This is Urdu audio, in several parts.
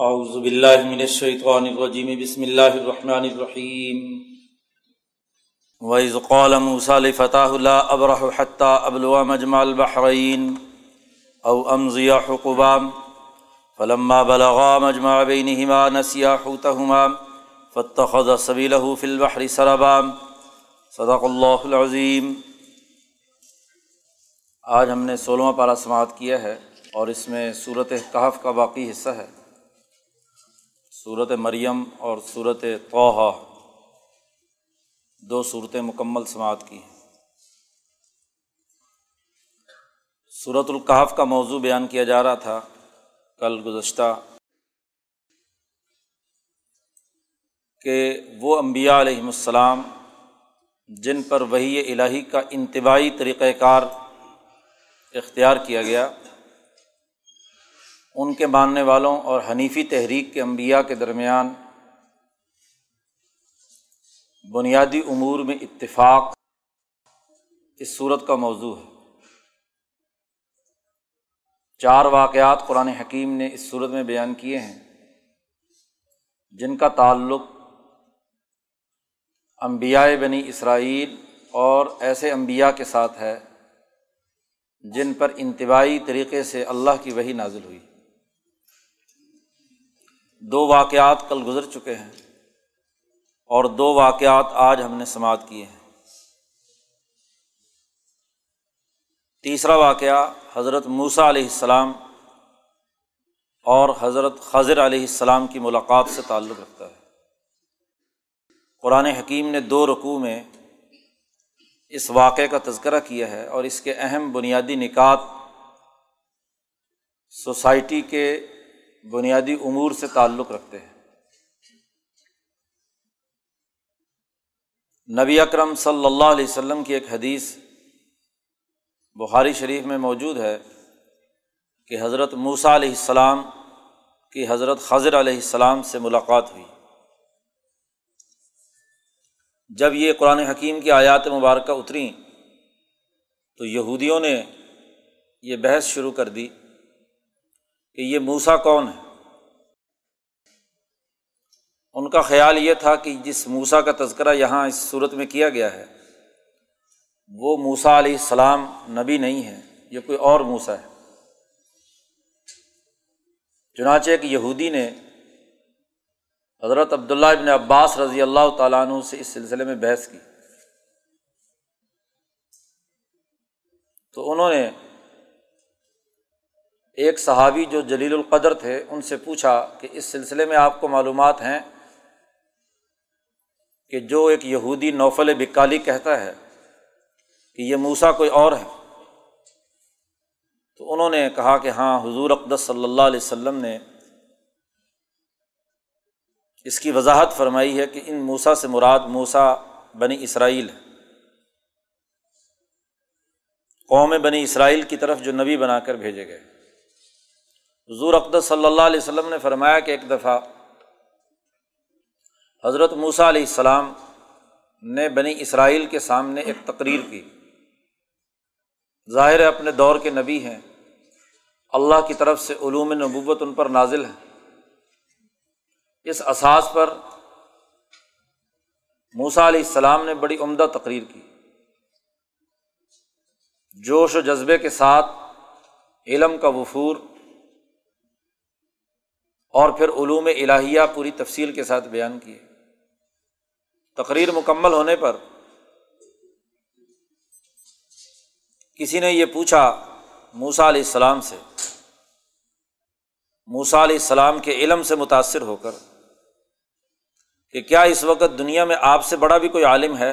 اعوذ باللہ من الشیطان الرجیم، بسم اللہ الرحمن الرحیم. وَإِذْ قَالَ مُوسَى لِفَتَاهُ لَا أَبْرَحُ حَتَّى أَبْلُغَ مَجْمَعَ الْبَحْرَيْنِ أَوْ أَمْضِيَ حُقُبًا. فَلَمَّا بَلَغَا مَجْمَعَ بَيْنِهِمَا نَسِيَا حُوتَهُمَا، فَاتَّخَذَ سَبِيلَهُ فِي الْبَحْرِ سَرَبًا. صدق اللہ العظیم. آج ہم نے سولہواں پارہ سماعت کیا ہے اور اس میں صورت کہف کا باقی حصہ ہے۔ صورت مریم اور صورت توحا دو صورتیں مکمل سماعت کی ہیں۔ صورت القحف کا موضوع بیان کیا جا رہا تھا کل گزشتہ کہ وہ انبیاء علیہم السلام جن پر وہی الہی کا انتباہی طریقۂ کار اختیار کیا گیا۔ ان کے ماننے والوں اور حنیفی تحریک کے انبیاء کے درمیان بنیادی امور میں اتفاق اس صورت کا موضوع ہے۔ چار واقعات قرآن حکیم نے اس صورت میں بیان کیے ہیں، جن کا تعلق امبیائے بنی اسرائیل اور ایسے انبیاء کے ساتھ ہے، جن پر انتباہی طریقے سے اللہ کی وہی نازل ہوئی۔ دو واقعات کل گزر چکے ہیں اور دو واقعات آج ہم نے سماعت کیے ہیں۔ تیسرا واقعہ حضرت موسا علیہ السلام اور حضرت خضر علیہ السلام کی ملاقات سے تعلق رکھتا ہے۔ قرآن حکیم نے دو رقوع میں اس واقعے کا تذکرہ کیا ہے اور اس کے اہم بنیادی نکات سوسائٹی کے بنیادی امور سے تعلق رکھتے ہیں۔ نبی اکرم صلی اللہ علیہ وسلم کی ایک حدیث بخاری شریف میں موجود ہے کہ حضرت موسیٰ علیہ السلام کی حضرت خضر علیہ السلام سے ملاقات ہوئی۔ جب یہ قرآن حکیم کی آیات مبارکہ اتریں تو یہودیوں نے یہ بحث شروع کر دی۔ کہ یہ موسا کون ہے؟ ان کا خیال یہ تھا کہ جس موسا کا تذکرہ یہاں اس صورت میں کیا گیا ہے، وہ موسا علیہ السلام نبی نہیں ہے، یہ کوئی اور موسا ہے۔ چنانچہ ایک یہودی نے حضرت عبداللہ ابن عباس رضی اللہ تعالیٰ عنہ سے اس سلسلے میں بحث کی۔ تو انہوں نے ایک صحابی جو جلیل القدر تھے، ان سے پوچھا کہ اس سلسلے میں آپ کو معلومات ہیں کہ جو ایک یہودی نوفل بکالی کہتا ہے کہ یہ موسا کوئی اور ہے۔ تو انہوں نے کہا کہ ہاں حضور اقدس صلی اللہ علیہ وسلم نے اس کی وضاحت فرمائی ہے کہ ان موسا سے مراد موسا بنی اسرائیل ہے۔ قوم بنی اسرائیل کی طرف جو نبی بنا کر بھیجے گئے۔ حضور اقدس صلی اللہ علیہ وسلم نے فرمایا کہ ایک دفعہ حضرت موسیٰ علیہ السلام نے بنی اسرائیل کے سامنے ایک تقریر کی۔ ظاہر اپنے دور کے نبی ہیں۔ اللہ کی طرف سے علوم نبوت ان پر نازل ہے اس اساس پر موسا علیہ السلام نے بڑی عمدہ تقریر کی۔ جوش و جذبے کے ساتھ علم کا وفور اور پھر علوم الہیہ پوری تفصیل کے ساتھ بیان کیے۔ تقریر مکمل ہونے پر کسی نے یہ پوچھا موسا علیہ السلام سے موسا علیہ السلام کے علم سے متاثر ہو کر، کہ کیا اس وقت دنیا میں آپ سے بڑا بھی کوئی عالم ہے؟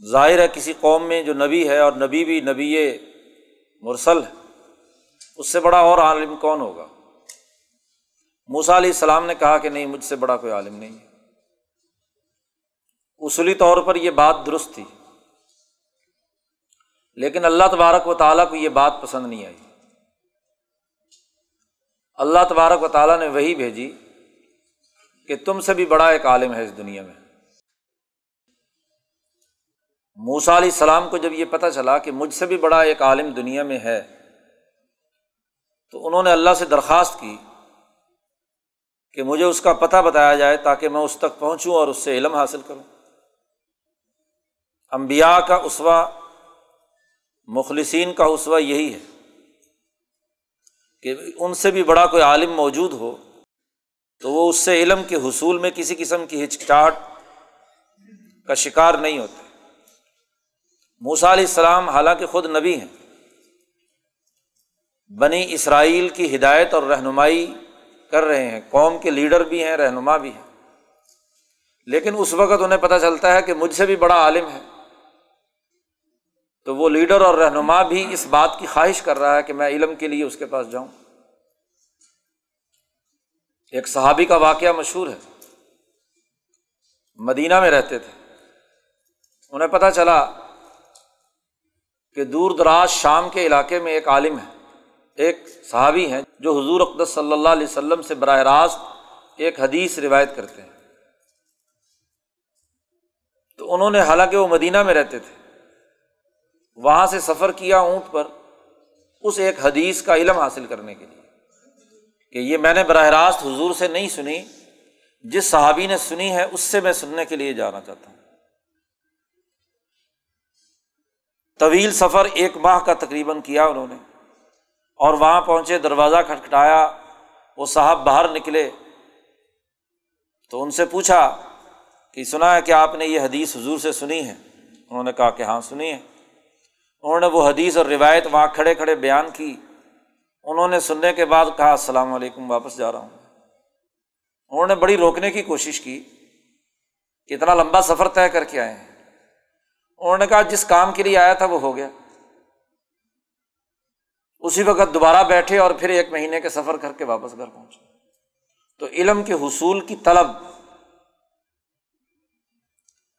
ظاہر ہے کسی قوم میں جو نبی ہے اور نبی بھی نبی مرسل ہے۔ اس سے بڑا اور عالم کون ہوگا؟ موسا علیہ السلام نے کہا کہ نہیں، مجھ سے بڑا کوئی عالم نہیں ہے۔ اصولی طور پر یہ بات درست تھی، لیکن اللہ تبارک و تعالیٰ کو یہ بات پسند نہیں آئی۔ اللہ تبارک و تعالیٰ نے وہی بھیجی کہ تم سے بھی بڑا ایک عالم ہے اس دنیا میں۔ موسا علیہ السلام کو جب یہ پتہ چلا کہ مجھ سے بھی بڑا ایک عالم دنیا میں ہے تو انہوں نے اللہ سے درخواست کی کہ مجھے اس کا پتہ بتایا جائے تاکہ میں اس تک پہنچوں اور اس سے علم حاصل کروں۔ امبیا کا اسوا مخلصین کا اسوا یہی ہے کہ ان سے بھی بڑا کوئی عالم موجود ہو تو وہ اس سے علم کے حصول میں کسی قسم کی ہچکچاہٹ کا شکار نہیں ہوتے۔ موسا علیہ السلام حالانکہ خود نبی ہیں۔ بنی اسرائیل کی ہدایت اور رہنمائی کر رہے ہیں۔ قوم کے لیڈر بھی ہیں، رہنما بھی ہیں۔ لیکن اس وقت انہیں پتہ چلتا ہے کہ مجھ سے بھی بڑا عالم ہے۔ تو وہ لیڈر اور رہنما بھی اس بات کی خواہش کر رہا ہے کہ میں علم کے لیے اس کے پاس جاؤں۔ ایک صحابی کا واقعہ مشہور ہے۔ مدینہ میں رہتے تھے۔ انہیں پتہ چلا کہ دور دراز شام کے علاقے میں ایک عالم ہے۔ ایک صحابی ہیں جو حضور اقدس صلی اللہ علیہ وسلم سے براہ راست ایک حدیث روایت کرتے ہیں۔ تو انہوں نے حالانکہ وہ مدینہ میں رہتے تھے، وہاں سے سفر کیا اونٹ پر اس ایک حدیث کا علم حاصل کرنے کے لیے کہ یہ میں نے براہ راست حضور سے نہیں سنی، جس صحابی نے سنی ہے اس سے میں سننے کے لیے جانا چاہتا ہوں۔ طویل سفر ایک ماہ کا تقریباً کیا انہوں نے۔ اور وہاں پہنچے، دروازہ کھٹکھٹایا، وہ صاحب باہر نکلے۔ تو ان سے پوچھا کہ سنا ہے کہ آپ نے یہ حدیث حضور سے سنی ہے؟ انہوں نے کہا کہ ہاں سنی ہے۔ انہوں نے وہ حدیث اور روایت وہاں کھڑے کھڑے بیان کی۔ انہوں نے سننے کے بعد کہا، السلام علیکم، واپس جا رہا ہوں انہوں نے بڑی روکنے کی کوشش کی کہ اتنا لمبا سفر طے کر کے آئے ہیں۔ انہوں نے کہا، جس کام کے لیے آیا تھا وہ ہو گیا۔ اسی وقت دوبارہ بیٹھے اور پھر ایک مہینے کے سفر کر کے واپس گھر پہنچے۔ تو علم کے حصول کی طلب،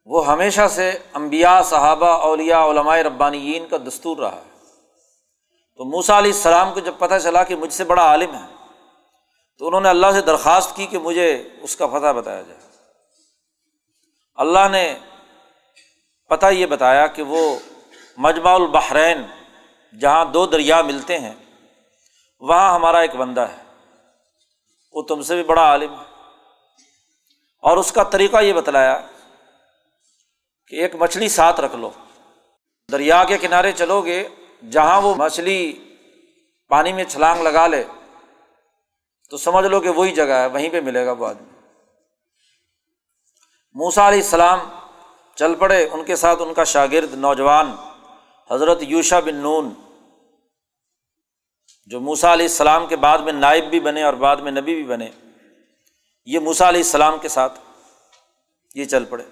وہ ہمیشہ سے امبیا صحابہ اولیا علماء ربانیین کا دستور رہا ہے۔ تو موسا علیہ السلام کو جب پتہ چلا کہ مجھ سے بڑا عالم ہے، تو انہوں نے اللہ سے درخواست کی کہ مجھے اس کا پتہ بتایا جائے۔ اللہ نے پتہ یہ بتایا کہ وہ مجمع البحرین جہاں دو دریا ملتے ہیں، وہاں ہمارا ایک بندہ ہے۔ وہ تم سے بھی بڑا عالم ہے۔ اور اس کا طریقہ یہ بتلایا کہ ایک مچھلی ساتھ رکھ لو۔ دریا کے کنارے چلو گے، جہاں وہ مچھلی پانی میں چھلانگ لگا لے، تو سمجھ لو کہ وہی جگہ ہے، وہیں پہ ملے گا وہ آدمی۔ موسا علیہ السلام چل پڑے، ان کے ساتھ ان کا شاگرد نوجوان حضرت یوشا بن نون، جو موسا علیہ السلام کے بعد میں نائب بھی بنے اور بعد میں نبی بھی بنے، یہ موسا علیہ السلام کے ساتھ یہ چل پڑے۔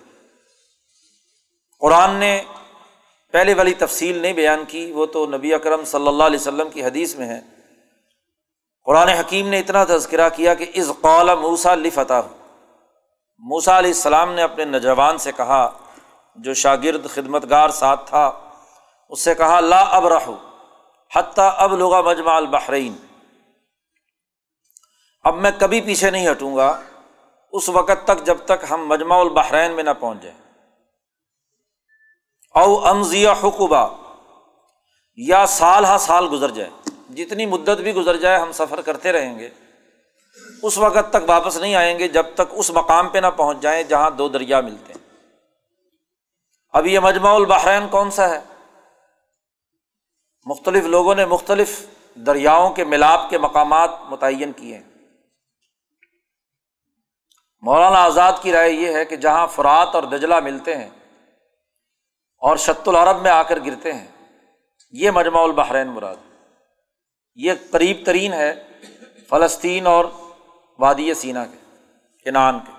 قرآن نے پہلے والی تفصیل نہیں بیان کی، وہ تو نبی اکرم صلی اللہ علیہ وسلم کی حدیث میں ہے۔ قرآن حکیم نے اتنا تذکرہ کیا کہ از قول موسا فتح موسا علیہ السلام نے اپنے نوجوان سے کہا، جو شاگرد خدمت گار ساتھ تھا اس سے کہا، لا اب رہو حتیٰ اب لغا مجمع البحرین۔ اب میں کبھی پیچھے نہیں ہٹوں گا، اس وقت تک جب تک ہم مجمع البحرین میں نہ پہنچ جائیں۔ او امزیا حقبہ یا سال ہا سال گزر جائے۔ جتنی مدت بھی گزر جائے، ہم سفر کرتے رہیں گے۔ اس وقت تک واپس نہیں آئیں گے جب تک اس مقام پہ نہ پہنچ جائیں جہاں دو دریا ملتے ہیں۔ اب یہ مجمع البحرین کون سا ہے؟ مختلف لوگوں نے مختلف دریاؤں کے ملاپ کے مقامات متعین کیے ہیں۔ مولانا آزاد کی رائے یہ ہے کہ جہاں فرات اور دجلہ ملتے ہیں اور شت العرب میں آ کر گرتے ہیں، یہ مجمع البحرین مراد۔ یہ قریب ترین ہے فلسطین اور وادی سینا کے، کنان کے۔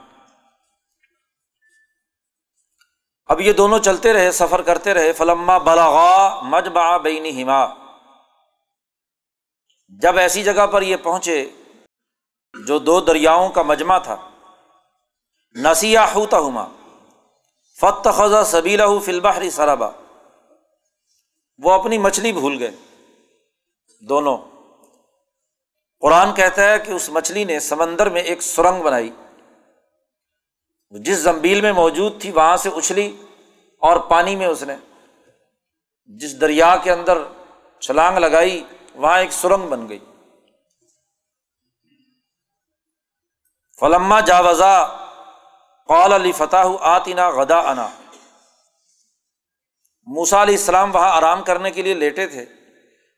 اب یہ دونوں چلتے رہے، سفر کرتے رہے، فلما بلاغا مجمع بینی ہما جب ایسی جگہ پر یہ پہنچے جو دو دریاؤں کا مجمع تھا نسیہ ہوتا ہما فت خزا سبیلا فلبحری سرابا وہ اپنی مچھلی بھول گئے۔ دونوں۔ قرآن کہتا ہے کہ اس مچھلی نے سمندر میں ایک سرنگ بنائی۔ جس زمبیل میں موجود تھی، وہاں سے اچھلی اور پانی میں اس نے جس دریا کے اندر چھلانگ لگائی، وہاں ایک سرنگ بن گئی۔ فلما جاوزا، قال علی فتح آتنا غدا انا موسا علیہ السلام وہاں آرام کرنے کے لیے لیٹے تھے۔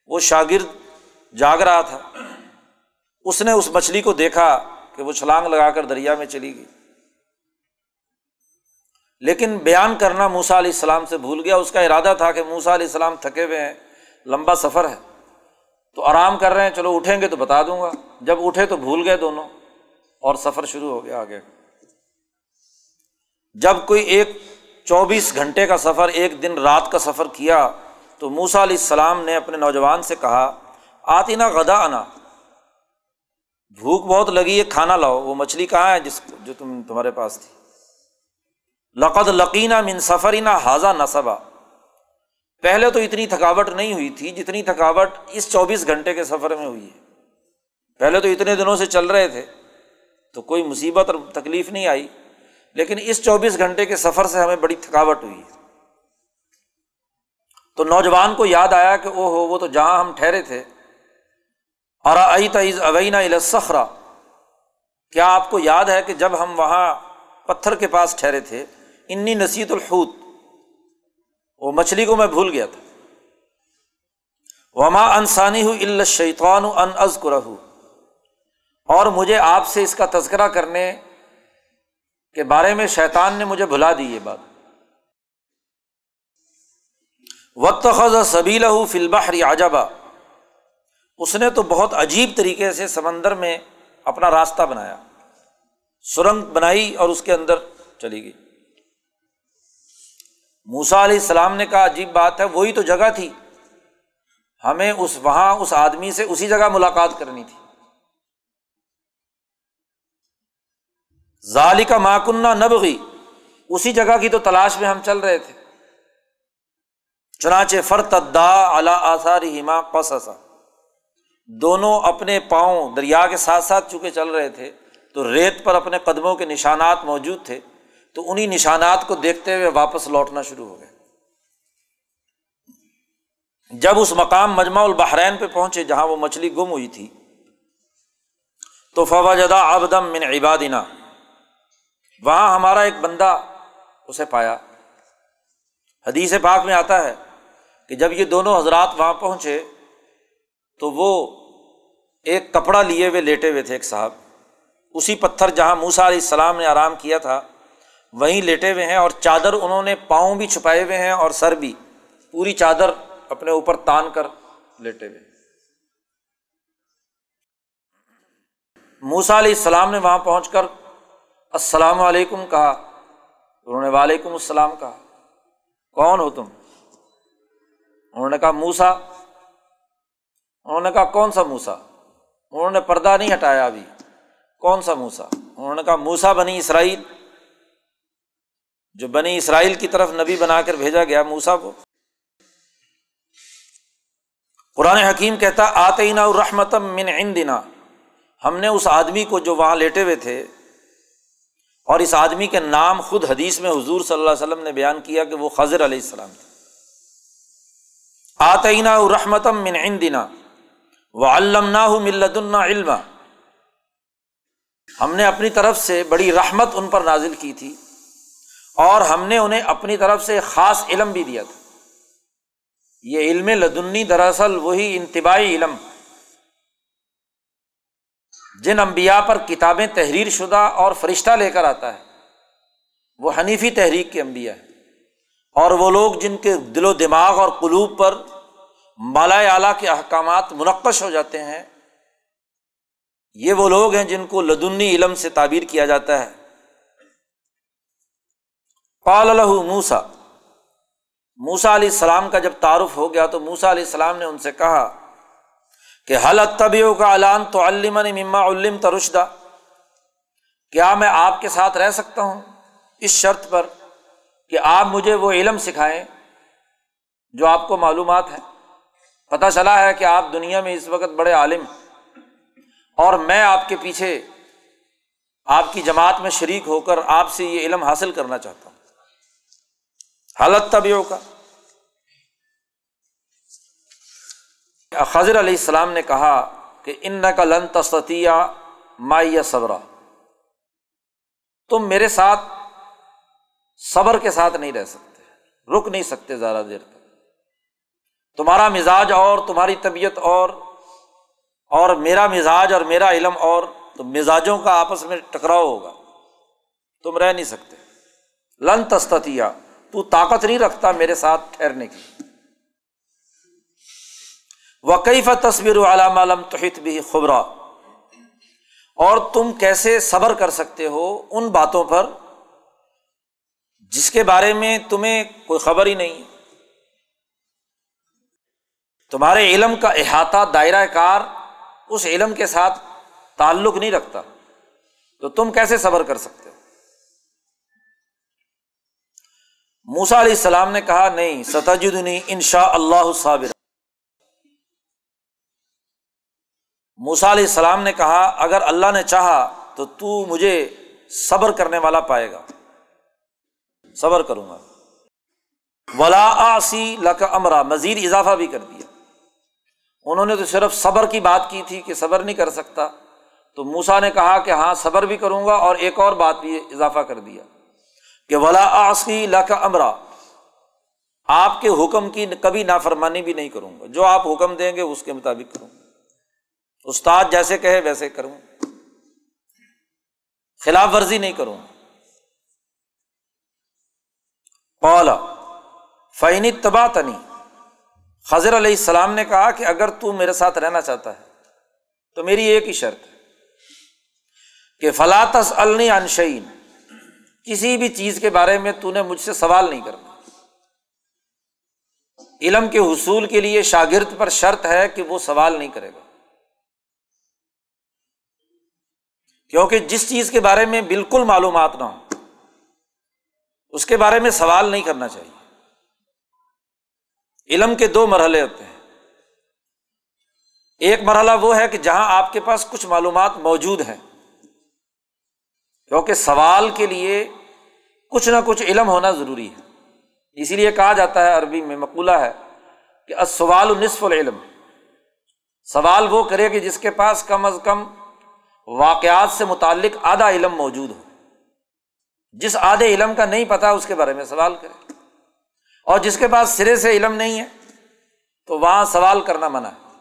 وہ شاگرد جاگ رہا تھا۔ اس نے اس مچھلی کو دیکھا کہ وہ چھلانگ لگا کر دریا میں چلی گئی۔ لیکن بیان کرنا موسا علیہ السلام سے بھول گیا، اس کا ارادہ تھا کہ موسا علیہ السلام تھکے ہوئے ہیں، لمبا سفر ہے۔ تو آرام کر رہے ہیں، چلو اٹھیں گے تو بتا دوں گا۔ جب اٹھے تو بھول گئے دونوں، اور سفر شروع ہو گیا آگے۔ جب کوئی ایک چوبیس گھنٹے کا سفر، ایک دن رات کا سفر کیا، تو موسا علیہ السلام نے اپنے نوجوان سے کہا آتی نا غدا آنا بھوک بہت لگی ہے کھانا لاؤ، وہ مچھلی کہاں ہے جس جو تم تمہارے پاس تھی؟ لقد لقینہ من سفرینا حاضہ نصبہ پہلے تو اتنی تھکاوٹ نہیں ہوئی تھی جتنی تھکاوٹ اس چوبیس گھنٹے کے سفر میں ہوئی ہے۔ پہلے تو اتنے دنوں سے چل رہے تھے، تو کوئی مصیبت اور تکلیف نہیں آئی، لیکن اس چوبیس گھنٹے کے سفر سے ہمیں بڑی تھکاوٹ ہوئی۔ تو نوجوان کو یاد آیا کہ او ہو وہ تو جہاں ہم ٹھہرے تھے۔ اور تعیز اوینا السخرا کیا آپ کو یاد ہے کہ جب ہم وہاں پتھر کے پاس ٹھہرے تھے انی نصیت الحوت۔ وہ مچھلی کو میں بھول گیا تھا۔ وما انسانی ہوں الشیطان ان از اور مجھے آپ سے اس کا تذکرہ کرنے کے بارے میں شیطان نے مجھے بھلا دی یہ بات۔ وقت خز سبیلا فلبحر عجبا۔ اس نے تو بہت عجیب طریقے سے سمندر میں اپنا راستہ بنایا۔ سرنگ بنائی اور اس کے اندر چلی گئی۔ موسا علیہ السلام نے کہا، عجیب بات ہے، وہی تو جگہ تھی۔ ہمیں اس، وہاں اس آدمی سے اسی جگہ ملاقات کرنی تھی۔ ظالی کا ماکنہ نب گئی اسی جگہ کی تو تلاش میں ہم چل رہے تھے۔ چنانچہ، فرتدا اللہ آثار ہما قصصا۔ دونوں اپنے پاؤں دریا کے ساتھ ساتھ چونکہ چل رہے تھے، تو ریت پر اپنے قدموں کے نشانات موجود تھے۔ تو انہیں نشانات کو دیکھتے ہوئے واپس لوٹنا شروع ہو گئے۔ جب اس مقام مجمع البحرین پہ پہنچے جہاں وہ مچھلی گم ہوئی تھی، تو فوا جدا آبدم من عبادنا، وہاں ہمارا ایک بندہ اسے پایا۔ حدیث پاک میں آتا ہے کہ جب یہ دونوں حضرات وہاں پہنچے، تو وہ ایک کپڑا لیے ہوئے لیٹے ہوئے تھے ایک صاحب۔ اسی پتھر جہاں موسا علیہ السلام نے آرام کیا تھا وہیں لیٹے ہوئے ہیں اور چادر انہوں نے پاؤں بھی چھپائے ہوئے ہیں اور سر بھی، پوری چادر اپنے اوپر تان کر لیٹے ہوئے موسا علیہ السلام نے وہاں پہنچ کر السلام علیکم کہا۔ انہوں نے وعلیکم السلام کہا۔ کون ہو تم؟ انہوں نے کہا موسا انہوں نے کہا، کون سا موسا انہوں نے پردہ نہیں ہٹایا ابھی۔ کون سا موسا انہوں نے کہا موسا بنی اسرائیل۔ جو بنی اسرائیل کی طرف نبی بنا کر بھیجا گیا موسا کو۔ قرآن حکیم کہتا آتے نا رحمتم من عندنا۔ ہم نے اس آدمی کو جو وہاں لیٹے ہوئے تھے، اور اس آدمی کے نام خود حدیث میں حضور صلی اللہ علیہ وسلم نے بیان کیا کہ وہ خضر علیہ السلام تھے۔ آتعینہ رحمتم من عندنا۔ وہ علم ملت علم ہم نے اپنی طرف سے بڑی رحمت ان پر نازل کی تھی۔ اور ہم نے انہیں اپنی طرف سے خاص علم بھی دیا تھا۔ یہ علم لدنی دراصل وہی انتباہی علم۔ جن امبیا پر کتابیں تحریر شدہ اور فرشتہ لے کر آتا ہے، وہ حنیفی تحریک کے امبیا ہے اور وہ لوگ جن کے دل و دماغ اور قلوب پر مالا اعلیٰ کے احکامات منقش ہو جاتے ہیں، یہ وہ لوگ ہیں جن کو لدنی علم سے تعبیر کیا جاتا ہے۔ پال الح موسا موسا علیہ السلام کا جب تعارف ہو گیا تو موسا علیہ السلام نے ان سے کہا کہ حل طبیوں کا اعلان تو علم مما علم ترشدہ کیا میں آپ کے ساتھ رہ سکتا ہوں اس شرط پر کہ آپ مجھے وہ علم سکھائیں جو آپ کو معلومات ہیں؟ پتہ چلا ہے کہ آپ دنیا میں اس وقت بڑے عالم ہیں اور میں آپ کے پیچھے آپ کی جماعت میں شریک ہو کر آپ سے یہ علم حاصل کرنا چاہتا ہوں۔ حالت طبیوں کا خضر علیہ السلام نے کہا کہ ان کا لن تستیا مائی صبرا۔ تم میرے ساتھ صبر کے ساتھ نہیں رہ سکتے، رک نہیں سکتے زیادہ دیر تک۔ تمہارا مزاج اور تمہاری طبیعت اور اور میرا مزاج اور میرا علم اور، تو مزاجوں کا آپس میں ٹکراؤ ہوگا۔ تم رہ نہیں سکتے۔ لن تستیا تو طاقت نہیں رکھتا میرے ساتھ ٹھہرنے کی۔ وقیف تصویر علام علم توحت بھی خبرا۔ اور تم کیسے صبر کر سکتے ہو ان باتوں پر جس کے بارے میں تمہیں کوئی خبر ہی نہیں۔ تمہارے علم کا احاطہ دائرۂ کار اس علم کے ساتھ تعلق نہیں رکھتا۔ تو تم کیسے صبر کر سکتے موسا علیہ السلام نے کہا، نہیں، ستجدنی ان شاء اللہ صابر موسا علیہ السلام نے کہا، اگر اللہ نے چاہا تو تو مجھے صبر کرنے والا پائے گا. صبر کروں گا۔ ولا آسی لک امرا مزید اضافہ بھی کر دیا۔ انہوں نے تو صرف صبر کی بات کی تھی کہ صبر نہیں کر سکتا۔ تو موسا نے کہا کہ ہاں صبر بھی کروں گا اور ایک اور بات بھی اضافہ کر دیا۔ کہ ولا آسی لک امرا آپ کے حکم کی کبھی نافرمانی بھی نہیں کروں گا۔ جو آپ حکم دیں گے، اس کے مطابق کروں گا۔ استاد جیسے کہے، ویسے کروں۔ خلاف ورزی نہیں کروں۔ پولا فینی تباہ تنی خضر علیہ السلام نے کہا کہ اگر تو میرے ساتھ رہنا چاہتا ہے، تو میری ایک ہی شرط ہے کہ فلاطس النی انشعین کسی بھی چیز کے بارے میں تو نے مجھ سے سوال نہیں کرنا۔ علم کے حصول کے لیے شاگرد پر شرط ہے کہ وہ سوال نہیں کرے گا۔ کیونکہ جس چیز کے بارے میں بالکل معلومات نہ ہو، اس کے بارے میں سوال نہیں کرنا چاہیے۔ علم کے دو مرحلے ہوتے ہیں۔ ایک مرحلہ وہ ہے کہ جہاں آپ کے پاس کچھ معلومات موجود ہیں، کیونکہ سوال کے لیے کچھ نہ کچھ علم ہونا ضروری ہے۔ اسی لیے کہا جاتا ہے عربی میں، مقولہ ہے کہ سوال نصف العلم۔ سوال وہ کرے کہ جس کے پاس کم از کم واقعات سے متعلق آدھا علم موجود ہو۔ جس آدھے علم کا نہیں پتا، اس کے بارے میں سوال کرے۔ اور جس کے پاس سرے سے علم نہیں ہے، تو وہاں سوال کرنا منع ہے۔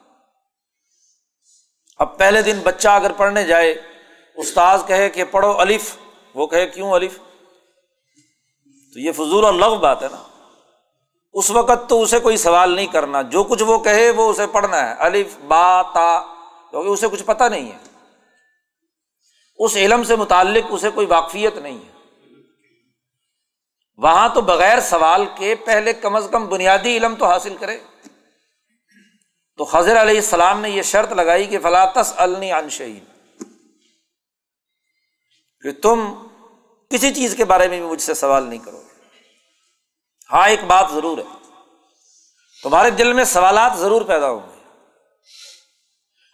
اب پہلے دن بچہ اگر پڑھنے جائے، استاذ کہے کہ پڑھو الف، وہ کہے کیوں الف؟ تو یہ فضول اور لغ بات ہے نا۔ اس وقت تو اسے کوئی سوال نہیں کرنا۔ جو کچھ وہ کہے وہ اسے پڑھنا ہے۔ الف، با، تا، کیونکہ اسے کچھ پتہ نہیں ہے۔ اس علم سے متعلق اسے کوئی واقفیت نہیں ہے۔ وہاں تو بغیر سوال کے پہلے کم از کم بنیادی علم تو حاصل کرے۔ تو خضر علیہ السلام نے یہ شرط لگائی کہ فلاطس النی انشعین کہ تم کسی چیز کے بارے میں بھی مجھ سے سوال نہیں کرو۔ ہاں ایک بات ضرور ہے۔ تمہارے دل میں سوالات ضرور پیدا ہوں گے۔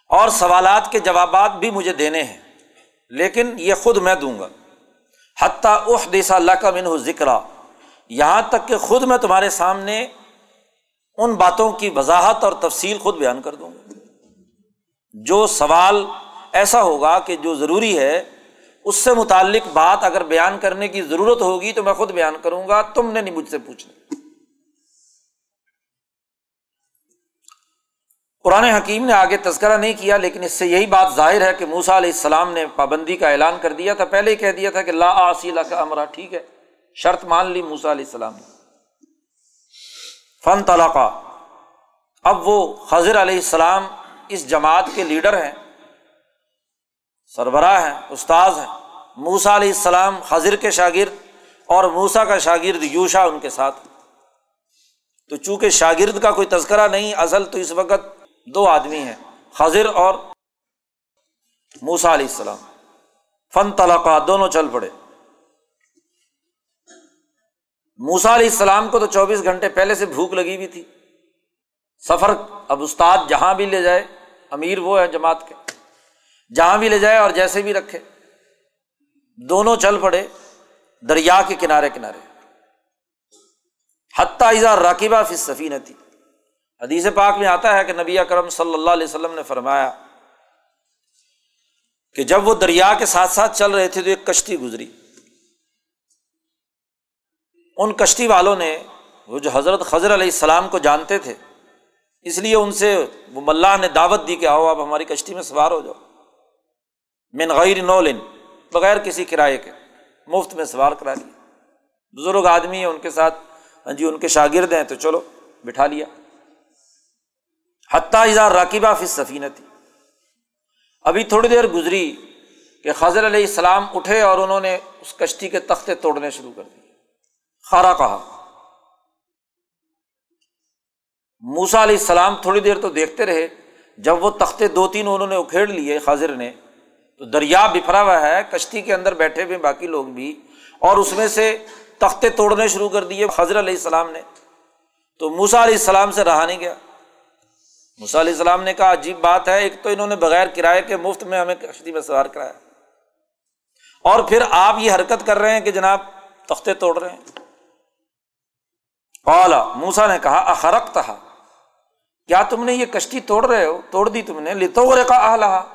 اور سوالات کے جوابات بھی مجھے دینے ہیں، لیکن یہ خود میں دوں گا۔ حتیٰ اح دیسا اللہ کا من ذکر یہاں تک کہ خود میں تمہارے سامنے ان باتوں کی وضاحت اور تفصیل خود بیان کر دوں گا۔ جو سوال ایسا ہوگا کہ جو ضروری ہے اس سے متعلق بات اگر بیان کرنے کی ضرورت ہوگی تو میں خود بیان کروں گا، تم نے نہیں مجھ سے پوچھنا۔ قرآن حکیم نے آگے تذکرہ نہیں کیا، لیکن اس سے یہی بات ظاہر ہے کہ موسا علیہ السلام نے پابندی کا اعلان کر دیا تھا۔ پہلے ہی کہہ دیا تھا کہ لا آسی کا امرا، ٹھیک ہے، شرط مان لی موسا علیہ السلام نے۔ فن طلاقہ اب وہ خضر علیہ السلام اس جماعت کے لیڈر ہیں۔ سربراہ ہیں، استاذ ہیں۔ موسا علیہ السلام خضر کے شاگرد اور موسا کا شاگرد یوشا ان کے ساتھ۔ تو چونکہ شاگرد کا کوئی تذکرہ نہیں، اصل تو اس وقت دو آدمی ہیں خضر اور موسا علیہ السلام۔ فن طلقہ دونوں چل پڑے۔ موسا علیہ السلام کو تو چوبیس گھنٹے پہلے سے بھوک لگی ہوئی تھی۔ سفر اب استاد جہاں بھی لے جائے، امیر وہ ہے جماعت کے۔ جہاں بھی لے جائے اور جیسے بھی رکھے۔ دونوں چل پڑے دریا کے کنارے کنارے۔ حتیٰ راکبہ فی سفینہ تھی حدیث پاک میں آتا ہے کہ نبی اکرم صلی اللہ علیہ وسلم نے فرمایا کہ جب وہ دریا کے ساتھ ساتھ چل رہے تھے تو ایک کشتی گزری۔ ان کشتی والوں نے، وہ جو حضرت خضر علیہ السلام کو جانتے تھے، اس لیے ان سے، وہ ملاح نے دعوت دی کہ آؤ آپ ہماری کشتی میں سوار ہو جاؤ۔ من غیر نولن، بغیر کسی کرائے کے، مفت میں سوار کرا لیا۔ بزرگ آدمی ہیں، ان کے ساتھ ہاں جی ان کے شاگرد ہیں، تو چلو، بٹھا لیا۔ حتیٰ اظہار راکبہ فی سفینہ تھی ابھی تھوڑی دیر گزری کہ خضر علیہ السلام اٹھے اور انہوں نے اس کشتی کے تختے توڑنے شروع کر دیے۔ خارا کہا۔ موسا علیہ السلام تھوڑی دیر تو دیکھتے رہے، جب وہ تختے دو تین انہوں نے اکھیڑ لیے خاضر نے تو دریا بفرا ہوا ہے، کشتی کے اندر بیٹھے ہوئے باقی لوگ بھی، اور اس میں سے تختے توڑنے شروع کر دیے خضر علیہ السلام نے۔ تو موسا علیہ السلام سے رہا نہیں گیا۔ موسا علیہ السلام نے کہا، عجیب بات ہے، ایک تو انہوں نے بغیر کرائے کے مفت میں ہمیں کشتی میں سوار کرایا۔ اور پھر آپ یہ حرکت کر رہے ہیں کہ جناب تختے توڑ رہے ہیں۔ اولا موسا نے کہا اخرق تھا کیا تم نے یہ کشتی توڑ رہے ہو؟ توڑ دی تم نے۔ لتو کا آلہ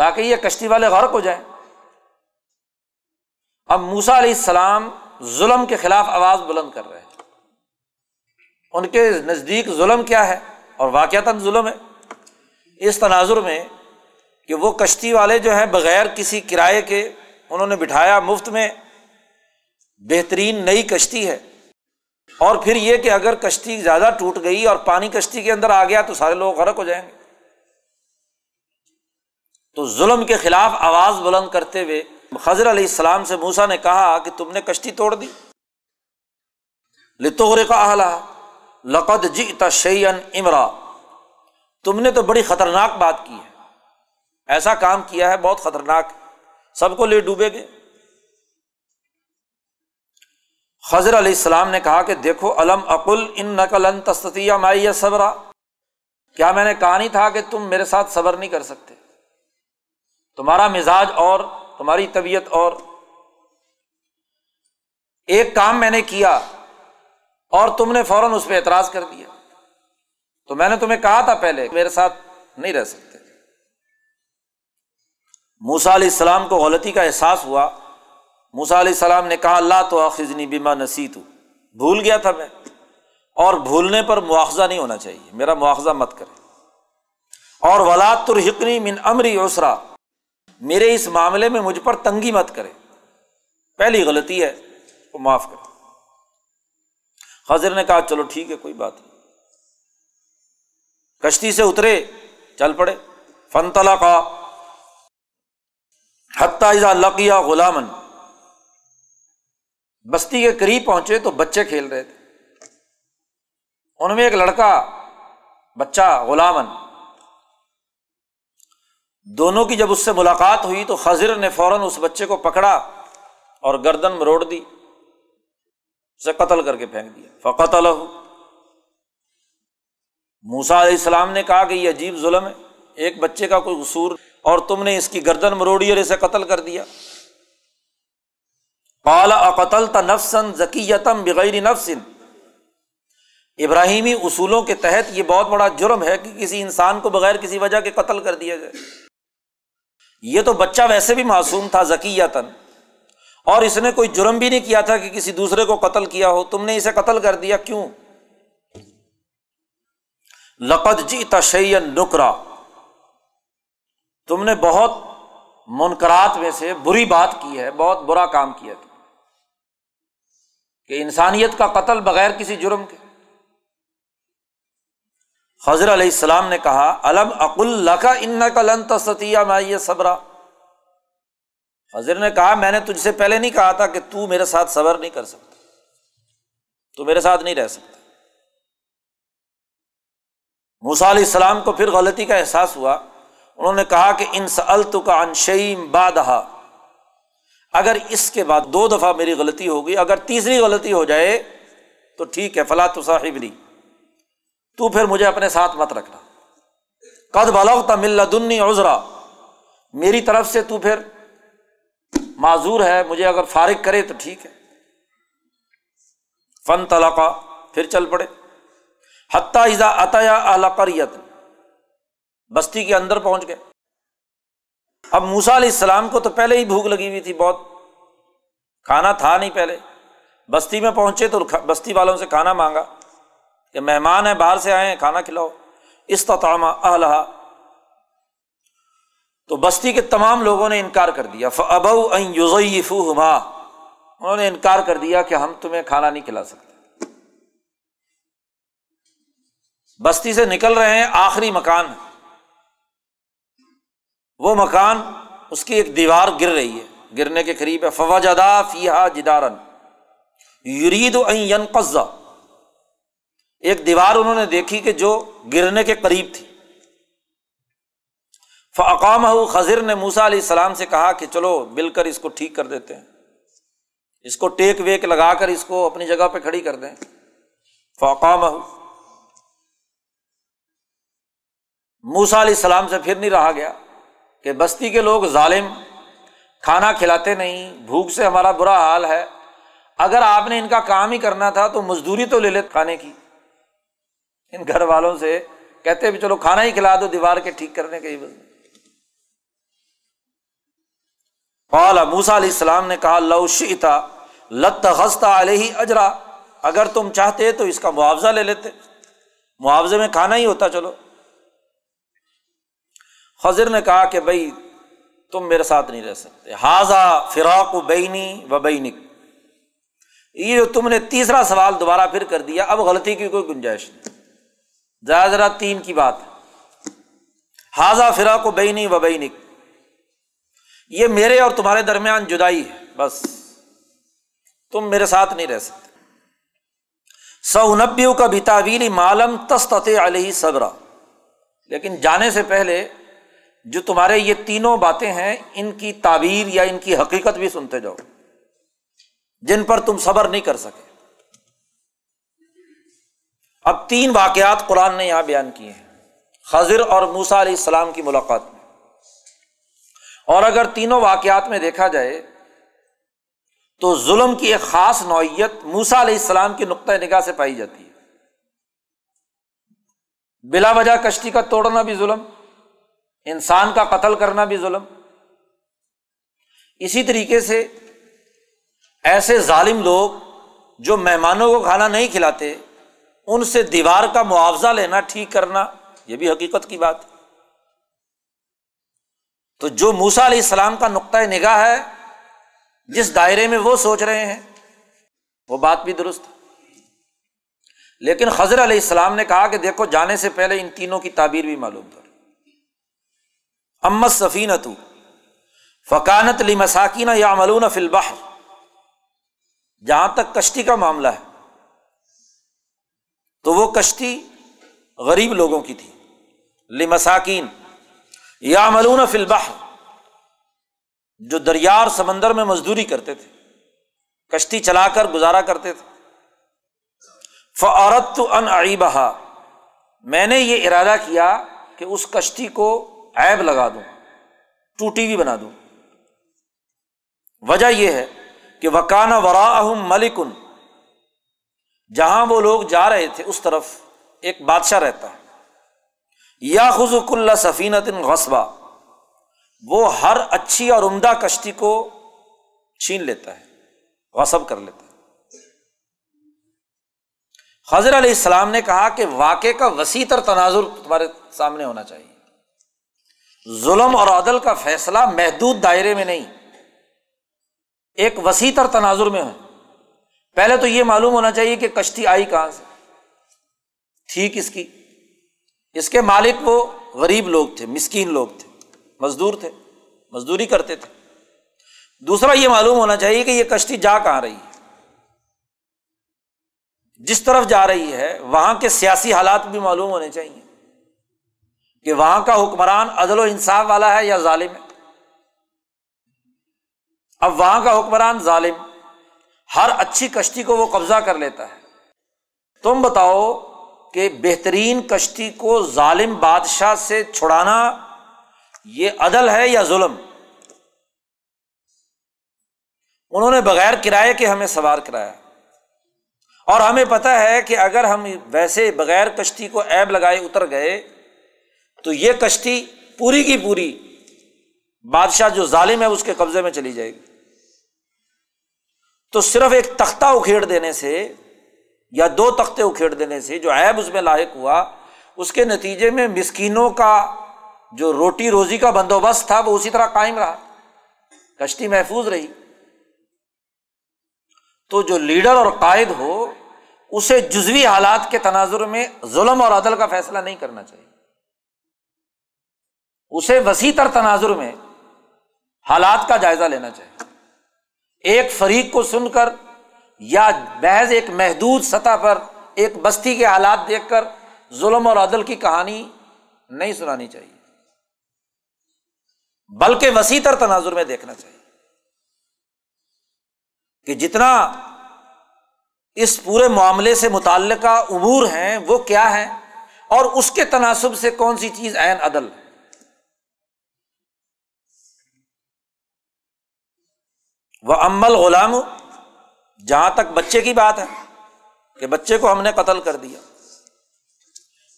تاکہ یہ کشتی والے غرق ہو جائیں۔ اب موسا علیہ السلام ظلم کے خلاف آواز بلند کر رہے ہیں۔ ان کے نزدیک ظلم کیا ہے؟ اور واقعات ظلم ہے۔ اس تناظر میں کہ وہ کشتی والے جو ہیں، بغیر کسی کرائے کے انہوں نے بٹھایا مفت میں، بہترین نئی کشتی ہے۔ اور پھر یہ کہ اگر کشتی زیادہ ٹوٹ گئی اور پانی کشتی کے اندر آ گیا تو سارے لوگ غرق ہو جائیں گے۔ تو ظلم کے خلاف آواز بلند کرتے ہوئے خضر علیہ السلام سے موسا نے کہا کہ تم نے کشتی توڑ دی۔ لتوغرے کا اہلا لقد جی تشین امرا تم نے تو بڑی خطرناک بات کی ہے۔ ایسا کام کیا ہے، بہت خطرناک۔ سب کو لے ڈوبے گے خضر علیہ السلام نے کہا کہ دیکھو علم اقل ان نقل ان تستیا مائی صبرا۔ کیا میں نے کہا نہیں تھا کہ تم میرے ساتھ صبر نہیں کر سکتے؟ تمہارا مزاج اور تمہاری طبیعت اور ایک کام میں نے کیا اور تم نے فوراً اس پہ اعتراض کر دیا۔ تو میں نے تمہیں کہا تھا پہلے میرے ساتھ نہیں رہ سکتے۔ موسا علیہ السلام کو غلطی کا احساس ہوا۔ موسا علیہ السلام نے کہا اللہ تو خزنی بیما نصیت بھول گیا تھا میں۔ اور بھولنے پر مواخذہ نہیں ہونا چاہیے۔ میرا مواخذہ مت کرے اور ولاد ترحقنی من امری اوسرا میرے اس معاملے میں مجھ پر تنگی مت کرے۔ پہلی غلطی ہے وہ معاف کرے خضر نے کہا، چلو ٹھیک ہے، کوئی بات نہیں۔ کشتی سے اترے، چل پڑے۔ فن تلا کا حتیٰ لقیہ غلامن بستی کے قریب پہنچے تو بچے کھیل رہے تھے۔ ان میں ایک لڑکا، بچہ غلامن دونوں کی جب اس سے ملاقات ہوئی تو خضر نے فوراً اس بچے کو پکڑا اور گردن مروڑ دی، اسے قتل کر کے پھینک دیا۔ فقت الح موسا علیہ السلام نے کہا کہ یہ عجیب ظلم ہے، ایک بچے کا کوئی قصور اور تم نے اس کی گردن مروڑی اور اسے قتل کر دیا۔ پالا اقتل نفسن ذکیتم بغیر نفسن ابراہیمی اصولوں کے تحت یہ بہت بڑا جرم ہے کہ کسی انسان کو بغیر کسی وجہ کے قتل کر دیا جائے۔ یہ تو بچہ ویسے بھی معصوم تھا ذکیتن اور اس نے کوئی جرم بھی نہیں کیا تھا کہ کسی دوسرے کو قتل کیا ہو۔ تم نے اسے قتل کر دیا، کیوں؟ لقد جی تشین نکرا۔ تم نے بہت منکرات میں سے بری بات کی ہے، بہت برا کام کیا تھا کہ انسانیت کا قتل بغیر کسی جرم کے۔ حضر علیہ السلام نے کہا علم اق اللہ کا ان کا لن ستیا میں یہ صبرا حضر نے کہا، میں نے تجھ سے پہلے نہیں کہا تھا کہ تو میرے ساتھ صبر نہیں کر سکتا۔ تو میرے ساتھ نہیں رہ سکتا۔ موسا علیہ السلام کو پھر غلطی کا احساس ہوا۔ انہوں نے کہا کہ، ان سلط کا انشیم بادہ اگر اس کے بعد دو دفعہ میری غلطی ہوگی اگر تیسری غلطی ہو جائے، تو ٹھیک ہے فلاں تو صاحب نہیں تو پھر مجھے اپنے ساتھ مت رکھنا۔ قد بلوتا مل دنی عذرا۔ میری طرف سے تو پھر معذور ہے، مجھے اگر فارغ کرے تو ٹھیک ہے۔ فن طلقہ پھر چل پڑے۔ حتیٰ ازا عطیا اعلیت بستی کے اندر پہنچ گئے۔ اب موسا علیہ السلام کو تو پہلے ہی بھوک لگی ہوئی تھی بہت۔ کھانا تھا نہیں پہلے۔ بستی میں پہنچے تو بستی والوں سے کھانا مانگا۔ کہ مہمان ہیں، باہر سے آئے ہیں، کھانا کھلاؤ۔ استطامہ اہلہ تو بستی کے تمام لوگوں نے انکار کر دیا۔ ابو ہما انہوں نے انکار کر دیا کہ ہم تمہیں کھانا نہیں کھلا سکتے۔ بستی سے نکل رہے ہیں، آخری مکان۔ وہ مکان، اس کی ایک دیوار گر رہی ہے۔ گرنے کے قریب ہے۔ فوجدا فیحا جدارن یرید قزا ایک دیوار انہوں نے دیکھی کہ جو گرنے کے قریب تھی۔ فقام خضر نے موسا علیہ السلام سے کہا کہ چلو مل کر اس کو ٹھیک کر دیتے ہیں۔ اس کو ٹیک ویک لگا کر اس کو اپنی جگہ پہ کھڑی کر دیں۔ فقام موسا علیہ السلام سے پھر نہیں رہا گیا کہ بستی کے لوگ ظالم، کھانا کھلاتے نہیں، بھوک سے ہمارا برا حال ہے۔ اگر آپ نے ان کا کام ہی کرنا تھا تو مزدوری تو لے لیتے کھانے کی۔ ان گھر والوں سے کہتے بھی چلو کھانا ہی کھلا دو دیوار کے ٹھیک کرنے کے موسا علیہ السلام نے کہا، لو شیتا لت خستہ علیہ اجرا۔ اگر تم چاہتے تو اس کا معاوضہ لے لیتے۔ معاوضے میں کھانا ہی ہوتا، چلو۔ خضر نے کہا کہ بھائی تم میرے ساتھ نہیں رہ سکتے۔ حاضہ فراق و بینی و بینک۔ یہ جو تم نے تیسرا سوال دوبارہ پھر کر دیا، اب غلطی کی کوئی گنجائش نہیں۔ ذرا ذرا تین کی بات حاضہ فراق و بینی و بینک۔ یہ میرے اور تمہارے درمیان جدائی ہے، بس۔ تم میرے ساتھ نہیں رہ سکتے۔ سونبیو کا بھی تعویلی معلوم تست علیہ صبرا۔ لیکن جانے سے پہلے جو تمہارے یہ تینوں باتیں ہیں، ان کی تعبیر یا ان کی حقیقت بھی سنتے جاؤ، جن پر تم صبر نہیں کر سکے۔ اب تین واقعات قرآن نے یہاں بیان کیے ہیں۔ خضر اور موسا علیہ السلام کی ملاقات میں۔ اور اگر تینوں واقعات میں دیکھا جائے تو ظلم کی ایک خاص نوعیت موسا علیہ السلام کی نقطۂ نگاہ سے پائی جاتی ہے۔ بلا وجہ کشتی کا توڑنا بھی ظلم، انسان کا قتل کرنا بھی ظلم۔ اسی طریقے سے ایسے ظالم لوگ جو مہمانوں کو کھانا نہیں کھلاتے ان سے دیوار کا معاوضہ لینا ٹھیک کرنا، یہ بھی حقیقت کی بات۔ تو جو موسا علیہ السلام کا نقطۂ نگاہ ہے، جس دائرے میں وہ سوچ رہے ہیں، وہ بات بھی درست۔ لیکن خضر علیہ السلام نے کہا کہ دیکھو، جانے سے پہلے ان تینوں کی تعبیر بھی معلوم کر امت سفین تو فقانت لی مساکینہ یا ملون فلبہ جہاں تک کشتی کا معاملہ ہے۔ تو وہ کشتی غریب لوگوں کی تھی۔ لمساکین۔ یا ملون فلبہ جو دریا اور سمندر میں مزدوری کرتے تھے۔ کشتی چلا کر گزارا کرتے تھے۔ فعورت تو ان بہا میں نے یہ ارادہ کیا کہ اس کشتی کو ایب لگا دوں۔ ٹوٹی بھی بنا دوں۔ وجہ یہ ہے کہ وکانہ ورا ملکن جہاں وہ لوگ جا رہے تھے، اس طرف ایک بادشاہ رہتا ہے۔ یا خزک اللہ سفینت غصبہ وہ ہر اچھی اور عمدہ کشتی کو چھین لیتا ہے، غصب کر لیتا ہے۔ حضر علیہ السلام نے کہا کہ واقع کا وسیع تر تناظر تمہارے سامنے ہونا چاہیے۔ ظلم اور عدل کا فیصلہ محدود دائرے میں نہیں، ایک وسیع تر تناظر میں ہو پہلے تو یہ معلوم ہونا چاہیے کہ کشتی آئی کہاں سے؟ تھی کس کی؟ اس کے مالک وہ غریب لوگ تھے، مسکین لوگ تھے، مزدور تھے، مزدوری کرتے تھے۔ دوسرا یہ معلوم ہونا چاہیے کہ یہ کشتی جا کہاں رہی ہے؟ جس طرف جا رہی ہے، وہاں کے سیاسی حالات بھی معلوم ہونے چاہیے کہ وہاں کا حکمران عدل و انصاف والا ہے یا ظالم ہے؟ اب وہاں کا حکمران ظالم ہر اچھی کشتی کو وہ قبضہ کر لیتا ہے۔ تم بتاؤ کہ بہترین کشتی کو ظالم بادشاہ سے چھڑانا یہ عدل ہے یا ظلم؟ انہوں نے بغیر کرائے کے ہمیں سوار کرایا۔ اور ہمیں پتا ہے کہ اگر ہم ویسے بغیر کشتی کو ایب لگائے اتر گئے، تو یہ کشتی پوری کی پوری بادشاہ جو ظالم ہے اس کے قبضے میں چلی جائے گی۔ تو صرف ایک تختہ اکھیڑ دینے سے یا دو تختے اکھیڑ دینے سے جو عیب اس میں لاحق ہوا، اس کے نتیجے میں مسکینوں کا جو روٹی روزی کا بندوبست تھا، وہ اسی طرح قائم رہا۔ کشتی محفوظ رہی۔ تو جو لیڈر اور قائد ہو، اسے جزوی حالات کے تناظر میں ظلم اور عدل کا فیصلہ نہیں کرنا چاہیے۔ اسے وسیع تر تناظر میں حالات کا جائزہ لینا چاہیے۔ ایک فریق کو سن کر یا محض ایک محدود سطح پر ایک بستی کے حالات دیکھ کر ظلم اور عدل کی کہانی نہیں سنانی چاہیے۔ بلکہ وسیع تر تناظر میں دیکھنا چاہیے کہ جتنا اس پورے معاملے سے متعلقہ امور ہیں وہ کیا ہے اور اس کے تناسب سے کون سی چیز عین عدل ہے۔ وہ امل غلام جہاں تک بچے کی بات ہے کہ بچے کو ہم نے قتل کر دیا۔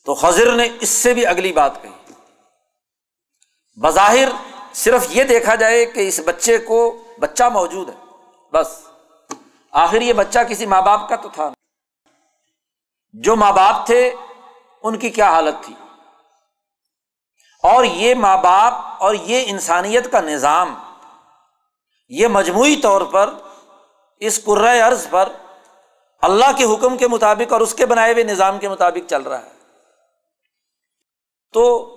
تو خضر نے اس سے بھی اگلی بات کہی۔ بظاہر صرف یہ دیکھا جائے کہ اس بچے کو بچہ موجود ہے، بس۔ آخر یہ بچہ کسی ماں باپ کا تو تھا۔ جو ماں باپ تھے، ان کی کیا حالت تھی؟ اور یہ ماں باپ اور یہ انسانیت کا نظام یہ مجموعی طور پر اس عرض پر اللہ کے حکم کے مطابق اور اس کے بنائے ہوئے نظام کے مطابق چل رہا ہے۔ تو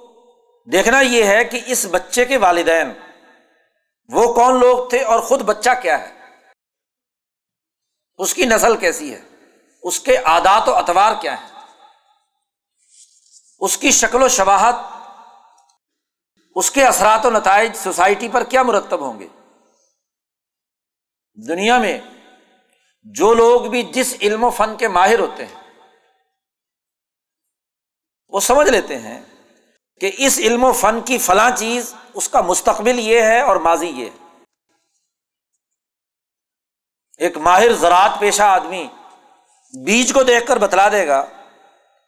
دیکھنا یہ ہے کہ اس بچے کے والدین وہ کون لوگ تھے اور خود بچہ کیا ہے؟ اس کی نسل کیسی ہے؟ اس کے آدات و اتوار کیا ہے اس کی شکل و شباہت، اس کے اثرات و نتائج سوسائٹی پر کیا مرتب ہوں گے؟ دنیا میں جو لوگ بھی جس علم و فن کے ماہر ہوتے ہیں، وہ سمجھ لیتے ہیں کہ اس علم و فن کی فلاں چیز، اس کا مستقبل یہ ہے اور ماضی یہ ہے۔ ایک ماہر زراعت پیشہ آدمی بیج کو دیکھ کر بتلا دے گا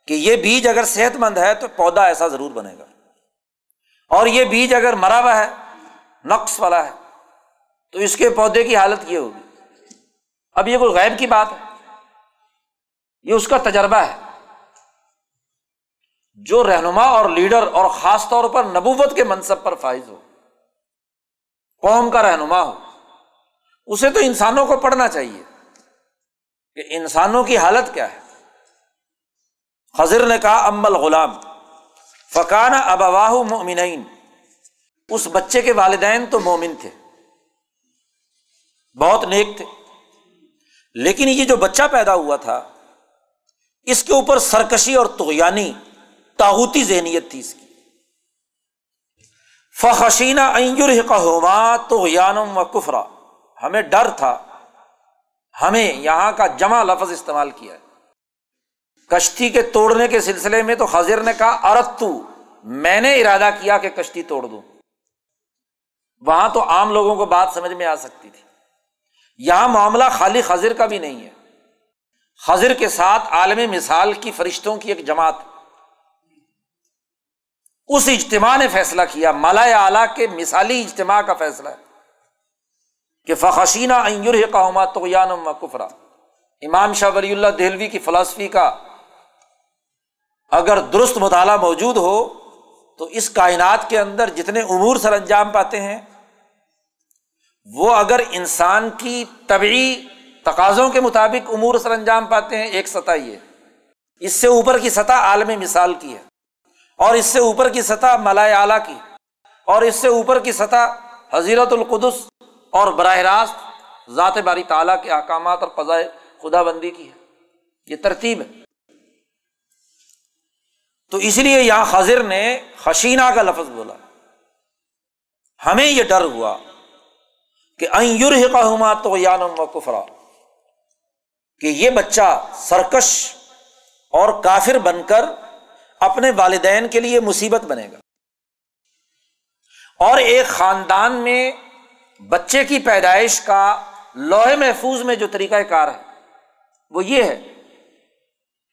کہ یہ بیج اگر صحت مند ہے تو پودا ایسا ضرور بنے گا۔ اور یہ بیج اگر مرا ہوا ہے، نقص والا ہے۔ تو اس کے پودے کی حالت یہ ہوگی۔ اب یہ کوئی غیب کی بات ہے۔ یہ اس کا تجربہ ہے۔ جو رہنما اور لیڈر اور خاص طور پر نبوت کے منصب پر فائز ہو۔ قوم کا رہنما ہو۔ اسے تو انسانوں کو پڑھنا چاہیے۔ کہ انسانوں کی حالت کیا ہے۔ خضر نے کہا امل غلام فکانہ ابواہ مومن اس بچے کے والدین تو مومن تھے۔ بہت نیک تھے۔ لیکن یہ جو بچہ پیدا ہوا تھا، اس کے اوپر سرکشی اور تغیانی تاغوتی ذہنیت تھی اس کی۔ فخشینہ کا ہوما تو و کفرا ہمیں ڈر تھا، ہمیں یہاں کا جمع لفظ استعمال کیا ہے۔ کشتی کے توڑنے کے سلسلے میں تو خضر نے کہا ارت تو میں نے ارادہ کیا کہ کشتی توڑ دوں۔ وہاں تو عام لوگوں کو بات سمجھ میں آ سکتی تھی۔ یہاں معاملہ خالی خضر کا بھی نہیں ہے۔ خضر کے ساتھ عالمی مثال کی فرشتوں کی ایک جماعت۔ اس اجتماع نے فیصلہ کیا مالا اعلیٰ کے مثالی اجتماع کا فیصلہ ہے۔ کہ فخشینہ قوما تو کفرا۔ امام شاہ ولی اللہ دہلوی کی فلاسفی کا اگر درست مطالعہ موجود ہو، تو اس کائنات کے اندر جتنے امور سر انجام پاتے ہیں وہ اگر انسان کی طبعی تقاضوں کے مطابق امور سر انجام پاتے ہیں، ایک سطح یہ اس سے اوپر کی سطح عالمی مثال کی ہے۔ اور اس سے اوپر کی سطح ملائے اعلیٰ کی اور اس سے اوپر کی سطح حضیرت القدس اور براہ راست ذات باری تعالیٰ کے احکامات اور فضائے خدا بندی کی ہے۔ یہ ترتیب ہے۔ تو اس لیے یہاں خضر نے خشینہ کا لفظ بولا۔ ہمیں یہ ڈر ہوا۔ کہ کا تو و کفرا، کہ یہ بچہ سرکش اور کافر بن کر اپنے والدین کے لیے مصیبت بنے گا۔ اور ایک خاندان میں بچے کی پیدائش کا لوہے محفوظ میں جو طریقہ کار ہے، وہ یہ ہے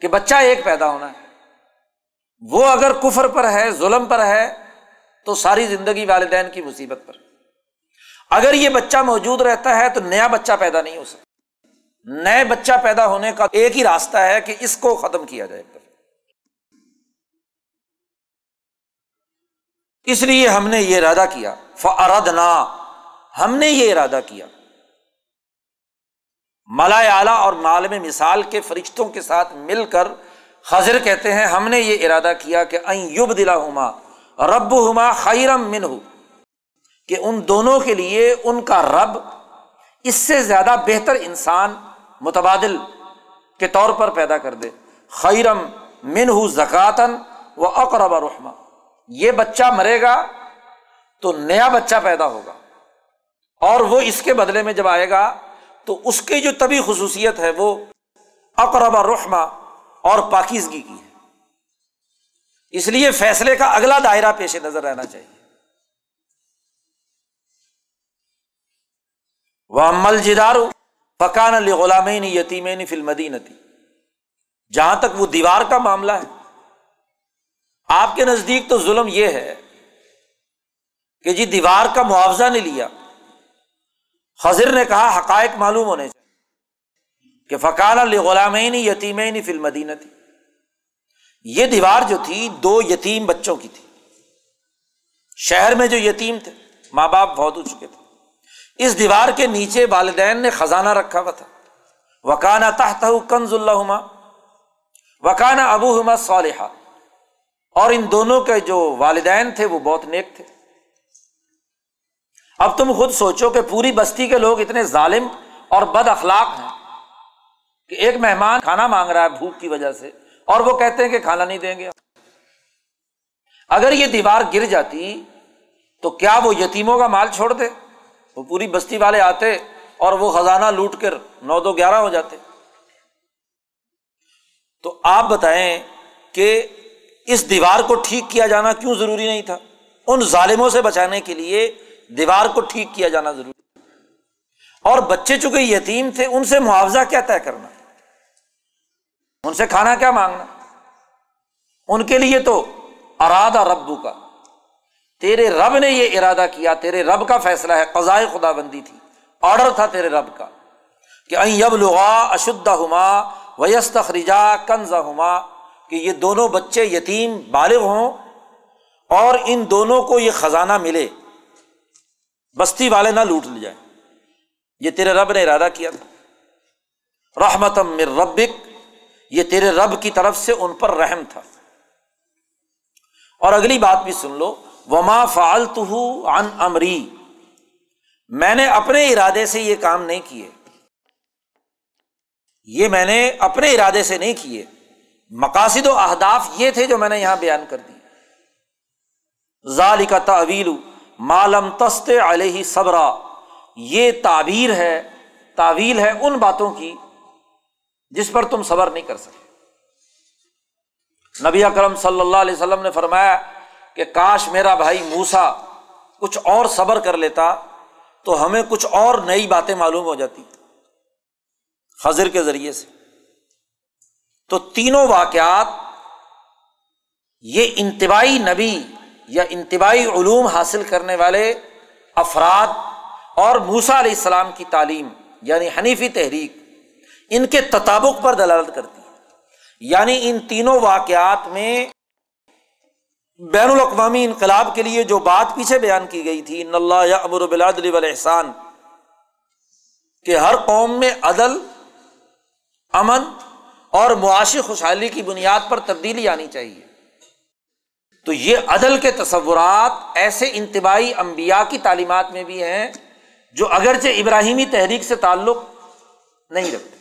کہ بچہ ایک پیدا ہونا ہے۔ وہ اگر کفر پر ہے، ظلم پر ہے، تو ساری زندگی والدین کی مصیبت پر۔ اگر یہ بچہ موجود رہتا ہے تو نیا بچہ پیدا نہیں ہو سکتا۔ نئے بچہ پیدا ہونے کا ایک ہی راستہ ہے کہ اس کو ختم کیا جائے۔ اس لیے ہم نے یہ ارادہ کیا۔ فردنا ہم نے یہ ارادہ کیا۔ ملا اعلی اور معلوم مثال کے فرشتوں کے ساتھ مل کر خضر کہتے ہیں۔ ہم نے یہ ارادہ کیا کہ یوب دلا ہما رب ہما خیرم من ہو کہ ان دونوں کے لیے ان کا رب اس سے زیادہ بہتر انسان متبادل کے طور پر پیدا کر دے۔ خیرم من ہو زکاتن و اقرب رحما یہ بچہ مرے گا تو نیا بچہ پیدا ہوگا۔ اور وہ اس کے بدلے میں جب آئے گا تو اس کی جو طبی خصوصیت ہے وہ اقرب رحما اور پاکیزگی کی ہے۔ اس لیے فیصلے کا اگلا دائرہ پیش نظر رہنا چاہیے۔ وہ عمل جدار فقان علی غلامین یتیمین فلمدی نتی جہاں تک وہ دیوار کا معاملہ ہے، آپ کے نزدیک تو ظلم یہ ہے کہ جی دیوار کا معاوضہ نہیں لیا۔ خضر نے کہا حقائق معلوم ہونے چاہیے کہ فقان علی غلامین یتیمین فلمدینہ تھی یہ دیوار جو تھی دو یتیم بچوں کی تھی۔ شہر میں جو یتیم تھے، ماں باپ بہت ہو چکے تھے۔ اس دیوار کے نیچے والدین نے خزانہ رکھا ہوا تھا۔ وکانا تحت کنز اللہ وکانا ابو ہما صالحہ اور ان دونوں کے جو والدین تھے وہ بہت نیک تھے۔ اب تم خود سوچو کہ پوری بستی کے لوگ اتنے ظالم اور بد اخلاق ہیں کہ ایک مہمان کھانا مانگ رہا ہے بھوک کی وجہ سے اور وہ کہتے ہیں کہ کھانا نہیں دیں گے۔ اگر یہ دیوار گر جاتی تو کیا وہ یتیموں کا مال چھوڑ دے؟ وہ پوری بستی والے آتے اور وہ خزانہ لوٹ کر نو دو گیارہ ہو جاتے۔ تو آپ بتائیں کہ اس دیوار کو ٹھیک کیا جانا کیوں ضروری نہیں تھا؟ ان ظالموں سے بچانے کے لیے دیوار کو ٹھیک کیا جانا ضروری اور بچے چونکہ یتیم تھے، ان سے معاوضہ کیا طے کرنا؟ ان سے کھانا کیا مانگنا؟ ان کے لیے تو ارادہ ربو کا تیرے رب نے یہ ارادہ کیا، تیرے رب کا فیصلہ ہے قزائے خدا بندی تھی آڈر تھا تیرے رب کا کہ یب لغا اشدہ ہما ویست خریجا کنز ہما کہ یہ دونوں بچے یتیم بالغ ہوں اور ان دونوں کو یہ خزانہ ملے، بستی والے نہ لوٹ لے جائیں۔ یہ تیرے رب نے ارادہ کیا تھا۔ رحمتم مر ربک، یہ تیرے رب کی طرف سے ان پر رحم تھا۔ اور اگلی بات بھی سن لو وما فالت ان امری میں نے اپنے ارادے سے یہ کام نہیں کیے۔ یہ میں نے اپنے ارادے سے نہیں کیے۔ مقاصد و اہداف یہ تھے جو میں نے یہاں بیان کر دی ظال کا تعویل مالم تست علیہ صبرا۔ یہ تعبیر ہے، تعویل ہے ان باتوں کی جس پر تم صبر نہیں کر سکے نبی اکرم صلی اللہ علیہ وسلم نے فرمایا کہ کاش میرا بھائی موسا کچھ اور صبر کر لیتا تو ہمیں کچھ اور نئی باتیں معلوم ہو جاتی خضر کے ذریعے سے۔ تو تینوں واقعات یہ انتباہی نبی یا انتباہی علوم حاصل کرنے والے افراد اور موسا علیہ السلام کی تعلیم یعنی حنیفی تحریک، ان کے تطابق پر دلالت کرتی ہے۔ یعنی ان تینوں واقعات میں بین الاقوامی انقلاب کے لیے جو بات پیچھے بیان کی گئی تھی نلہ یا ابر بلادلی احسان کہ ہر قوم میں عدل، امن اور معاشی خوشحالی کی بنیاد پر تبدیلی آنی چاہیے۔ تو یہ عدل کے تصورات ایسے انتباہی امبیا کی تعلیمات میں بھی ہیں جو اگرچہ ابراہیمی تحریک سے تعلق نہیں رکھتے۔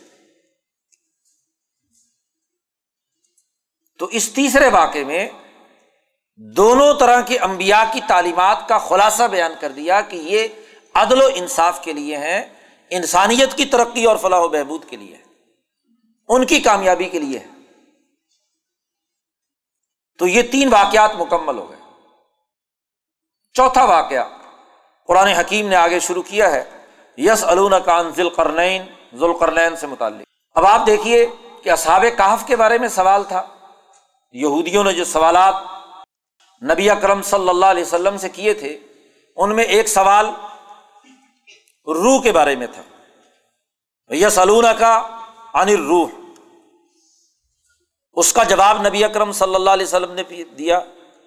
تو اس تیسرے واقعے میں دونوں طرح کے امبیا کی تعلیمات کا خلاصہ بیان کر دیا کہ یہ عدل و انصاف کے لیے ہیں، انسانیت کی ترقی اور فلاح و بہبود کے لیے ان کی کامیابی کے لیے تو یہ تین واقعات مکمل ہو گئے۔ چوتھا واقعہ، قرآن حکیم نے آگے شروع کیا ہے یس کان ذیل کرنین ذوالقرنین سے متعلق۔ اب آپ دیکھیے کہ اصحاب کہف کے بارے میں سوال تھا، یہودیوں نے جو سوالات نبی اکرم صلی اللہ علیہ وسلم سے کیے تھے، ان میں ایک سوال روح کے بارے میں تھا۔ یس سلون کا انر روح اس کا جواب نبی اکرم صلی اللہ علیہ وسلم نے دیا۔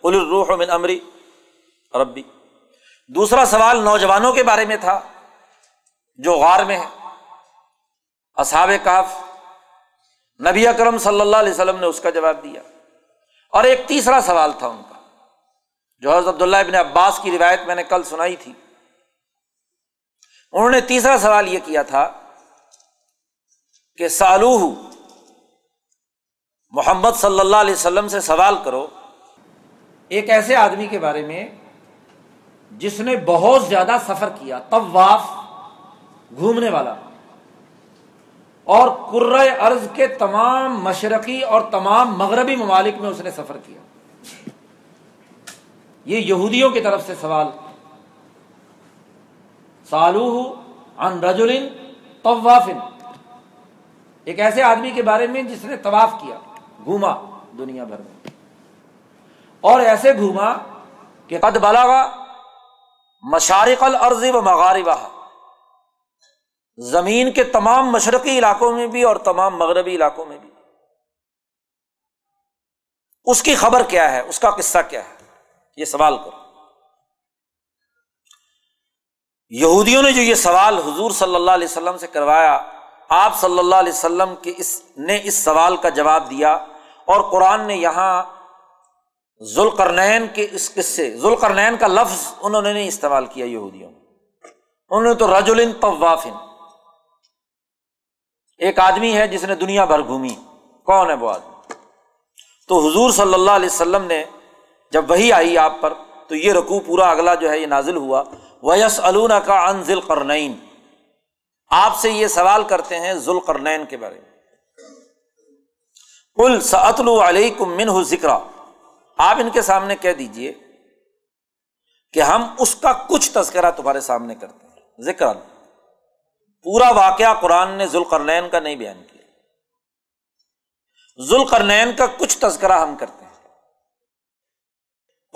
الروح من امری ربی۔ دوسرا سوال نوجوانوں کے بارے میں تھا، جو غار میں ہے۔ اصحاب کاف نبی اکرم صلی اللہ علیہ وسلم نے اس کا جواب دیا۔ اور ایک تیسرا سوال تھا ان کا۔ جو حضرت عبداللہ ابن عباس کی روایت میں نے کل سنائی تھی۔ انہوں نے تیسرا سوال یہ کیا تھا کہ سالوہ، محمد صلی اللہ علیہ وسلم سے سوال کرو، ایک ایسے آدمی کے بارے میں جس نے بہت زیادہ سفر کیا، طواف، گھومنے والا، اور ارض کے تمام مشرقی اور تمام مغربی ممالک میں اس نے سفر کیا۔ یہ یہودیوں کی طرف سے سوال۔ سالوہ ان رجولن طوافن۔ ایک ایسے آدمی کے بارے میں جس نے طواف کیا، گھوما دنیا بھر میں۔ اور ایسے گھوما کہ قد بلاغا مشارق الارض و مغاربہ۔ زمین کے تمام مشرقی علاقوں میں بھی اور تمام مغربی علاقوں میں بھی۔ اس کی خبر کیا ہے؟ اس کا قصہ کیا ہے؟ یہ سوال کرو۔ یہودیوں نے جو یہ سوال حضور صلی اللہ علیہ وسلم سے کروایا، آپ صلی اللہ علیہ وسلم کے اس، نے اس سوال کا جواب دیا اور قرآن نے یہاں ذوالقرنین کے اس قصے، ذوالقرنین کا لفظ انہوں نے نہیں استعمال کیا یہودیوں انہوں نے تو رجولن طوافن۔ ایک آدمی ہے جس نے دنیا بھر گھومی، کون ہے وہ آدمی؟ تو حضور صلی اللہ علیہ وسلم نے جب وہی آئی آپ پر، تو یہ رقو پورا اگلا جو ہے یہ نازل ہوا۔ ویس الون کا ان ذیل قرنین آپ سے یہ سوال کرتے ہیں ذوال قرنین کے بارے میں۔ کل سعتل علیہ کم من ذکر آپ ان کے سامنے کہہ دیجیے کہ ہم اس کا کچھ تذکرہ تمہارے سامنے کرتے ہیں۔ ذکر پورا واقعہ قرآن نے ذوالقرنین کا نہیں بیان کیا۔ ذوالقرنین کا کچھ تذکرہ ہم کرتے ہیں۔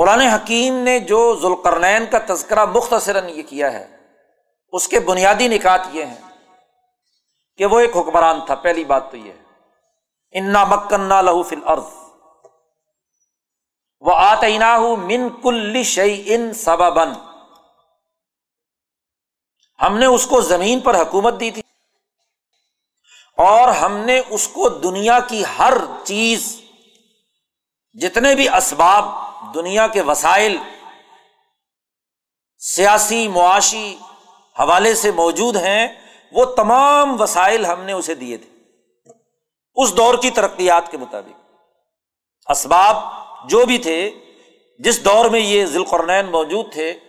قرآن حکیم نے جو ذوالقرنین کا تذکرہ مختصراً یہ کیا ہے، اس کے بنیادی نکات یہ ہیں کہ وہ ایک حکمران تھا، پہلی بات تو یہ ہے۔ انا مکن لہو فل ارض وہ آتعینا من کل شعی ان سبابن ہم نے اس کو زمین پر حکومت دی تھی اور ہم نے اس کو دنیا کی ہر چیز، جتنے بھی اسباب دنیا کے وسائل سیاسی معاشی حوالے سے موجود ہیں، وہ تمام وسائل ہم نے اسے دیے تھے۔ اس دور کی ترقیات کے مطابق۔ اسباب جو بھی تھے، جس دور میں یہ ذیل موجود تھے،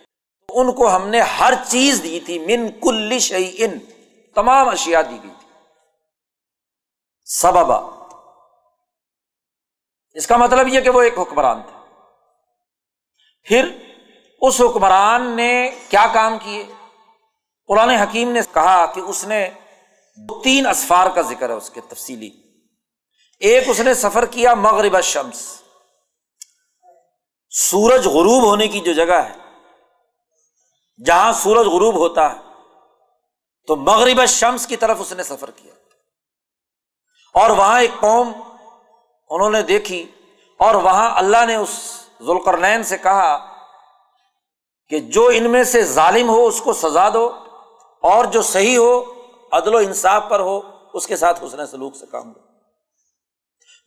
ان کو ہم نے ہر چیز دی تھی، من کل شعی ان تمام اشیا دی گئی تھی۔ سببا۔ اس کا مطلب یہ کہ وہ ایک حکمران تھا پھر اس حکمران نے کیا کام کیے؟ قرآن حکیم نے کہا کہ اس نے تین اسفار کا ذکر ہے اس کے تفصیلی۔ ایک اس نے سفر کیا مغرب شمس سورج غروب ہونے کی جو جگہ ہے، جہاں سورج غروب ہوتا ہے، تو مغرب شمس کی طرف اس نے سفر کیا۔ اور وہاں ایک قوم انہوں نے دیکھی اور وہاں اللہ نے اس ذوالقرنین سے کہا کہ جو ان میں سے ظالم ہو اس کو سزا دو، اور جو صحیح ہو، عدل و انصاف پر ہو، اس کے ساتھ حسن سلوک سے کام دو۔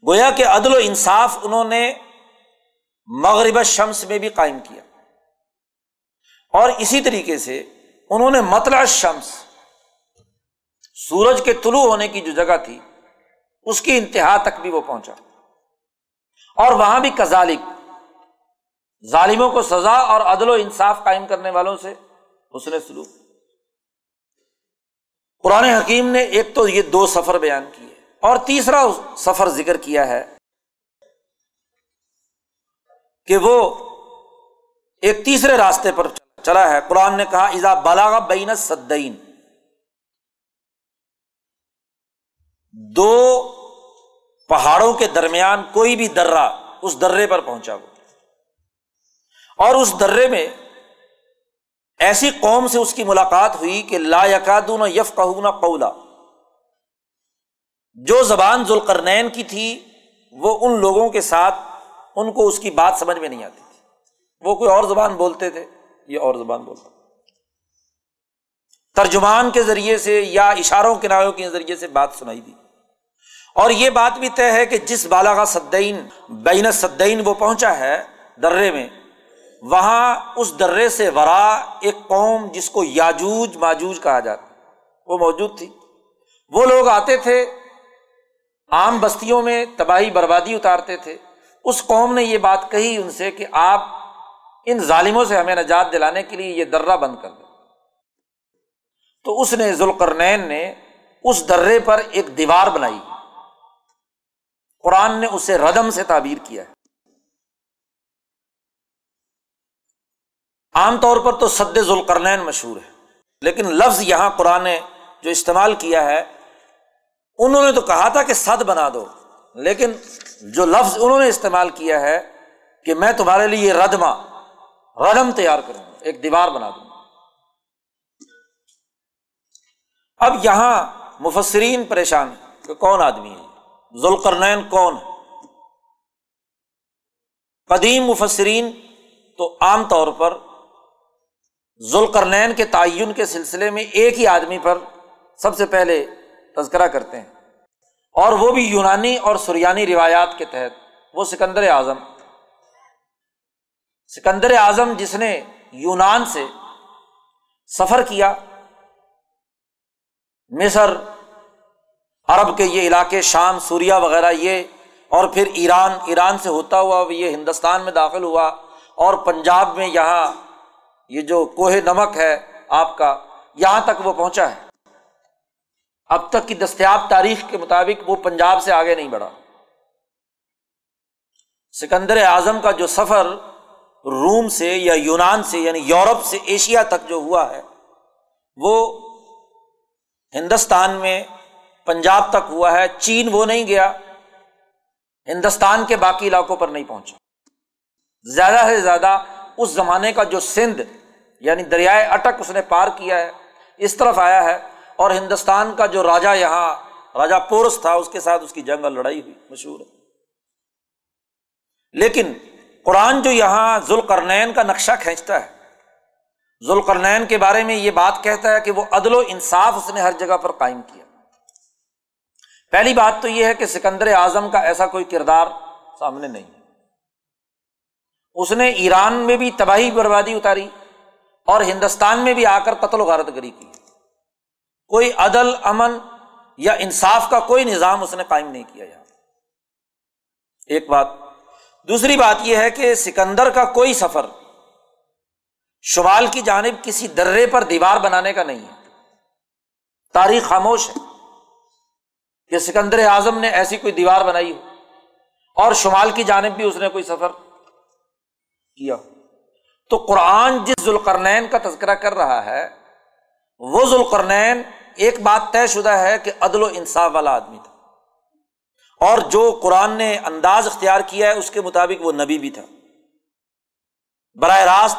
گویا کہ عدل و انصاف انہوں نے مغرب شمس میں بھی قائم کیا۔ اور اسی طریقے سے انہوں نے مطلع شمس، سورج کے طلوع ہونے کی جو جگہ تھی، اس کی انتہا تک بھی وہ پہنچا۔ اور وہاں بھی کزالک ظالموں کو سزا اور عدل و انصاف قائم کرنے والوں سے اس نے سلوک۔ قرآن حکیم نے ایک تو یہ دو سفر بیان کیے اور تیسرا سفر ذکر کیا ہے کہ وہ ایک تیسرے راستے پر چلا ہے۔ قرآن نے کہا ایزا بالاغ بین سدین دو پہاڑوں کے درمیان کوئی بھی درا اس درے پر پہنچا وہ اور اس درے میں ایسی قوم سے اس کی ملاقات ہوئی کہ لا یقاد یف کہ قولا۔ جو زبان ذوالقرنین کی تھی، وہ ان لوگوں کے ساتھ ان کو اس کی بات سمجھ میں نہیں آتی تھی۔ وہ کوئی اور زبان بولتے تھے، یہ اور زبان بولتا ترجمان کے ذریعے سے یا اشاروں کناروں کے ذریعے سے بات سنائی دی۔ اور یہ بات بھی طے ہے کہ جس بالا کا سدین بین سدین وہ پہنچا ہے درے میں وہاں اس درے سے ورا ایک قوم جس کو یاجوج ماجوج کہا جاتا وہ موجود تھی۔ وہ لوگ آتے تھے، عام بستیوں میں تباہی بربادی اتارتے تھے۔ اس قوم نے یہ بات کہی ان سے کہ آپ ان ظالموں سے ہمیں نجات دلانے کے لیے یہ درہ بند کر دیں۔ تو اس نے ذوالقرنین نے اس درے پر ایک دیوار بنائی۔ قرآن نے اسے ردم سے تعبیر کیا ہے۔ عام طور پر تو سد ذوالقرنین مشہور ہے، لیکن لفظ یہاں قرآن نے جو استعمال کیا ہے، انہوں نے تو کہا تھا کہ سد بنا دو، لیکن جو لفظ انہوں نے استعمال کیا ہے کہ میں تمہارے لیے ردما ردم تیار کروں ایک دیوار بنا دوں اب یہاں مفسرین پریشان کہ کون آدمی ہے، ذوالقرنین کون ہے؟ قدیم مفسرین تو عام طور پر ذوالقرنین کے تعین کے سلسلے میں ایک ہی آدمی پر سب سے پہلے تذکرہ کرتے ہیں۔ اور وہ بھی یونانی اور سریانی روایات کے تحت۔ وہ سکندر اعظم۔ سکندر اعظم جس نے یونان سے سفر کیا، مصر، عرب کے یہ علاقے، شام سوریا وغیرہ یہ، اور پھر ایران ایران سے ہوتا ہوا، یہ ہندوستان میں داخل ہوا، اور پنجاب میں یہاں یہ جو کوہ نمک ہے آپ کا، یہاں تک وہ پہنچا ہے۔ اب تک کی دستیاب تاریخ کے مطابق وہ پنجاب سے آگے نہیں بڑھا۔ سکندر اعظم کا جو سفر روم سے یا یونان سے یعنی یورپ سے ایشیا تک جو ہوا ہے، وہ ہندوستان میں پنجاب تک ہوا ہے۔ چین وہ نہیں گیا، ہندوستان کے باقی علاقوں پر نہیں پہنچا۔ زیادہ سے زیادہ اس زمانے کا جو سندھ یعنی دریائے اٹک اس نے پار کیا ہے، اس طرف آیا ہے اور ہندوستان کا جو راجا یہاں، راجا پورس تھا، اس کے ساتھ اس کی جنگ اور لڑائی ہوئی، مشہور ہے۔ لیکن قرآن جو یہاں ذوالقرنین کا نقشہ کھینچتا ہے، ذوالقرنین کے بارے میں یہ بات کہتا ہے کہ وہ عدل و انصاف اس نے ہر جگہ پر قائم کیا۔ پہلی بات تو یہ ہے کہ سکندر اعظم کا ایسا کوئی کردار سامنے نہیں۔ اس نے ایران میں بھی تباہی بربادی اتاری۔ اور ہندوستان میں بھی آ کر قتل و غارت گری کی۔ کوئی عدل، امن یا انصاف کا کوئی نظام اس نے قائم نہیں کیا یہاں۔ ایک بات۔ دوسری بات یہ ہے کہ سکندر کا کوئی سفر شمال کی جانب کسی درے پر دیوار بنانے کا نہیں ہے۔ تاریخ خاموش ہے کہ سکندر اعظم نے ایسی کوئی دیوار بنائی ہو اور شمال کی جانب بھی اس نے کوئی سفر کیا ہو۔ تو قرآن جس ذوالقرنین کا تذکرہ کر رہا ہے، وہ ذوالقرنین ایک بات طے شدہ ہے کہ عدل و انصاف والا آدمی تھا۔ اور جو قرآن نے انداز اختیار کیا ہے، اس کے مطابق وہ نبی بھی تھا۔ براہ راست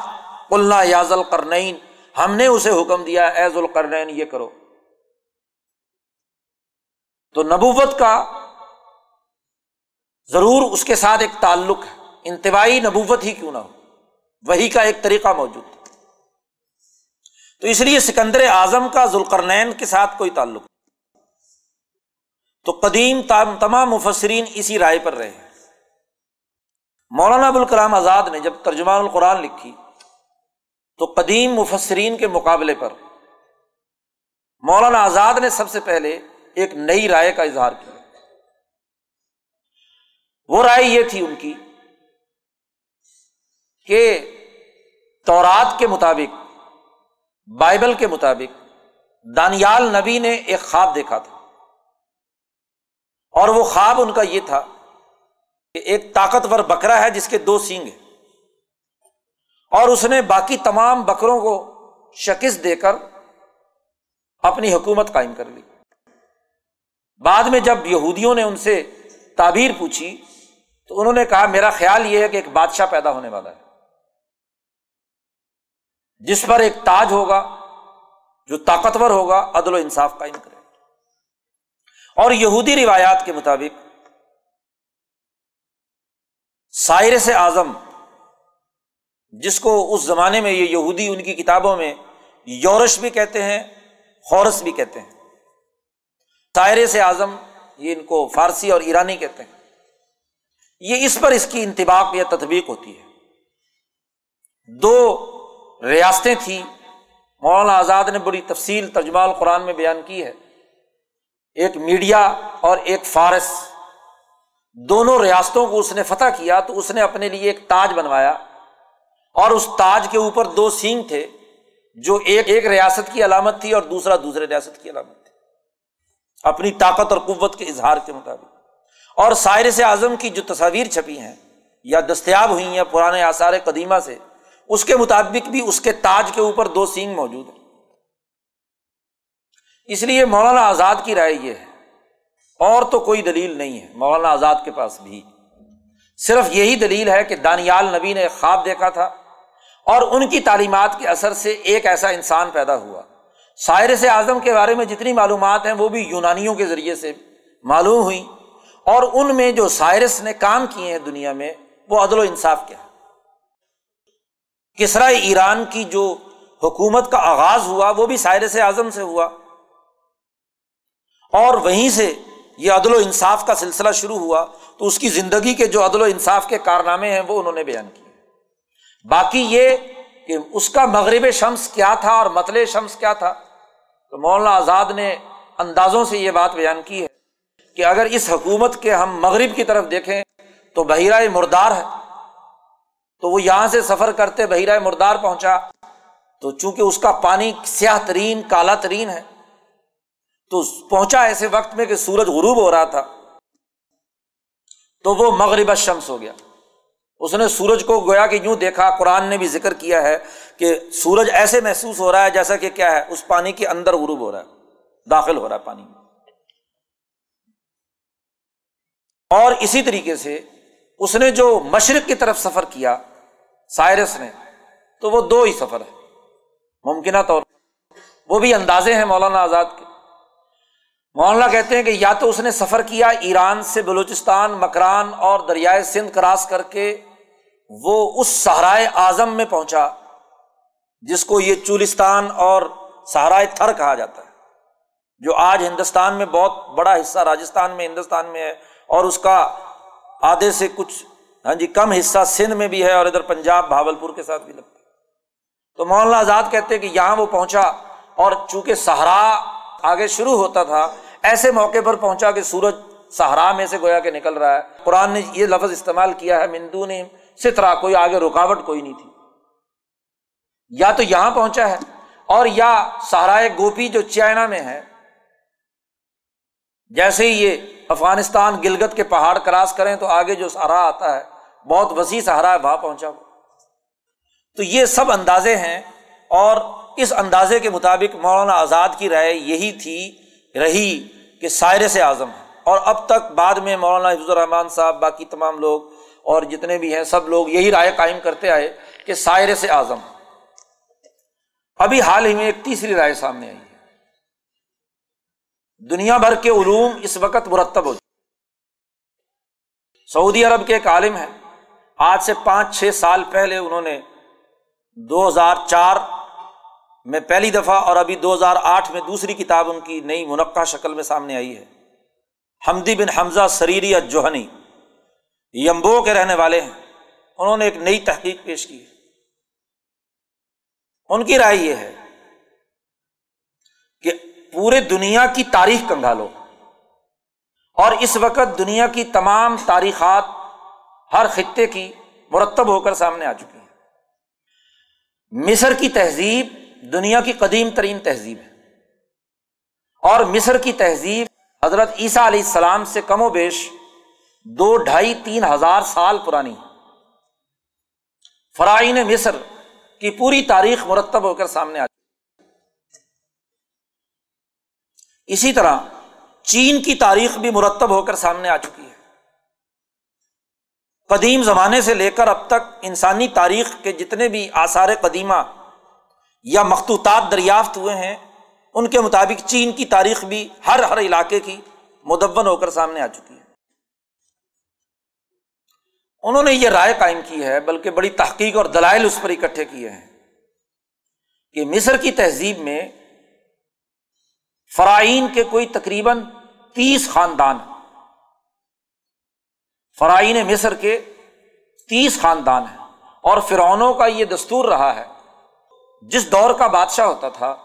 کلنا یاز القرنین ہم نے اسے حکم دیا ایز القرنین یہ کرو۔ تو نبوت کا ضرور اس کے ساتھ ایک تعلق ہے۔ انتباہی نبوت ہی کیوں نہ ہو؟ وہی کا ایک طریقہ موجود تو اس لیے سکندر اعظم کا ذوالقرنین کے ساتھ کوئی تعلق نہیں۔ تو قدیم تمام مفسرین اسی رائے پر رہے مولانا ابوالکلام آزاد نے جب ترجمان القرآن لکھی، تو قدیم مفسرین کے مقابلے پر مولانا آزاد نے سب سے پہلے ایک نئی رائے کا اظہار کیا۔ وہ رائے یہ تھی ان کی کہ تورات کے مطابق، بائبل کے مطابق، دانیال نبی نے ایک خواب دیکھا تھا۔ اور وہ خواب ان کا یہ تھا کہ ایک طاقتور بکرا ہے جس کے دو سینگ ہیں۔ اور اس نے باقی تمام بکروں کو شکست دے کر اپنی حکومت قائم کر لی۔ بعد میں جب یہودیوں نے ان سے تعبیر پوچھی تو انہوں نے کہا، میرا خیال یہ ہے کہ ایک بادشاہ پیدا ہونے والا ہے۔ جس پر ایک تاج ہوگا جو طاقتور ہوگا، عدل و انصاف قائم کرے اور یہودی روایات کے مطابق سائرس اعظم، جس کو اس زمانے میں یہ یہودی ان کی کتابوں میں یورش بھی کہتے ہیں، خورس بھی کہتے ہیں۔ سائرس اعظم یہ ان کو فارسی اور ایرانی کہتے ہیں۔ یہ اس پر اس کی انتباق یا تطبیق ہوتی ہے۔ دو ریاستیں تھیں۔ مولانا آزاد نے بڑی تفصیل ترجمہ القرآن میں بیان کی ہے۔ ایک میڈیا اور ایک فارس۔ دونوں ریاستوں کو اس نے فتح کیا تو اس نے اپنے لیے ایک تاج بنوایا۔ اور اس تاج کے اوپر دو سینگ تھے جو ایک ایک ریاست کی علامت تھی اور دوسرا دوسرے ریاست کی علامت تھی۔ اپنی طاقت اور قوت کے اظہار کے مطابق۔ اور سائر سے اعظم کی جو تصاویر چھپی ہیں یا دستیاب ہوئی ہیں پرانے آثار قدیمہ سے اس کے مطابق بھی اس کے تاج کے اوپر دو سینگ موجود ہیں۔ اس لیے مولانا آزاد کی رائے یہ ہے، اور تو کوئی دلیل نہیں ہے، مولانا آزاد کے پاس بھی۔ صرف یہی دلیل ہے کہ دانیال نبی نے خواب دیکھا تھا، اور ان کی تعلیمات کے اثر سے ایک ایسا انسان پیدا ہوا۔ سائرس اعظم کے بارے میں جتنی معلومات ہیں، وہ بھی یونانیوں کے ذریعے سے معلوم ہوئی اور ان میں جو سائرس نے کام کیے ہیں دنیا میں، وہ عدل و انصاف کیا کسرا ایران کی جو حکومت کا آغاز ہوا، وہ بھی سائرس اعظم سے ہوا۔ اور وہیں سے یہ عدل و انصاف کا سلسلہ شروع ہوا۔ تو اس کی زندگی کے جو عدل و انصاف کے کارنامے ہیں، وہ انہوں نے بیان کیے۔ باقی یہ کہ اس کا مغرب شمس کیا تھا اور متل شمس کیا تھا، تو مولانا آزاد نے اندازوں سے یہ بات بیان کی ہے کہ اگر اس حکومت کے ہم مغرب کی طرف دیکھیں، تو بحیرہ مردار ہے۔ تو وہ یہاں سے سفر کرتے بحیرہ مردار پہنچا۔ تو چونکہ اس کا پانی سیاہ ترین، کالا ترین ہے، تو پہنچا ایسے وقت میں کہ سورج غروب ہو رہا تھا۔ تو وہ مغرب شمس ہو گیا۔ اس نے سورج کو گویا کہ یوں دیکھا، قرآن نے بھی ذکر کیا ہے کہ سورج ایسے محسوس ہو رہا ہے جیسا کہ کیا ہے، اس پانی کے اندر غروب ہو رہا ہے، داخل ہو رہا ہے پانی میں۔ اور اسی طریقے سے اس نے جو مشرق کی طرف سفر کیا، سائرس نے، تو وہ دو ہی سفر ہے ممکنہ طور وہ بھی اندازے ہیں مولانا آزاد کے۔ مولانا کہتے ہیں کہ یا تو اس نے سفر کیا ایران سے بلوچستان، مکران اور دریائے سندھ کراس کر کے وہ اس سہرائے اعظم میں پہنچا، جس کو یہ چولستان اور سہرائے تھر کہا جاتا ہے، جو آج ہندوستان میں بہت بڑا حصہ، راجستھان میں، ہندوستان میں ہے اور اس کا آدھے سے کچھ ہاں جی کم حصہ سندھ میں بھی ہے اور ادھر پنجاب، بھاولپور کے ساتھ بھی لگتا ہے۔ تو مولانا آزاد کہتے ہیں کہ یہاں وہ پہنچا اور چونکہ سہارا آگے شروع ہوتا تھا، ایسے موقع پر پہنچا کہ سورج سہارا میں سے گویا کہ نکل رہا ہے۔ قرآن نے یہ لفظ استعمال کیا ہے مندو نے سترا کوئی آگے رکاوٹ کوئی نہیں تھی۔ یا تو یہاں پہنچا ہے اور یا سہرائے گوپی جو چائنا میں ہے، جیسے ہی یہ افغانستان گلگت کے پہاڑ کراس کریں تو آگے جو سہارا آتا ہے، بہت وسیع سہارا ہے، وہاں پہنچا ہو تو یہ سب اندازے ہیں اور اس اندازے کے مطابق مولانا آزاد کی رائے یہی تھی، رہی کہ سائر سے اعظم ہے اور اب تک بعد میں مولانا حفظ الرحمان صاحب، باقی تمام لوگ اور جتنے بھی ہیں، سب لوگ یہی رائے قائم کرتے آئے کہ سائر سے اعظم۔ ابھی حال ہی میں ایک تیسری رائے سامنے آئی۔ دنیا بھر کے علوم اس وقت مرتب ہو سعودی عرب کے ایک عالم ہیں۔ آج سے پانچ، چھ سال پہلے انہوں نے دو ہزار چار میں پہلی دفعہ اور ابھی دو ہزار آٹھ میں دوسری کتاب ان کی نئی منقع شکل میں سامنے آئی ہے۔ حمدی بن حمزہ سریری جوہنی یمبو کے رہنے والے ہیں۔ انہوں نے ایک نئی تحقیق پیش کی ان کی رائے یہ ہے کہ پورے دنیا کی تاریخ کنگالو اور اس وقت دنیا کی تمام تاریخات ہر خطے کی مرتب ہو کر سامنے آ چکی ہیں۔ مصر کی تہذیب دنیا کی قدیم ترین تہذیب ہے۔ اور مصر کی تہذیب حضرت عیسیٰ علیہ السلام سے کم و بیش دو ڈھائی تین ہزار سال پرانی فرائن مصر کی پوری تاریخ مرتب ہو کر سامنے آ اسی طرح چین کی تاریخ بھی مرتب ہو کر سامنے آ چکی ہے۔ قدیم زمانے سے لے کر اب تک انسانی تاریخ کے جتنے بھی آثار قدیمہ یا مخطوطات دریافت ہوئے ہیں، ان کے مطابق چین کی تاریخ بھی ہر ہر علاقے کی مدون ہو کر سامنے آ چکی ہے۔ انہوں نے یہ رائے قائم کی ہے، بلکہ بڑی تحقیق اور دلائل اس پر اکٹھے کیے ہیں کہ مصر کی تہذیب میں فرائین کے کوئی تقریباً تیس خاندان فرائین مصر کے تیس خاندان ہیں۔ اور فرعونوں کا یہ دستور رہا ہے، جس دور کا بادشاہ ہوتا تھا،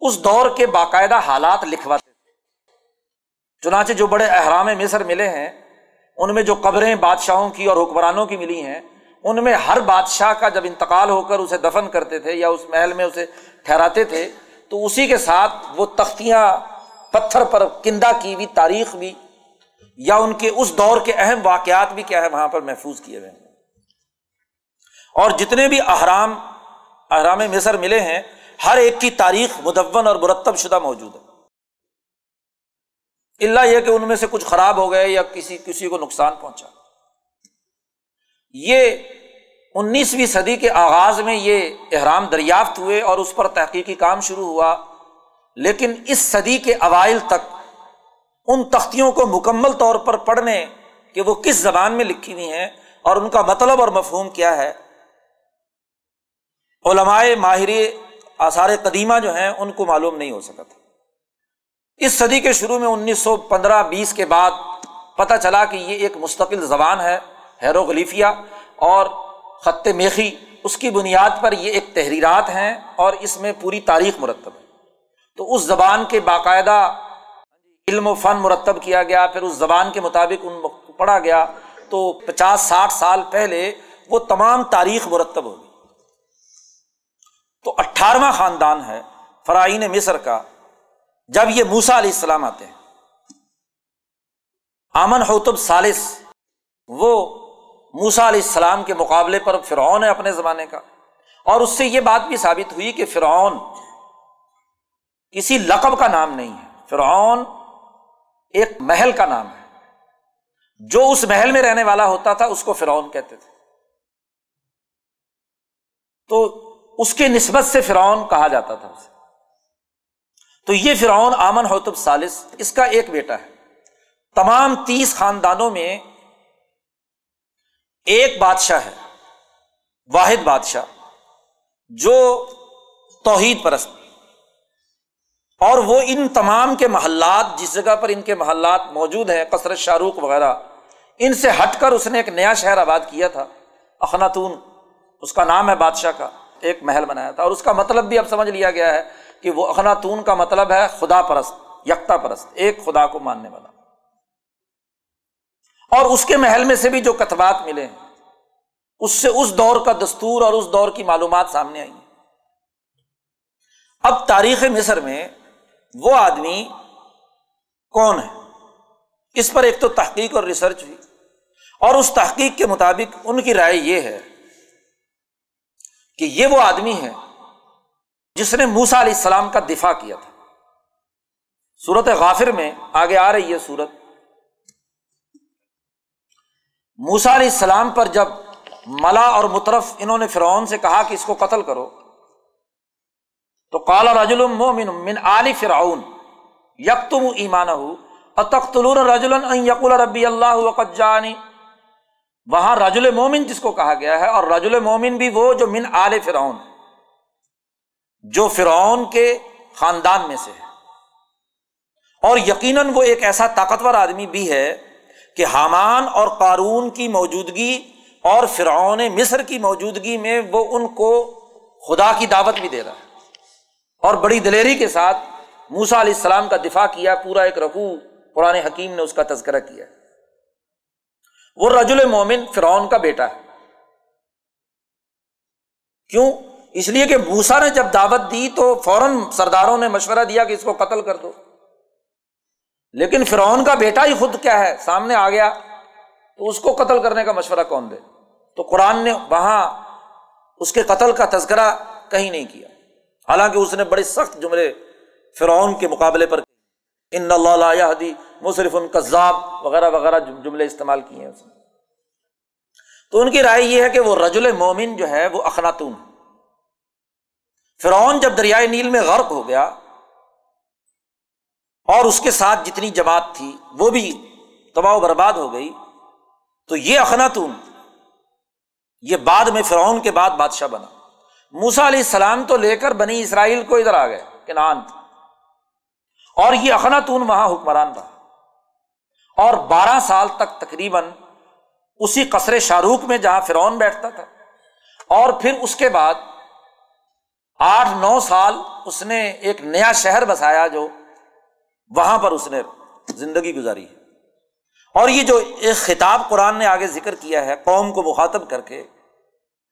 اس دور کے باقاعدہ حالات لکھواتے تھے۔ چنانچہ جو بڑے احرام مصر ملے ہیں، ان میں جو قبریں بادشاہوں کی اور حکمرانوں کی ملی ہیں، ان میں ہر بادشاہ کا جب انتقال ہو کر اسے دفن کرتے تھے یا اس محل میں اسے ٹھہراتے تھے تو اسی کے ساتھ وہ تختیاں پتھر پر کندہ کی ہوئی تاریخ بھی یا ان کے اس دور کے اہم واقعات بھی کیا ہے وہاں پر محفوظ کیے ہوئے ہیں۔ اور جتنے بھی احرام احرام مصر ملے ہیں، ہر ایک کی تاریخ مدون اور مرتب شدہ موجود ہے۔ اللہ یہ کہ ان میں سے کچھ خراب ہو گئے یا کسی کسی کو نقصان پہنچا۔ یہ انیسویں صدی کے آغاز میں یہ احرام دریافت ہوئے اور اس پر تحقیقی کام شروع ہوا۔ لیکن اس صدی کے اوائل تک ان تختیوں کو مکمل طور پر پڑھنے کہ وہ کس زبان میں لکھی ہوئی ہیں اور ان کا مطلب اور مفہوم کیا ہے۔ علمائے ماہر آثار قدیمہ جو ہیں ان کو معلوم نہیں ہو سکا تھا۔ اس صدی کے شروع میں انیس سو پندرہ بیس کے بعد پتہ چلا کہ یہ ایک مستقل زبان ہے، ہیروغلیفیا، اور خط میخی، اس کی بنیاد پر یہ ایک تحریرات ہیں اور اس میں پوری تاریخ مرتب ہے۔ تو اس زبان کے باقاعدہ علم و فن مرتب کیا گیا، پھر اس زبان کے مطابق ان پڑھا گیا۔ تو پچاس، ساٹھ سال پہلے وہ تمام تاریخ مرتب ہوگی تو اٹھارہواں خاندان ہے فرائین مصر کا، جب یہ موسا علیہ السلام آتے ہیں۔ امن حوتب سالس، وہ موسا علیہ السلام کے مقابلے پر فرعون ہے اپنے زمانے کا۔ اور اس سے یہ بات بھی ثابت ہوئی کہ فرعون کسی لقب کا نام نہیں ہے۔ فرعون ایک محل کا نام ہے۔ جو اس محل میں رہنے والا ہوتا تھا، اس کو فرعون کہتے تھے۔ تو اس کے نسبت سے فرعون کہا جاتا تھا اسے۔ تو یہ فرعون آمن ہوتب سالس اس کا ایک بیٹا ہے۔ تمام تیس خاندانوں میں ایک بادشاہ ہے، واحد بادشاہ، جو توحید پرست اور وہ ان تمام کے محلات، جس جگہ پر ان کے محلات موجود ہیں کثرت شاہ رخ وغیرہ، ان سے ہٹ کر اس نے ایک نیا شہر آباد کیا تھا، اخناتون۔ اس کا نام ہے بادشاہ کا، ایک محل بنایا تھا۔ اور اس کا مطلب بھی اب سمجھ لیا گیا ہے کہ وہ اخناتون کا مطلب ہے خدا پرست، یکتا پرست، ایک خدا کو ماننے والا۔ اور اس کے محل میں سے بھی جو کتبات ملے ہیں، اس سے اس دور کا دستور اور اس دور کی معلومات سامنے آئی اب تاریخ مصر میں وہ آدمی کون ہے؟ اس پر ایک تو تحقیق اور ریسرچ ہوئی۔ اور اس تحقیق کے مطابق ان کی رائے یہ ہے کہ یہ وہ آدمی ہے جس نے موسا علیہ السلام کا دفاع کیا تھا۔ سورت غافر میں آگے آ رہی ہے سورت۔ موسا علیہ السلام پر جب ملا اور مترف انہوں نے فرعون سے کہا کہ اس کو قتل کرو، تو کالا رجل من من علی فرعون یک تم ایمان ہو تخت رجول یقول ربی اللہ وقت جانی وہاں رجل مومن جس کو کہا گیا ہے، اور رجل مومن بھی وہ جو من آل فرعون، جو فرعون کے خاندان میں سے ہے۔ اور یقیناً وہ ایک ایسا طاقتور آدمی بھی ہے کہ حامان اور قارون کی موجودگی اور فرعون مصر کی موجودگی میں وہ ان کو خدا کی دعوت بھی دے رہا ہے۔ اور بڑی دلیری کے ساتھ موسا علیہ السلام کا دفاع کیا، پورا ایک رقو قرآن حکیم نے اس کا تذکرہ کیا۔ وہ رجل مومن فرعون کا بیٹا ہے۔ کیوں؟ اس لیے کہ موسا نے جب دعوت دی تو فوراً سرداروں نے مشورہ دیا کہ اس کو قتل کر دو۔ لیکن فرعون کا بیٹا ہی خود کیا ہے؟ سامنے آ گیا۔ تو اس کو قتل کرنے کا مشورہ کون دے؟ تو قرآن نے وہاں اس کے قتل کا تذکرہ کہیں نہیں کیا۔ حالانکہ اس نے بڑے سخت جملے فرعون کے مقابلے پر ان اللہ مصرف ان کذاب وغیرہ وغیرہ جملے استعمال کیے ہیں اس نے تو ان کی رائے یہ ہے کہ وہ رجل مومن جو ہے وہ اخناتون۔ فرعون جب دریائے نیل میں غرق ہو گیا اور اس کے ساتھ جتنی جماعت تھی، وہ بھی تباہ و برباد ہو گئی۔ تو یہ اخناتون، یہ بعد میں فرعون کے بعد بادشاہ بنا۔ موسا علیہ السلام تو لے کر بنی اسرائیل کو ادھر آ گئے کہ نان اور یہ اخناتون وہاں حکمران رہا اور بارہ سال تک تقریباً اسی قصر شاہ رخ میں جہاں فرعون بیٹھتا تھا۔ اور پھر اس کے بعد آٹھ نو سال اس نے ایک نیا شہر بسایا جو وہاں پر اس نے زندگی گزاری ہے۔ اور یہ جو ایک خطاب قرآن نے آگے ذکر کیا ہے، قوم کو مخاطب کر کے،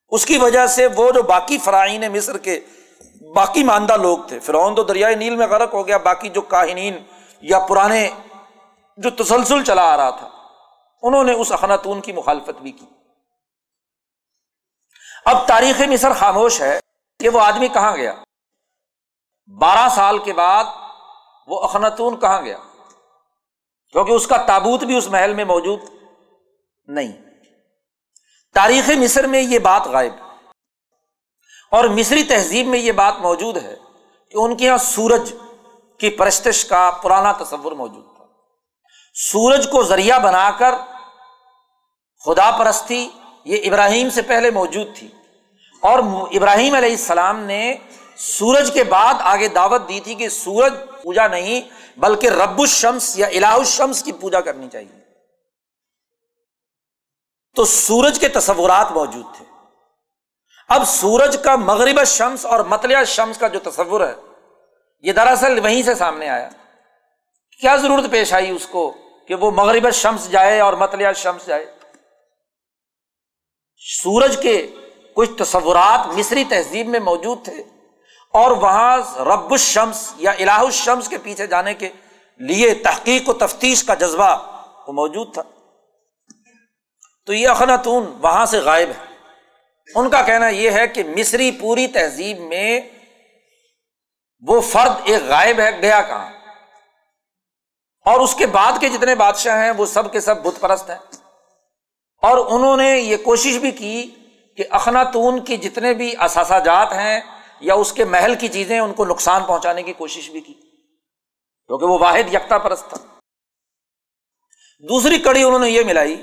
اس کی وجہ سے وہ جو باقی فرائین مصر کے باقی ماندہ لوگ تھے، فرعون تو دریائے نیل میں غرق ہو گیا، باقی جو کاہنین یا پرانے جو تسلسل چلا آ رہا تھا، انہوں نے اس اخناتون کی مخالفت بھی کی۔ اب تاریخ مصر خاموش ہے کہ وہ آدمی کہاں گیا۔ بارہ سال کے بعد وہ اخناتون کہاں گیا؟ کیونکہ اس کا تابوت بھی اس محل میں موجود نہیں۔ تاریخ مصر میں یہ بات غائب اور مصری تہذیب میں یہ بات موجود ہے کہ ان کے یہاں سورج کی پرستش کا پرانا تصور موجود تھا۔ سورج کو ذریعہ بنا کر خدا پرستی یہ ابراہیم سے پہلے موجود تھی۔ اور ابراہیم علیہ السلام نے سورج کے بعد آگے دعوت دی تھی کہ سورج پوجا نہیں، بلکہ رب الشمس یا الہ الشمس کی پوجا کرنی چاہیے۔ تو سورج کے تصورات موجود تھے۔ اب سورج کا مغرب شمس اور متلیہ شمس کا جو تصور ہے، یہ دراصل وہیں سے سامنے آیا۔ کیا ضرورت پیش آئی اس کو کہ وہ مغرب شمس جائے اور متلیہ شمس جائے؟ سورج کے کچھ تصورات مصری تہذیب میں موجود تھے۔ اور وہاں رب الشمس یا الہ الشمس کے پیچھے جانے کے لیے تحقیق و تفتیش کا جذبہ وہ موجود تھا۔ تو یہ اخناتون وہاں سے غائب ہے ان کا کہنا یہ ہے کہ مصری پوری تہذیب میں وہ فرد ایک غائب ہے، گیا کہاں؟ اور اس کے بعد کے جتنے بادشاہ ہیں، وہ سب کے سب بت پرست ہیں۔ اور انہوں نے یہ کوشش بھی کی کہ اخناتون کی جتنے بھی اثاثہ جات ہیں یا اس کے محل کی چیزیں ان کو نقصان پہنچانے کی کوشش بھی کی، کیونکہ وہ واحد یکتا پرست تھا۔ دوسری کڑی انہوں نے یہ ملائی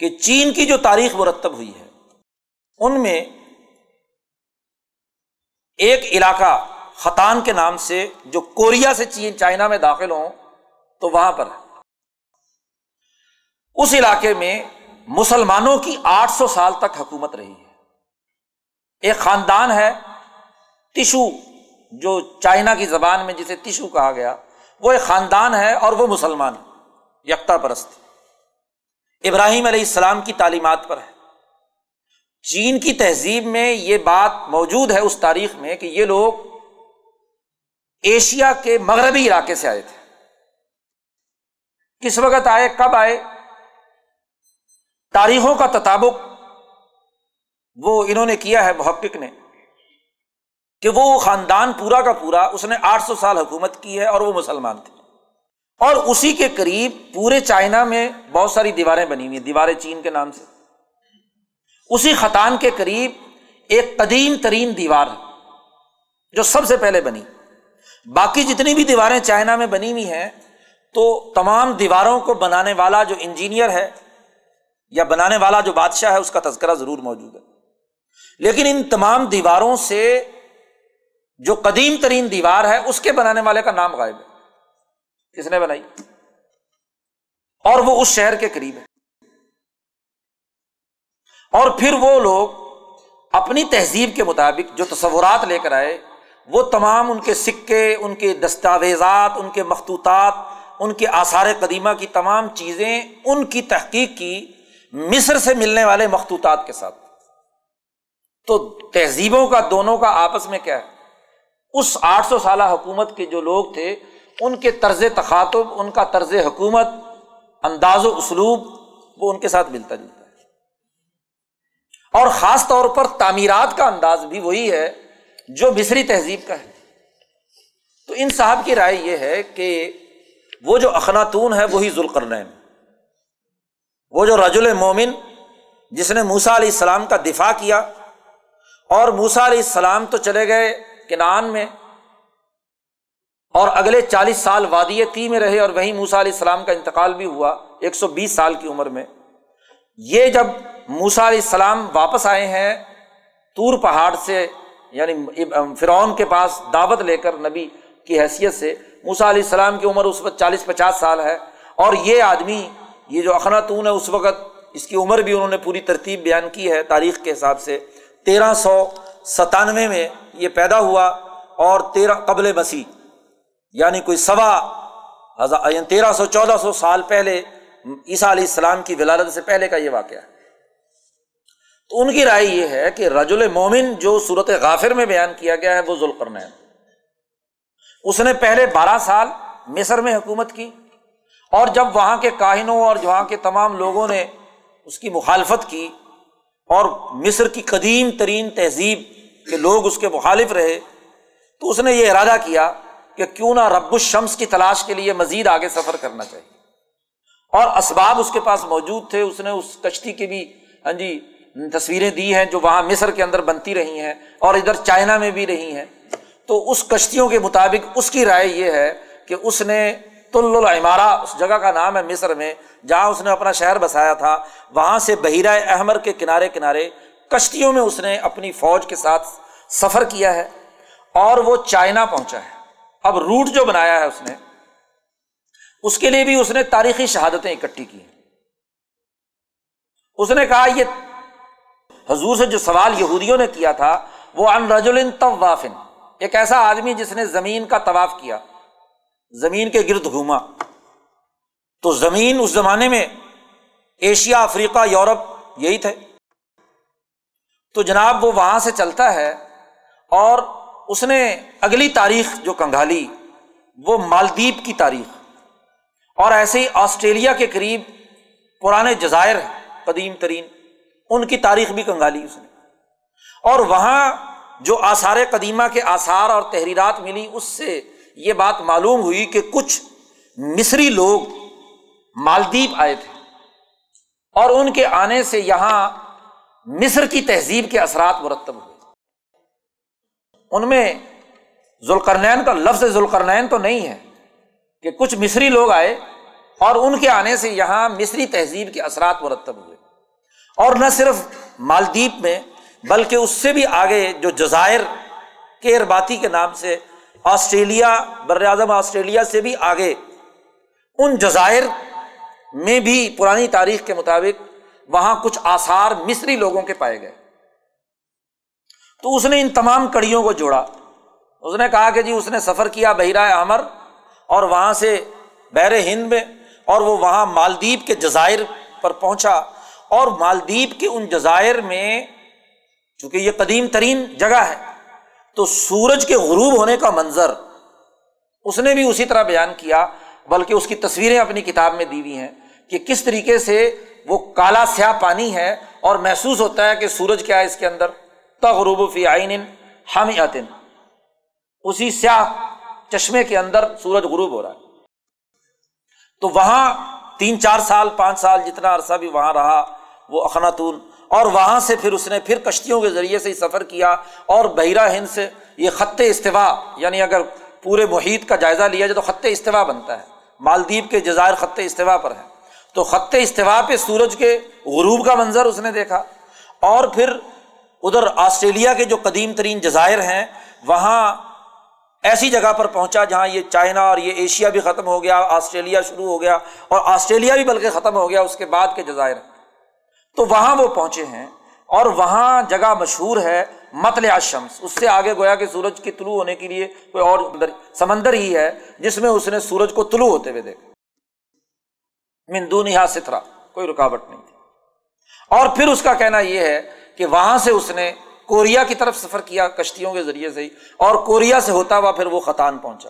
کہ چین کی جو تاریخ مرتب ہوئی ہے، ان میں ایک علاقہ خطان کے نام سے جو کوریا سے چین، چائنا میں داخل ہوں، تو وہاں پر اس علاقے میں مسلمانوں کی آٹھ سو سال تک حکومت رہی ہے۔ ایک خاندان ہے ٹشو، جو چائنا کی زبان میں جسے ٹشو کہا گیا، وہ ایک خاندان ہے اور وہ مسلمان یکتا پرست ابراہیم علیہ السلام کی تعلیمات پر ہے۔ چین کی تہذیب میں یہ بات موجود ہے اس تاریخ میں کہ یہ لوگ ایشیا کے مغربی علاقے سے آئے تھے۔ کس وقت آئے، کب آئے، تاریخوں کا تطابق وہ انہوں نے کیا ہے، محقق نے۔ کہ وہ خاندان پورا کا پورا اس نے آٹھ سو سال حکومت کی ہے اور وہ مسلمان تھے۔ اور اسی کے قریب پورے چائنا میں بہت ساری دیواریں بنی ہوئی ہیں دیواریں چین کے نام سے۔ اسی خطان کے قریب ایک قدیم ترین دیوار ہے، جو سب سے پہلے بنی۔ باقی جتنی بھی دیواریں چائنا میں بنی ہوئی ہیں، تو تمام دیواروں کو بنانے والا جو انجینئر ہے یا بنانے والا جو بادشاہ ہے، اس کا تذکرہ ضرور موجود ہے۔ لیکن ان تمام دیواروں سے جو قدیم ترین دیوار ہے، اس کے بنانے والے کا نام غائب ہے۔ کس نے بنائی؟ اور وہ اس شہر کے قریب ہے۔ اور پھر وہ لوگ اپنی تہذیب کے مطابق جو تصورات لے کر آئے، وہ تمام ان کے سکے، ان کے دستاویزات، ان کے مخطوطات، ان کے آثار قدیمہ کی تمام چیزیں ان کی تحقیق کی مصر سے ملنے والے مخطوطات کے ساتھ۔ تو تہذیبوں کا، دونوں کا آپس میں کیا ہے؟ اس آٹھ سو سالہ حکومت کے جو لوگ تھے، ان کے طرز تخاتب ان کا طرز حکومت، انداز و اسلوب، وہ ان کے ساتھ ملتا جلتا ہے۔ اور خاص طور پر تعمیرات کا انداز بھی وہی ہے جو مصری تہذیب کا ہے۔ تو ان صاحب کی رائے یہ ہے کہ وہ جو اخناتون ہے، وہی ذوالقرن وہ جو رجل مومن، جس نے موسا علیہ السلام کا دفاع کیا، اور موسا علیہ السلام تو چلے گئے کنان میں اور اگلے چالیس سال وادی تی میں رہے اور وہیں موسا علیہ السلام کا انتقال بھی ہوا ایک سو بیس سال کی عمر میں۔ یہ جب موسا علیہ السلام واپس آئے ہیں، تور پہاڑ سے یعنی فرعون کے پاس دعوت لے کر نبی کی حیثیت سے موسا علیہ السلام کی عمر اس وقت چالیس پچاس سال ہے۔ اور یہ آدمی، یہ جو اخناتون ہے، اس وقت اس کی عمر بھی انہوں نے پوری ترتیب بیان کی ہے تاریخ کے حساب سے۔ تیرہ سو ستانوے میں یہ پیدا ہوا اور تیرہ قبل مسیح یعنی کوئی سوا ہزار یعنی تیرہ سو چودہ سو سال پہلے عیسیٰ علیہ السلام کی ولادت سے پہلے کا یہ واقعہ ہے۔ تو ان کی رائے یہ ہے کہ رج مومن جو صورت غافر میں بیان کیا گیا ہے وہ ذوالقرن اس نے پہلے بارہ سال مصر میں حکومت کی اور جب وہاں کے کاہنوں اور وہاں کے تمام لوگوں نے اس کی مخالفت کی اور مصر کی قدیم ترین تہذیب کے لوگ اس کے مخالف رہے، تو اس نے یہ ارادہ کیا کہ کیوں نہ رب الشمس کی تلاش کے لیے مزید آگے سفر کرنا چاہیے۔ اور اسباب اس کے پاس موجود تھے، اس نے اس کشتی کی بھی ہاں جی تصویریں دی ہیں جو وہاں مصر کے اندر بنتی رہی ہیں اور ادھر چائنا میں بھی رہی ہیں۔ تو اس کشتیوں کے مطابق اس کی رائے یہ ہے کہ اس نے تل العمارہ، اس جگہ کا نام ہے مصر میں جہاں اس نے اپنا شہر بسایا تھا، وہاں سے بحیرہ احمر کے کنارے کنارے کشتیوں میں اس نے اپنی فوج کے ساتھ سفر کیا ہے اور وہ چائنا پہنچا ہے۔ اب روٹ جو بنایا ہے اس نے، اس کے لیے بھی اس نے تاریخی شہادتیں اکٹھی کی اس نے کہا، یہ حضور سے جو سوال یہودیوں نے کیا تھا، وہ ان رجول طوافن، ایک ایسا آدمی جس نے زمین کا طواف کیا، زمین کے گرد گھوما۔ تو زمین اس زمانے میں ایشیا، افریقہ، یورپ یہی تھے۔ تو جناب وہ وہاں سے چلتا ہے اور اس نے اگلی تاریخ جو کنگالی وہ مالدیپ کی تاریخ۔ اور ایسے ہی آسٹریلیا کے قریب پرانے جزائر قدیم ترین۔ ان کی تاریخ بھی کنگالی اس نے۔ اور وہاں جو آثار قدیمہ کے آثار اور تحریرات ملی، اس سے یہ بات معلوم ہوئی کہ کچھ مصری لوگ مالدیپ آئے تھے اور ان کے آنے سے یہاں مصر کی تہذیب کے اثرات مرتب ہوئے۔ ان میں ذوالقرنین کا، لفظ ذوالقرنین تو نہیں ہے کہ کچھ مصری لوگ آئے اور ان کے آنے سے یہاں مصری تہذیب کے اثرات مرتب ہوئے۔ اور نہ صرف مالدیپ میں، بلکہ اس سے بھی آگے جو جزائر کے ارباتی کے نام سے، آسٹریلیا بر اعظم آسٹریلیا سے بھی آگے، ان جزائر میں بھی پرانی تاریخ کے مطابق وہاں کچھ آثار مصری لوگوں کے پائے گئے۔ تو اس نے ان تمام کڑیوں کو جوڑا۔ اس نے کہا کہ جی اس نے سفر کیا بحیرہ امر اور وہاں سے بحر ہند میں اور وہ وہاں مالدیپ کے جزائر پر پہنچا۔ اور مالدیپ کے ان جزائر میں، چونکہ یہ قدیم ترین جگہ ہے، تو سورج کے غروب ہونے کا منظر اس نے بھی اسی طرح بیان کیا، بلکہ اس کی تصویریں اپنی کتاب میں دی ہوئی ہیں۔ کہ کس طریقے سے وہ کالا سیاہ پانی ہے اور محسوس ہوتا ہے کہ سورج کیا ہے اس کے اندر؟ تغروب فی آئین ہم اسی سیاہ چشمے کے اندر سورج غروب ہو رہا ہے۔ تو وہاں تین چار سال، پانچ سال جتنا عرصہ بھی وہاں رہا، وہ اخناتون، اور وہاں سے پھر اس نے پھر کشتیوں کے ذریعے سے ہی سفر کیا، اور بحیرہ ہند سے یہ خط استوا یعنی اگر پورے محیط کا جائزہ لیا جائے تو خط استوا بنتا ہے۔ مالدیپ کے جزائر خط استوا پر ہے۔ تو خط استوا پہ سورج کے غروب کا منظر اس نے دیکھا۔ اور پھر ادھر آسٹریلیا کے جو قدیم ترین جزائر ہیں، وہاں ایسی جگہ پر پہنچا جہاں یہ چائنا اور یہ ایشیا بھی ختم ہو گیا، آسٹریلیا شروع ہو گیا، اور آسٹریلیا بھی بلکہ ختم ہو گیا اس کے بعد کے جزائر۔ تو وہاں وہ پہنچے ہیں، اور وہاں جگہ مشہور ہے متل شمس اس سے آگے گویا کہ سورج کی طلوع ہونے کے لیے کوئی اور سمندر ہی ہے، جس میں اس نے سورج کو طلوع ہوتے ہوئے دیکھا۔ مندون یہاں سترا کوئی رکاوٹ نہیں تھی۔ اور پھر اس کا کہنا یہ ہے کہ وہاں سے اس نے کوریا کی طرف سفر کیا، کشتیوں کے ذریعے سے ہی، اور کوریا سے ہوتا ہوا پھر وہ خطان پہنچا۔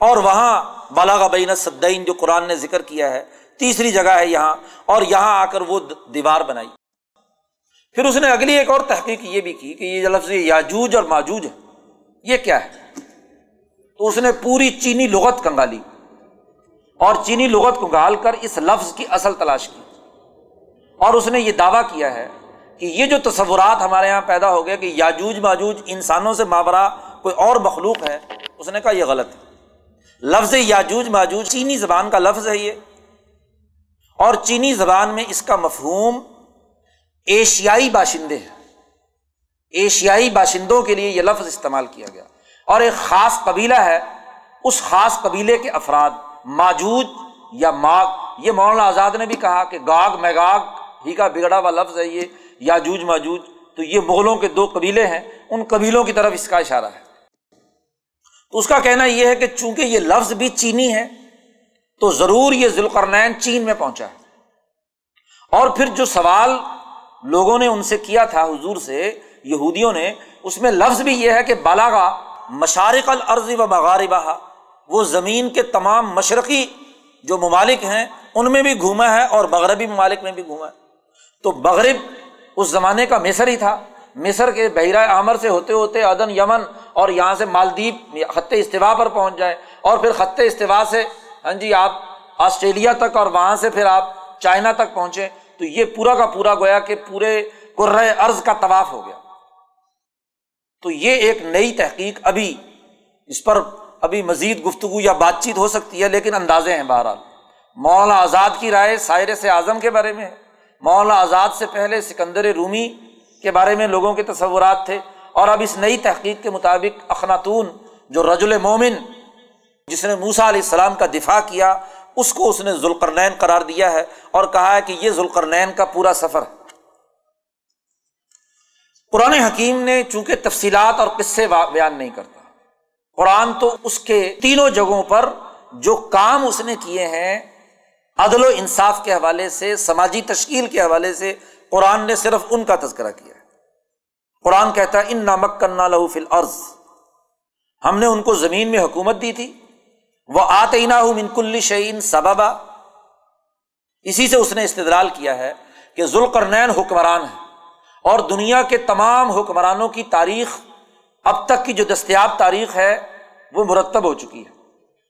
اور وہاں بالا بین صدین جو قرآن نے ذکر کیا ہے، تیسری جگہ ہے یہاں، اور یہاں آ کر وہ دیوار بنائی۔ پھر اس نے اگلی ایک اور تحقیق یہ بھی کی کہ یہ لفظ یاجوج اور ماجوج ہے، یہ کیا ہے؟ تو اس نے پوری چینی لغت کنگالی۔ اور چینی لغت کو گال کر اس لفظ کی اصل تلاش کی۔ اور اس نے یہ دعویٰ کیا ہے کہ یہ جو تصورات ہمارے یہاں پیدا ہو گیا کہ یاجوج ماجوج انسانوں سے ماورا کوئی اور مخلوق ہے، اس نے کہا یہ غلط ہے۔ لفظ یاجوج ماجوج چینی زبان کا لفظ ہے یہ۔ اور چینی زبان میں اس کا مفہوم ایشیائی باشندے ہیں۔ ایشیائی باشندوں کے لیے یہ لفظ استعمال کیا گیا۔ اور ایک خاص قبیلہ ہے، اس خاص قبیلے کے افراد۔ ماجوج یا ماگ، یہ مولانا آزاد نے بھی کہا کہ گاگ، میگاگ، ہی کا بگڑا ہوا لفظ ہے یہ، یاجوج، ماجوج، تو یہ مغلوں کے دو قبیلے ہیں، ان قبیلوں کی طرف اس کا اشارہ ہے۔ تو اس کا کہنا یہ ہے کہ چونکہ یہ لفظ بھی چینی ہے، تو ضرور یہ ذوالقرنین چین میں پہنچا ہے۔ اور پھر جو سوال لوگوں نے ان سے کیا تھا، حضور سے، یہودیوں نے، اس میں لفظ بھی یہ ہے کہ بالاگا مشارق العرض و مغاربہ وہ زمین کے تمام مشرقی جو ممالک ہیں، ان میں بھی گھوما ہے اور مغربی ممالک میں بھی گھوما ہے۔ تو مغرب اس زمانے کا مصر ہی تھا۔ مصر کے بحیرہ عامر سے ہوتے ہوتے عدن، یمن اور یہاں سے مالدیپ، خط استوا پر پہنچ جائے۔ اور پھر خط استوا سے ہاں جی آپ آسٹریلیا تک اور وہاں سے پھر آپ چائنا تک پہنچے۔ تو یہ پورا کا پورا گویا کہ پورے ارض کا طواف ہو گیا۔ تو یہ ایک نئی تحقیق ابھی اس پر ابھی مزید گفتگو یا بات چیت ہو سکتی ہے، لیکن اندازے ہیں بہرحال۔ مولانا آزاد کی رائے سائر سے اعظم کے بارے میں مولانا آزاد سے پہلے سکندر رومی کے بارے میں لوگوں کے تصورات تھے، اور اب اس نئی تحقیق کے مطابق اخناتون، جو رجل مومن، جس نے موسا علیہ السلام کا دفاع کیا، اس کو اس نے ذوالقرنین قرار دیا ہے اور کہا ہے کہ یہ ذوالقرنین کا پورا سفر ہے۔ قرآن حکیم نے چونکہ تفصیلات اور قصے بیان نہیں کرتا قرآن تو اس کے تینوں جگہوں پر جو کام اس نے کیے ہیں، عدل و انصاف کے حوالے سے، سماجی تشکیل کے حوالے سے قرآن نے صرف ان کا تذکرہ کیا ہے۔ قرآن کہتا ہے ان نامک لہو فل عرض ہم نے ان کو زمین میں حکومت دی تھی۔ وہ آتے منکل شعین سبابا اسی سے اس نے استدلال کیا ہے کہ ذوالقرنین حکمران ہے اور دنیا کے تمام حکمرانوں کی تاریخ اب تک کی جو دستیاب تاریخ ہے وہ مرتب ہو چکی ہے۔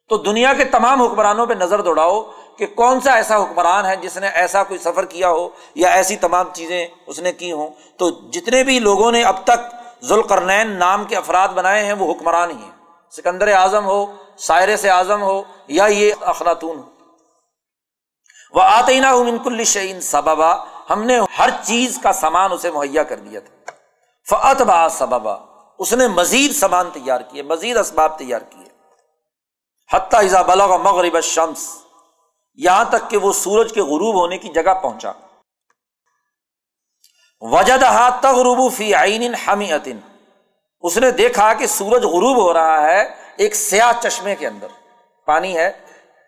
تو دنیا کے تمام حکمرانوں پہ نظر دوڑاؤ کہ کون سا ایسا حکمران ہے جس نے ایسا کوئی سفر کیا ہو یا ایسی تمام چیزیں اس نے کی ہوں۔ تو جتنے بھی لوگوں نے اب تک ذوالقرنین نام کے افراد بنائے ہیں وہ حکمران ہی ہیں۔ سکندر اعظم ہو، سائر سے اعظم ہو یا یہ اخلاطون ہو۔ وہ آتے نا منکل شعین سبابا ہم نے ہر چیز کا سامان اسے مہیا کر دیا تھا۔ فعت با سبابا اس نے مزید سامان تیار کیے، مزید اسباب تیار کیے۔ حتیٰ ازا بلا مغرب شمس یہاں تک کہ وہ سورج کے غروب ہونے کی جگہ پہنچا۔ وجد تغرب فی عین حمی اس نے دیکھا کہ سورج غروب ہو رہا ہے ایک سیاہ چشمے کے اندر۔ پانی ہے،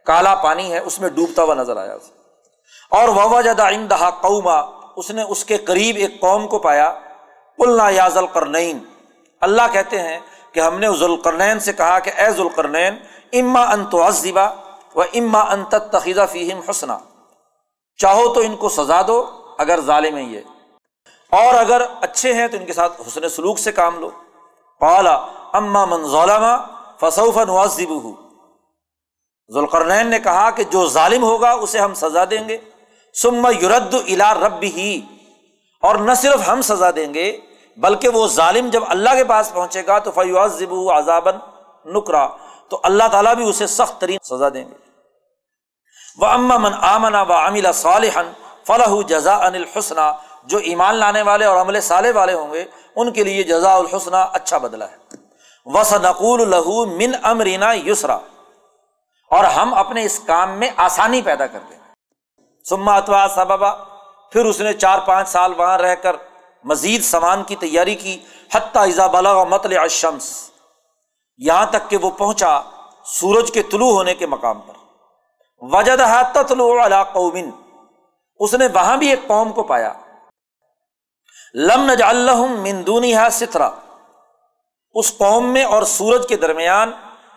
کالا پانی ہے، اس میں ڈوبتا ہوا نظر آیا۔ اسے اور وجد عندها قوما، اس نے اس کے قریب ایک قوم کو پایا۔ قلنا یا ذوالقرنین اللہ کہتے ہیں کہ ہم نے ذوالقرنین سے کہا کہ اے ذوالقرنین، اما ان تعذبا و اما ان تتخذ فیہم حسنا۔ چاہو تو ان کو سزا دو اگر ظالم ہیں یہ۔ اور اگر اچھے ہیں تو ان کے ساتھ حسن سلوک سے کام لو۔ قال اما من ظلم فسوف نعذبه۔ ذوالقرنین نے کہا کہ جو ظالم ہوگا اسے ہم سزا دیں گے۔ سما یورد الا رب ہی اور نہ صرف ہم سزا دیں گے بلکہ وہ ظالم جب اللہ کے پاس پہنچے گا تو فیوز ضب عذابن نکرا تو اللہ تعالیٰ بھی اسے سخت ترین سزا دیں گے۔ وہ امن آمنا و املا صالحن فلاح جزا ان الحسنہ جو ایمان لانے والے اور عمل صالح والے ہوں گے، ان کے لیے جزا الحسنہ اچھا بدلا ہے۔ وس نقول لہو من امرینا یسرا اور ہم اپنے اس کام میں آسانی پیدا کر دیں سما اتوا سببا، پھر اس نے چار پانچ سال وہاں رہ کر مزید سامان کی تیاری کی، حتیٰ ایزا بلا متل اشمس یہاں تک کہ وہ پہنچا سورج کے طلوع ہونے کے مقام پر۔ وجد تتلو قومن، اس نے وہاں بھی ایک قوم کو پایا۔ لم نج اللہ مندونی سترا اس قوم میں اور سورج کے درمیان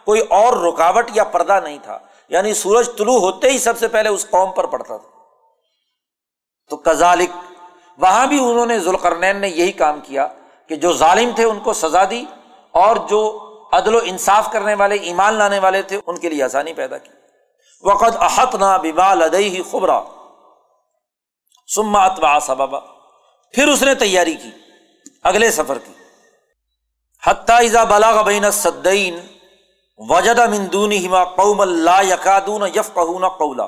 کوئی اور رکاوٹ یا پردہ نہیں تھا۔ یعنی سورج طلوع ہوتے ہی سب سے پہلے اس قوم پر پڑتا تھا۔ تو کزالک وہاں بھی انہوں نے ذوالقرنین نے یہی کام کیا کہ جو ظالم تھے ان کو سزا دی اور جو عدل و انصاف کرنے والے، ایمان لانے والے تھے، ان کے لیے آسانی پیدا کی۔ وقت احت نہ ببا لدئی ہی خبرا سما اتبا سبابا پھر اس نے تیاری کی، اگلے سفر کی۔ حتیٰ ازا بلاغ بین صدین وجد مندون ہما قوم اللہ یقادون یف قولا۔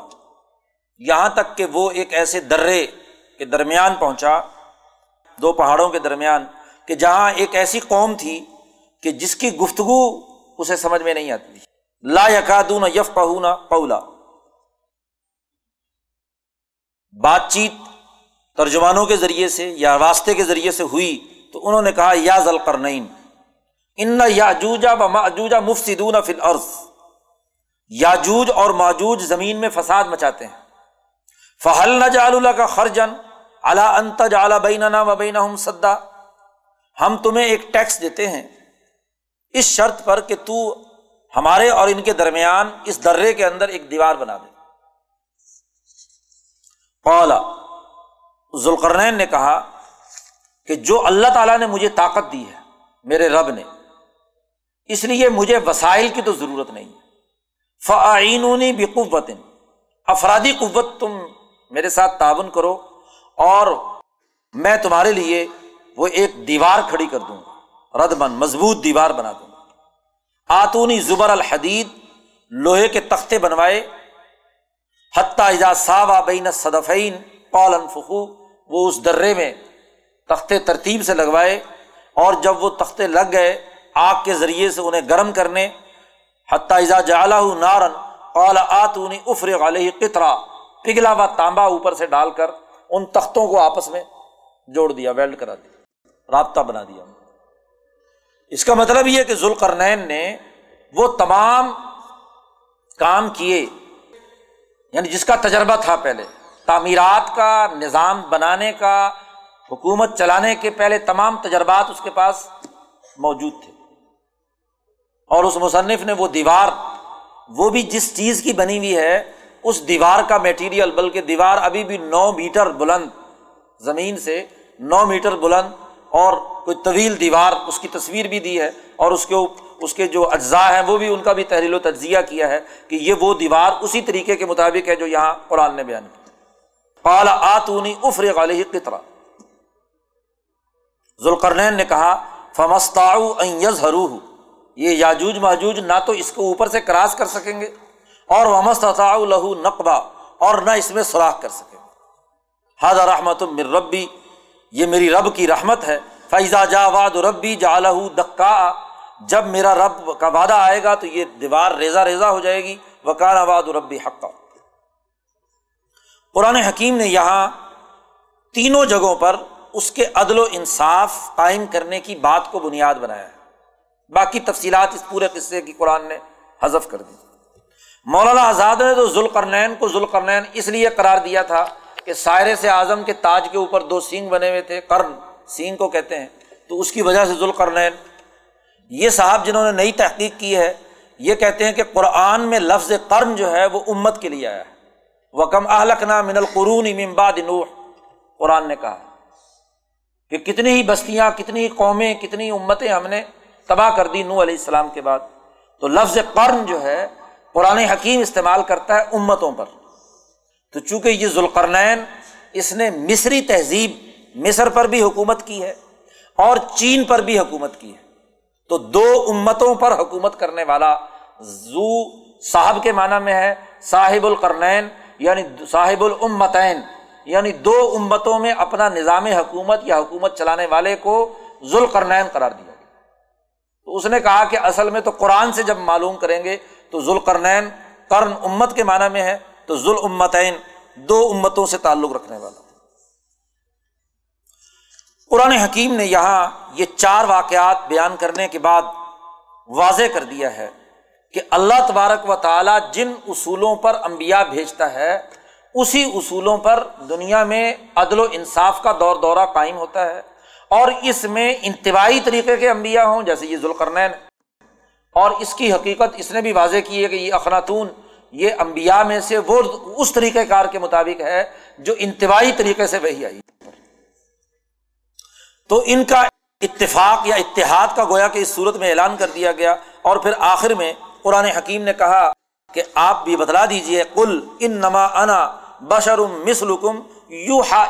یہاں تک کہ وہ ایک ایسے درے کے درمیان پہنچا، دو پہاڑوں کے درمیان، کہ جہاں ایک ایسی قوم تھی کہ جس کی گفتگو اسے سمجھ میں نہیں آتی تھی۔ لا یقادون یف قہون قولا۔ بات چیت ترجمانوں کے ذریعے سے یا راستے کے ذریعے سے ہوئی تو انہوں نے کہا، یا ذل کرنین ان یاجوجا و ماجوجا مفسدون فل عرض یاجوج اور ماجوج زمین میں فساد مچاتے ہیں۔ فہل نہ جال اللہ کا خرجن اللہ انت جالا بین و بین سدا۔ ہم تمہیں ایک ٹیکس دیتے ہیں۔ اس شرط پر کہ تو ہمارے اور ان کے درمیان اس درے کے اندر ایک دیوار بنا دے۔ پولا ذوالقرنین نے کہا کہ جو اللہ تعالیٰ نے مجھے طاقت دی ہے، میرے رب نے، اس لیے مجھے وسائل کی تو ضرورت نہیں۔ ہے فعینونی بھی قوت افرادی قوت تم میرے ساتھ تعاون کرو۔ اور میں تمہارے لیے وہ ایک دیوار کھڑی کر دوں گا۔ ردمن، مضبوط دیوار بنا دوں گا۔ آتونی زبر الحدید لوہے کے تختے بنوائے، حتیٰ اجا صاوا بین صدفین پال انفخو، وہ اس درے میں تختے ترتیب سے لگوائے، اور جب وہ تختے لگ گئے، آگ کے ذریعے سے انہیں گرم کرنے، حتیٰ اجا جالا نارن قال آتونی افر علیہ قطرا پگھلا ہوا تانبا اوپر سے ڈال کر ان تختوں کو آپس میں جوڑ دیا، ویلڈ کرا دیا، رابطہ بنا دیا۔ اس کا مطلب یہ کہ ذوالقرنین نے وہ تمام کام کیے یعنی جس کا تجربہ تھا پہلے، تعمیرات کا، نظام بنانے کا، حکومت چلانے کے پہلے تمام تجربات اس کے پاس موجود تھے۔ اور اس مصنف نے وہ دیوار، وہ بھی جس چیز کی بنی ہوئی ہے اس دیوار کا میٹیریل بلکہ دیوار ابھی بھی نو میٹر بلند، زمین سے نو میٹر بلند، اور کوئی طویل دیوار اس کی تصویر بھی دی ہے، اور اس کے اس کے جو اجزاء ہیں، وہ بھی ان کا بھی تحریل و تجزیہ کیا ہے کہ یہ وہ دیوار اسی طریقے کے مطابق ہے جو یہاں قرآن نے بیان کیا کالا آتونی افر علیہ قطرہ ذوالقرنین نے کہا فمستاؤ یز ہرو یہ یاجوج ماجوج نہ تو اس کو اوپر سے کراس کر سکیں گے۔ اور لہو نقبہ اور نہ اس میں سوراخ کر سکیں گے رحمت مر ربی یہ میری رب کی رحمت ہے۔ فیضا جا واد ربی جا لہو دکا جب میرا رب کا وعدہ آئے گا تو یہ دیوار ریزا ریزا ہو جائے گی۔ وکان آباد ربی حقا۔ قرآن حکیم نے یہاں تینوں جگہوں پر اس کے عدل و انصاف قائم کرنے کی بات کو بنیاد بنایا ہے۔ باقی تفصیلات اس پورے قصے کی قرآن نے حذف کر دی۔ مولانا آزاد نے تو ذوالقرنین کو ذوالقرنین اس لیے قرار دیا تھا کہ سائر سے اعظم کے تاج کے اوپر دو سینگ بنے ہوئے تھے کرن سینگ کو کہتے ہیں۔ تو اس کی وجہ سے ذوالقرنین، یہ صاحب جنہوں نے نئی تحقیق کی ہے، یہ کہتے ہیں کہ قرآن میں لفظ قرن جو ہے وہ امت کے لیے آیا ہے۔ وکم اہلکنا من القرون امباد نوح۔ قرآن نے کہا کہ کتنی ہی بستیاں، کتنی قومیں، کتنی امتیں ہم نے تباہ کر دی نو علیہ السلام کے بعد۔ تو لفظ قرن جو ہے قرآن حکیم استعمال کرتا ہے امتوں پر۔ تو چونکہ یہ ذوالقرنین اس نے مصری تہذیب مصر پر بھی حکومت کی ہے اور چین پر بھی حکومت کی ہے، تو دو امتوں پر حکومت کرنے والا زو صاحب کے معنی میں ہے صاحب القرنین یعنی صاحب الامتین یعنی دو امتوں میں اپنا نظام حکومت یا حکومت چلانے والے کو ذوالقرنین قرار دیا گیا۔ تو اس نے کہا کہ اصل میں تو قرآن سے جب معلوم کریں گے تو ذوالقرنین قرن امت کے معنی میں ہے، تو ذوال امتین دو امتوں سے تعلق رکھنے والا۔ قرآن حکیم نے یہاں یہ چار واقعات بیان کرنے کے بعد واضح کر دیا ہے کہ اللہ تبارک و تعالیٰ جن اصولوں پر انبیاء بھیجتا ہے، اسی اصولوں پر دنیا میں عدل و انصاف کا دور دورہ قائم ہوتا ہے اور اس میں انتباہی طریقے کے انبیاء ہوں، جیسے یہ ذوالقرنین اور اس کی حقیقت اس نے بھی واضح کی ہے کہ یہ اخناتون، یہ انبیاء میں سے وہ اس طریقۂ کار کے مطابق ہے جو انتباہی طریقے سے وہی آئی۔ تو ان کا اتفاق یا اتحاد کا گویا کہ اس صورت میں اعلان کر دیا گیا اور پھر آخر میں قرآن حکیم نے کہا کہ آپ بھی بتلا دیجیے کل ان نما انا بشر مسلکم یو ہا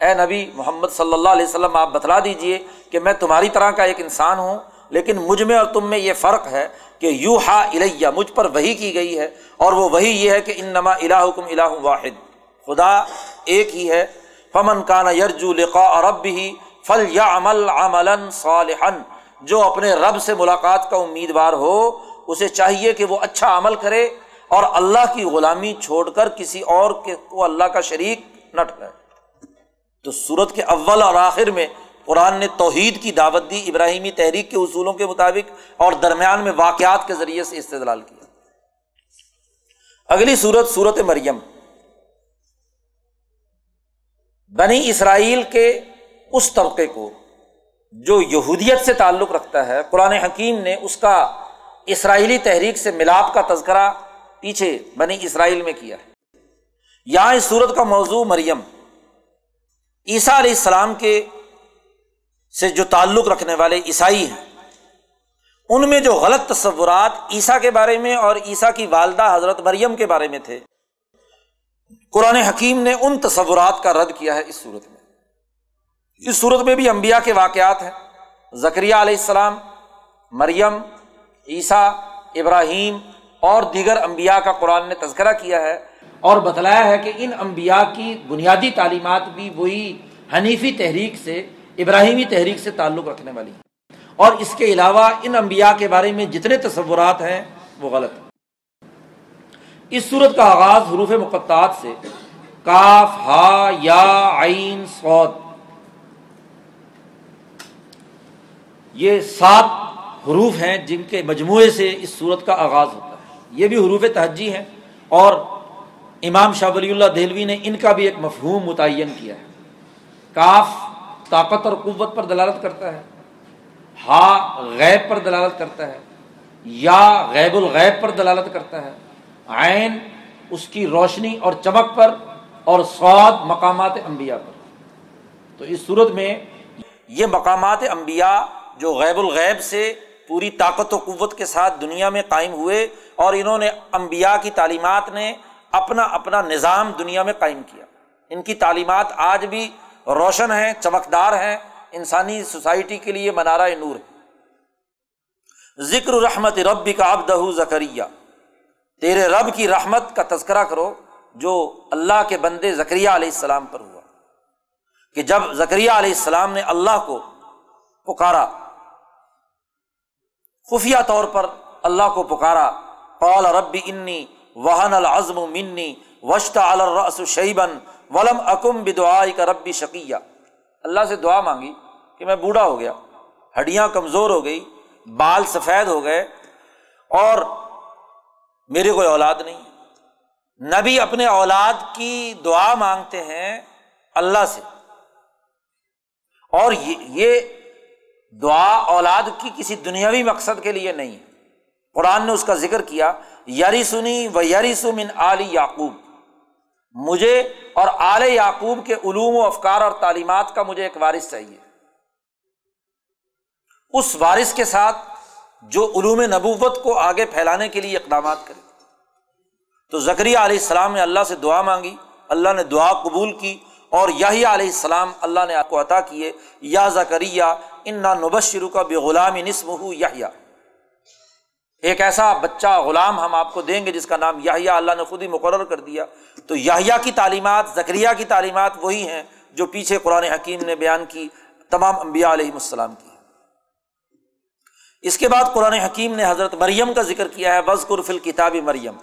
اے نبی محمد صلی اللہ علیہ وسلم، آپ بتلا دیجیے کہ میں تمہاری طرح کا ایک انسان ہوں لیکن مجھ میں اور تم میں یہ فرق ہے کہ یو ہا الیہ، مجھ پر وہی کی گئی ہے اور وہ وہی یہ ہے کہ ان نما الہکم الہ واحد، خدا ایک ہی ہے۔ فمن کانا یرجو لقاء رب ہی فل یا عمل عمل صالحن جو اپنے رب سے ملاقات کا امیدوار ہو، اسے چاہیے کہ وہ اچھا عمل کرے اور اللہ کی غلامی چھوڑ کر کسی اور کے کو اللہ کا شریک نہ ٹھہرائے۔ تو سورت کے اول اور آخر میں قرآن نے توحید کی دعوت دی، ابراہیمی تحریک کے اصولوں کے مطابق اور درمیان میں واقعات کے ذریعے سے استدلال کیا۔ اگلی صورت صورت مریم۔ بنی اسرائیل کے اس طبقے کو جو یہودیت سے تعلق رکھتا ہے، قرآن حکیم نے اس کا اسرائیلی تحریک سے ملاپ کا تذکرہ پیچھے بنی اسرائیل میں کیا۔ ہے یہاں اس صورت کا موضوع مریم۔ عیسیٰ علیہ السلام کے سے جو تعلق رکھنے والے عیسائی ہیں۔ ان میں جو غلط تصورات عیسیٰ کے بارے میں اور عیسیٰ کی والدہ حضرت مریم کے بارے میں تھے۔ قرآن حکیم نے ان تصورات کا رد کیا ہے اس صورت میں۔ اس صورت میں بھی امبیا کے واقعات ہیں۔ ذکریہ علیہ السلام، مریم، عیسیٰ، ابراہیم اور دیگر امبیا کا قرآن نے تذکرہ کیا ہے اور بتلایا ہے کہ ان امبیا کی بنیادی تعلیمات بھی وہی حنیفی تحریک سے ابراہیمی تحریک سے تعلق رکھنے والی اور اس کے علاوہ ان انبیاء کے بارے میں جتنے تصورات ہیں، وہ غلط ہیں۔ اس صورت کا آغاز حروف مقطعات سے۔ کاف، ہا، یا، عین سعود یہ سات حروف ہیں جن کے مجموعے سے اس صورت کا آغاز ہوتا ہے۔ یہ بھی حروف تہجی ہیں۔ اور امام شاہ ولی اللہ دہلوی نے ان کا بھی ایک مفہوم متعین کیا ہے۔ کاف طاقت اور قوت پر دلالت کرتا ہے۔ ہا غیب پر دلالت کرتا ہے۔ یا غیب الغیب پر دلالت کرتا ہے۔ عین اس کی روشنی اور چمک پر اور سواد مقامات انبیاء پر۔ تو اس صورت میں یہ مقامات انبیاء جو غیب الغیب سے پوری طاقت و قوت کے ساتھ دنیا میں قائم ہوئے اور انہوں نے انبیاء کی تعلیمات نے اپنا اپنا نظام دنیا میں قائم کیا۔ ان کی تعلیمات آج بھی روشن ہیں، چمکدار ہیں۔ انسانی سوسائٹی کے لیے منارہ نور ہے ذکر رحمت ربی کا اب دہ زکریہ تیرے رب کی رحمت کا تذکرہ کرو جو اللہ کے بندے زکریہ علیہ السلام پر ہوا۔ کہ جب زکریہ علیہ السلام نے اللہ کو پکارا، خفیہ طور پر اللہ کو پکارا، قال ربی انی وحن العزم منی وشتا الرس شیبن ولم اکم بدعائی کا ربی شکیہ اللہ سے دعا مانگی کہ میں بوڑھا ہو گیا، ہڈیاں کمزور ہو گئی، بال سفید ہو گئے اور میرے کوئی اولاد نہیں۔ نبی اپنے اولاد کی دعا مانگتے ہیں اللہ سے۔ اور یہ دعا اولاد کی کسی دنیاوی مقصد کے لیے نہیں۔ ہے قرآن نے اس کا ذکر کیا یری سنی و یری سمن علی یعقوب۔ مجھے اور آل یعقوب کے علوم و افکار اور تعلیمات کا مجھے ایک وارث چاہیے۔ اس وارث کے ساتھ جو علوم نبوت کو آگے پھیلانے کے لیے اقدامات کرے۔ تو زکریہ علیہ السلام نے اللہ سے دعا مانگی، اللہ نے دعا قبول کی اور یہی علیہ السلام اللہ نے آپ کو عطا کیے، یا زکریہ ان نبشرو کا بے غلام نسم ہو یا ایک ایسا بچہ غلام ہم آپ کو دیں گے جس کا نام یاہیا اللہ نے خود ہی مقرر کر دیا۔ تو یاہیا کی تعلیمات ذکریہ کی تعلیمات وہی ہیں جو پیچھے قرآن حکیم نے بیان کی، تمام انبیاء علیہ السلام کی۔ اس کے بعد قرآن حکیم نے حضرت مریم کا ذکر کیا ہے بز قرفل کتاب مریم۔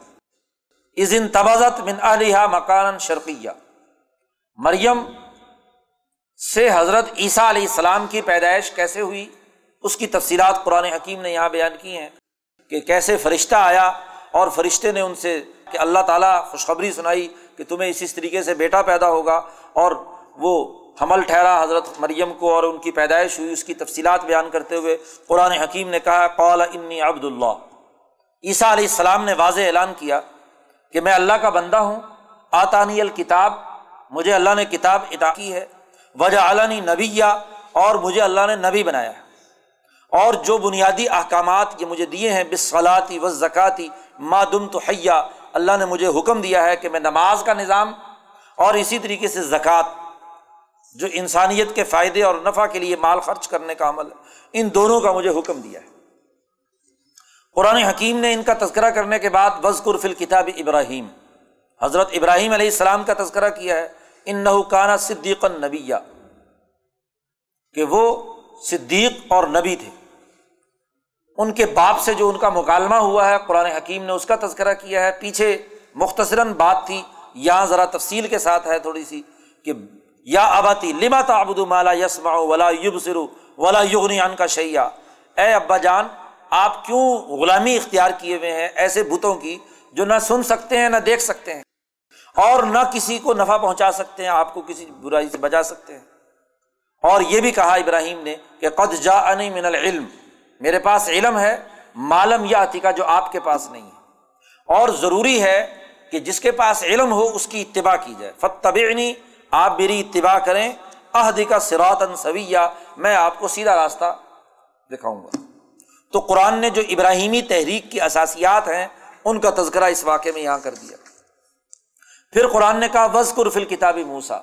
ازن تبازت من علیہ مکان شرقیہ۔ مریم سے حضرت عیسیٰ علیہ السلام کی پیدائش کیسے ہوئی؟ اس کی تفصیلات قرآن حکیم نے یہاں بیان کی ہیں۔ کہ کیسے فرشتہ آیا اور فرشتے نے ان سے کہ اللہ تعالیٰ خوشخبری سنائی کہ تمہیں اسی طریقے سے بیٹا پیدا ہوگا اور وہ حمل ٹھہرا حضرت مریم کو اور ان کی پیدائش ہوئی، اس کی تفصیلات بیان کرتے ہوئے قرآن حکیم نے کہا قول انی عبد اللہ۔ عیسیٰ علیہ السلام نے واضح اعلان کیا کہ میں اللہ کا بندہ ہوں، آتانی الکتاب، مجھے اللہ نے کتاب ادا کی ہے وجہ علنی نبیہ اور مجھے اللہ نے نبی بنایا ہے۔ اور جو بنیادی احکامات یہ مجھے دیے ہیں بصلاتی و زکاتی مادم تو حیا، اللہ نے مجھے حکم دیا ہے کہ میں نماز کا نظام اور اسی طریقے سے زکوٰۃ، جو انسانیت کے فائدے اور نفع کے لیے مال خرچ کرنے کا عمل ہے، ان دونوں کا مجھے حکم دیا ہے۔ قرآن حکیم نے ان کا تذکرہ کرنے کے بعد بزقر فل کتاب ابراہیم حضرت ابراہیم علیہ السلام کا تذکرہ کیا ہے ان کانا صدیق نبی کہ وہ صدیق اور نبی تھے۔ ان کے باپ سے جو ان کا مکالمہ ہوا ہے، قرآن حکیم نے اس کا تذکرہ کیا ہے۔ پیچھے مختصراً بات تھی۔ یہاں ذرا تفصیل کے ساتھ ہے تھوڑی سی کہ یا آباتی لما تعبد مالا یسما ولا یوب سرو ولا یغنی ان کا شیا اے ابا جان، آپ کیوں غلامی اختیار کیے ہوئے ہیں ایسے بتوں کی جو نہ سن سکتے ہیں، نہ دیکھ سکتے ہیں اور نہ کسی کو نفع پہنچا سکتے ہیں، آپ کو کسی برائی سے بجا سکتے ہیں۔ اور یہ بھی کہا ابراہیم نے کہ قد جا ان من العلم۔ میرے پاس علم ہے، معلوم یا عتیقہ جو آپ کے پاس نہیں ہے۔ اور ضروری ہے کہ جس کے پاس علم ہو، اس کی اتباع کی جائے۔ فتبعنی آپ میری اتباع کریں۔ عہدی کا سراۃ سویہ میں آپ کو سیدھا راستہ دکھاؤں گا۔ تو قرآن نے جو ابراہیمی تحریک کی اثاسیات ہیں، ان کا تذکرہ اس واقعے میں یہاں کر دیا۔ پھر قرآن نے کہا وز قرفل کتابی موسا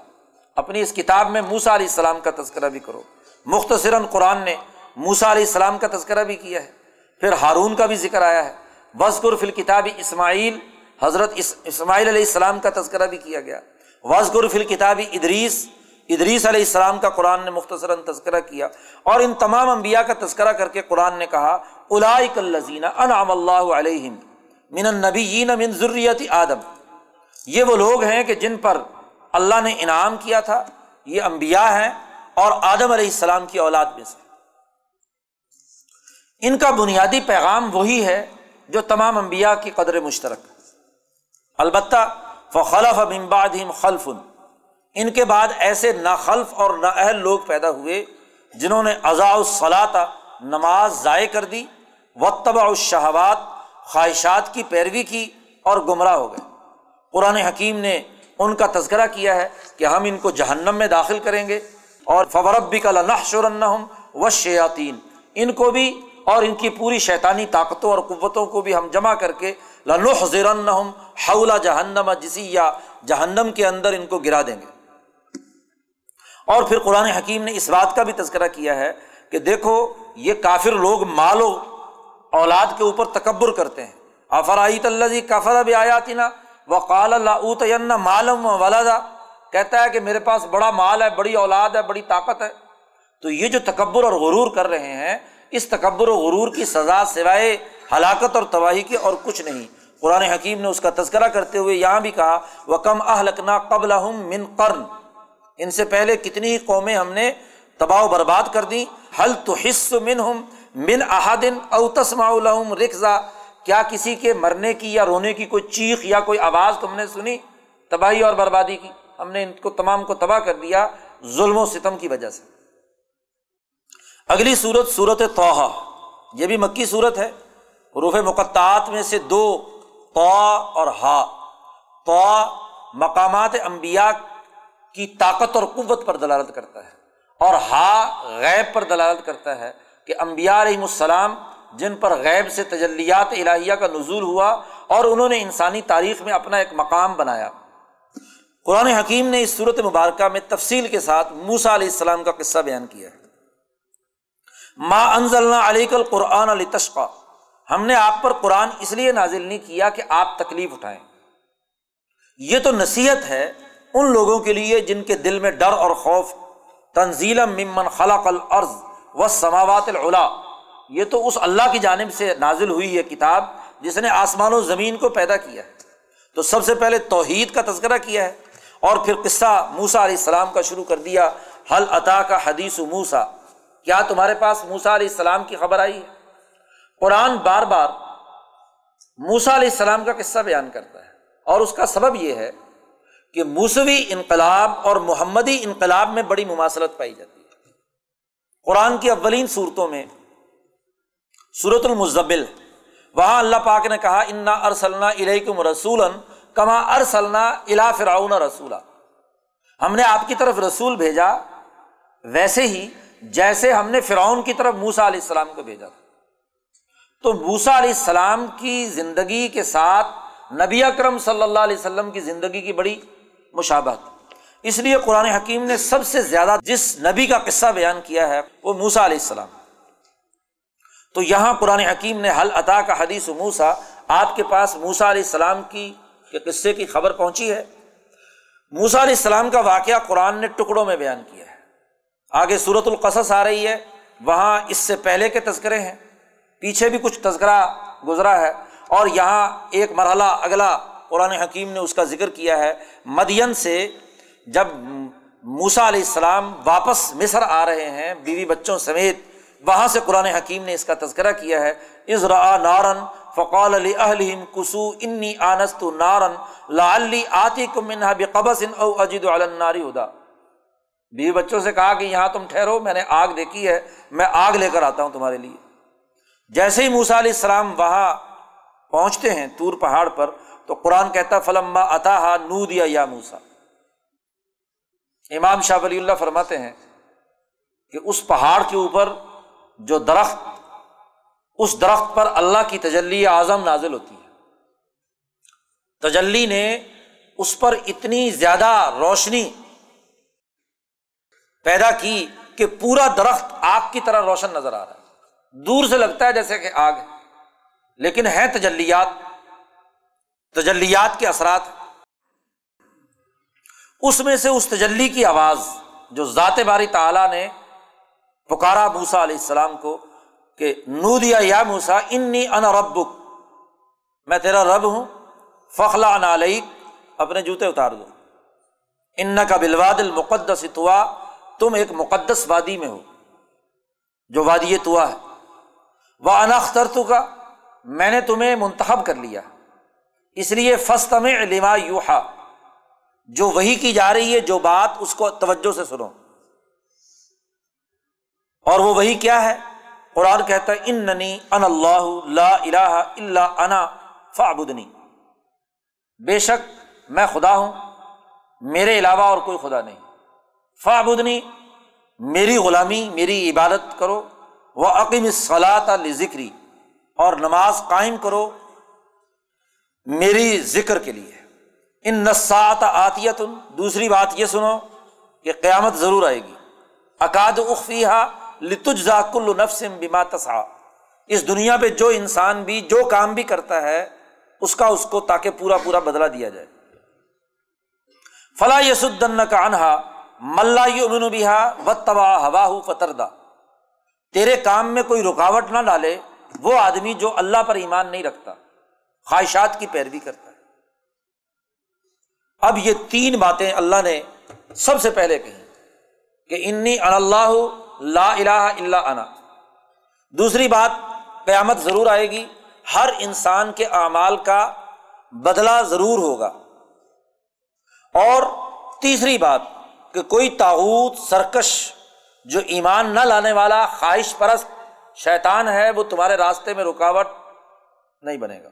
اپنی اس کتاب میں موسا علیہ السلام کا تذکرہ بھی کرو۔ مختصراً قرآن نے موسا علیہ السلام کا تذکرہ بھی کیا ہے۔ پھر ہارون کا بھی ذکر آیا ہے۔ وز قرفل کتابی اسماعیل، حضرت اسماعیل علیہ السلام کا تذکرہ بھی کیا گیا۔ واز فل کتابی ادریس ادریس علیہ السلام کا قرآن نے مختصراً تذکرہ کیا۔ اور ان تمام انبیاء کا تذکرہ کر کے قرآن نے کہا الزین انعم اللہ علیہم من النبیین من ذریت آدم۔ یہ وہ لوگ ہیں کہ جن پر اللہ نے انعام کیا تھا، یہ انبیاء ہیں اور آدم علیہ السلام کی اولاد میں سے۔ ان کا بنیادی پیغام وہی ہے جو تمام انبیاء کی قدر مشترک البتہ فخلف امبادم خلف، ان کے بعد ایسے نہ خلف اور نہ اہل لوگ پیدا ہوئے جنہوں نے ازاء الصلاطہ نماز ضائع کر دی وطبع الشہوات، خواہشات کی پیروی کی اور گمراہ ہو گئے۔ قرآن حکیم نے ان کا تذکرہ کیا ہے کہ ہم ان کو جہنم میں داخل کریں گے اور فوربی کا لنح شرن و شیاتین ان کو بھی اور ان کی پوری شیطانی طاقتوں اور قوتوں کو بھی ہم جمع کر کے لنح زرن حولا جہنم جسی یا جہنم کے اندر ان کو گرا دیں گے۔ اور پھر قرآن حکیم نے اس بات کا بھی تذکرہ کیا ہے کہ دیکھو، یہ کافر لوگ مال و اولاد کے اوپر تکبر کرتے ہیں۔ افرائیت اللہ جی کافر اب آیاتی نا وہ قال اللہ معلوم ولادا کہتا ہے کہ میرے پاس بڑا مال ہے، بڑی اولاد ہے، بڑی طاقت ہے۔ تو یہ جو تکبر اور غرور کر رہے ہیں اس تکبر و غرور کی سزا سوائے ہلاکت اور تباہی کی اور کچھ نہیں۔ قرآن حکیم نے اس کا تذکرہ کرتے ہوئے یہاں بھی کہا وہ کم اہلکنا قبل من قرن۔ ان سے پہلے کتنی قومیں ہم نے تباہ و برباد کر دی حل تو حص من ہم من احدن اوتسما رکزا کیا کسی کے مرنے کی یا رونے کی کوئی چیخ یا کوئی آواز تم نے سنی؟ تباہی اور بربادی کی۔ ہم نے ان کو تمام کو تباہ کر دیا ظلم و ستم کی وجہ سے۔ اگلی صورت صورت توحا یہ بھی مکی صورت ہے۔ حروف مقطعات میں سے دو تو اور ہا۔ تو مقامات انبیاء کی طاقت اور قوت پر دلالت کرتا ہے۔ اور ہا غیب پر دلالت کرتا ہے کہ امبیا علیہم السلام، جن پر غیب سے تجلیات الہیہ کا نزول ہوا اور انہوں نے انسانی تاریخ میں اپنا ایک مقام بنایا۔ قرآن حکیم نے اس صورت مبارکہ میں تفصیل کے ساتھ موسا علیہ السلام کا قصہ بیان کیا ہے۔ ما انزل علی کل قرآن علی تشقا ہم نے آپ پر قرآن اس لیے نازل نہیں کیا کہ آپ تکلیف اٹھائیں۔ یہ تو نصیحت ہے ان لوگوں کے لیے جن کے دل میں ڈر اور خوف۔ تنزیل ممن خلق الارض و سماوات العلا۔ یہ تو اس اللہ کی جانب سے نازل ہوئی ہے کتاب جس نے آسمان و زمین کو پیدا کیا ہے۔ تو سب سے پہلے توحید کا تذکرہ کیا ہے اور پھر قصہ موسا علیہ السلام کا شروع کر دیا۔ حل عطا کا حدیث و موسا کیا تمہارے پاس موسا علیہ السلام کی خبر آئی؟ ہے قرآن بار بار موسا علیہ السلام کا قصہ بیان کرتا ہے اور اس کا سبب یہ ہے کہ موسوی انقلاب اور محمدی انقلاب میں بڑی مماثلت پائی جاتی ہے۔ قرآن کی اولین صورتوں میں صورت المزبل، وہاں اللہ پاک نے کہا، انا ارسلنا علیکم رسول کما ارسلنا الا فراؤن رسولہ ہم نے آپ کی طرف رسول بھیجا ویسے ہی جیسے ہم نے فرعون کی طرف موسا علیہ السلام کو بھیجا تھا۔ تو موسا علیہ السلام کی زندگی کے ساتھ نبی اکرم صلی اللہ علیہ وسلم کی زندگی کی بڑی مشابت اس لیے قرآن حکیم نے سب سے زیادہ جس نبی کا قصہ بیان کیا ہے وہ موسا علیہ السلام۔ تو یہاں قرآن حکیم نے حل عطا کا حدیث موسا آپ کے پاس موسا علیہ السلام کی قصے کی خبر پہنچی ہے۔ موسا علیہ السلام کا واقعہ قرآن نے ٹکڑوں میں بیان کیا ہے۔ آگے صورت القصص آ رہی ہے، وہاں اس سے پہلے کے تذکرے ہیں، پیچھے بھی کچھ تذکرہ گزرا ہے، اور یہاں ایک مرحلہ اگلا قرآن حکیم نے اس کا ذکر کیا ہے، مدین سے جب موسا علیہ السلام واپس مصر آ رہے ہیں، بیوی بچوں سمیت، وہاں سے قرآن حکیم نے اس کا تذکرہ کیا ہے ازرا نارن فقال علی اہلہم کسو انی آنست نارن لا علی آتی کم منہا بقبس او اجد علی ہدا بیوی بچوں سے کہا کہ یہاں تم ٹھہرو، میں نے آگ دیکھی ہے، میں آگ لے کر آتا ہوں تمہارے لیے۔ جیسے ہی موسا علیہ السلام وہاں پہنچتے ہیں تور پہاڑ پر، تو قرآن کہتا فلما اتا نو دیا یا موسا امام شاہ ولی اللہ فرماتے ہیں کہ اس پہاڑ کے اوپر جو درخت، اس درخت پر اللہ کی تجلی اعظم نازل ہوتی ہے۔ تجلی نے اس پر اتنی زیادہ روشنی پیدا کی کہ پورا درخت آگ کی طرح روشن نظر آ رہا ہے۔ دور سے لگتا ہے جیسے کہ آگ ہے۔ لیکن ہے تجلیات۔ تجلیات کے اثرات اس میں سے اس تجلی کی آواز جو ذات باری تعالیٰ نے پکارا موسا علیہ السلام کو کہ نو دیا یا موسا انی ان ربک۔ میں تیرا رب ہوں۔ فخلا نالئی اپنے جوتے اتار دو۔ ان کا بلواد المقدس توا تم ایک مقدس وادی میں ہو، جو وادی توا ہے۔ وہ انختر تو کا میں نے تمہیں منتخب کر لیا۔ اس لیے فسط میں لما یوہا جو وہی کی جا رہی ہے، جو بات اس کو توجہ سے سنو۔ اور وہ وہی کیا ہے؟ قرآن کہتا ہے ان ننی ان اللہ لا الہ الا انا فعبدنی بے شک، میں خدا ہوں، میرے علاوہ اور کوئی خدا نہیں۔ فعبدنی میری غلامی، میری عبادت کرو وہ عقیم صلاح ذکری اور نماز قائم کرو میری ذکر کے لیے۔ ان نسات آتیت دوسری بات یہ سنو کہ قیامت ضرور آئے گی۔ اکاد اخفیہ لتجزا کل نفسم بما تسا اس دنیا پہ جو انسان بھی، جو کام بھی کرتا ہے، اس کا اس کو تاکہ پورا پورا بدلا دیا جائے۔ فلاں یس الدن کا انہا ملا یو بہا و تبا ہوا ہو فتردا۔ تیرے کام میں کوئی رکاوٹ نہ ڈالے، وہ آدمی جو اللہ پر ایمان نہیں رکھتا، خواہشات کی پیروی کرتا ہے۔ اب یہ تین باتیں اللہ نے سب سے پہلے کہی کہ انی اللہ لا الہ الا انا۔ دوسری بات، قیامت ضرور آئے گی، ہر انسان کے اعمال کا بدلہ ضرور ہوگا۔ اور تیسری بات کہ کوئی تاوت سرکش جو ایمان نہ لانے والا، خواہش پرست شیطان ہے، وہ تمہارے راستے میں رکاوٹ نہیں بنے گا۔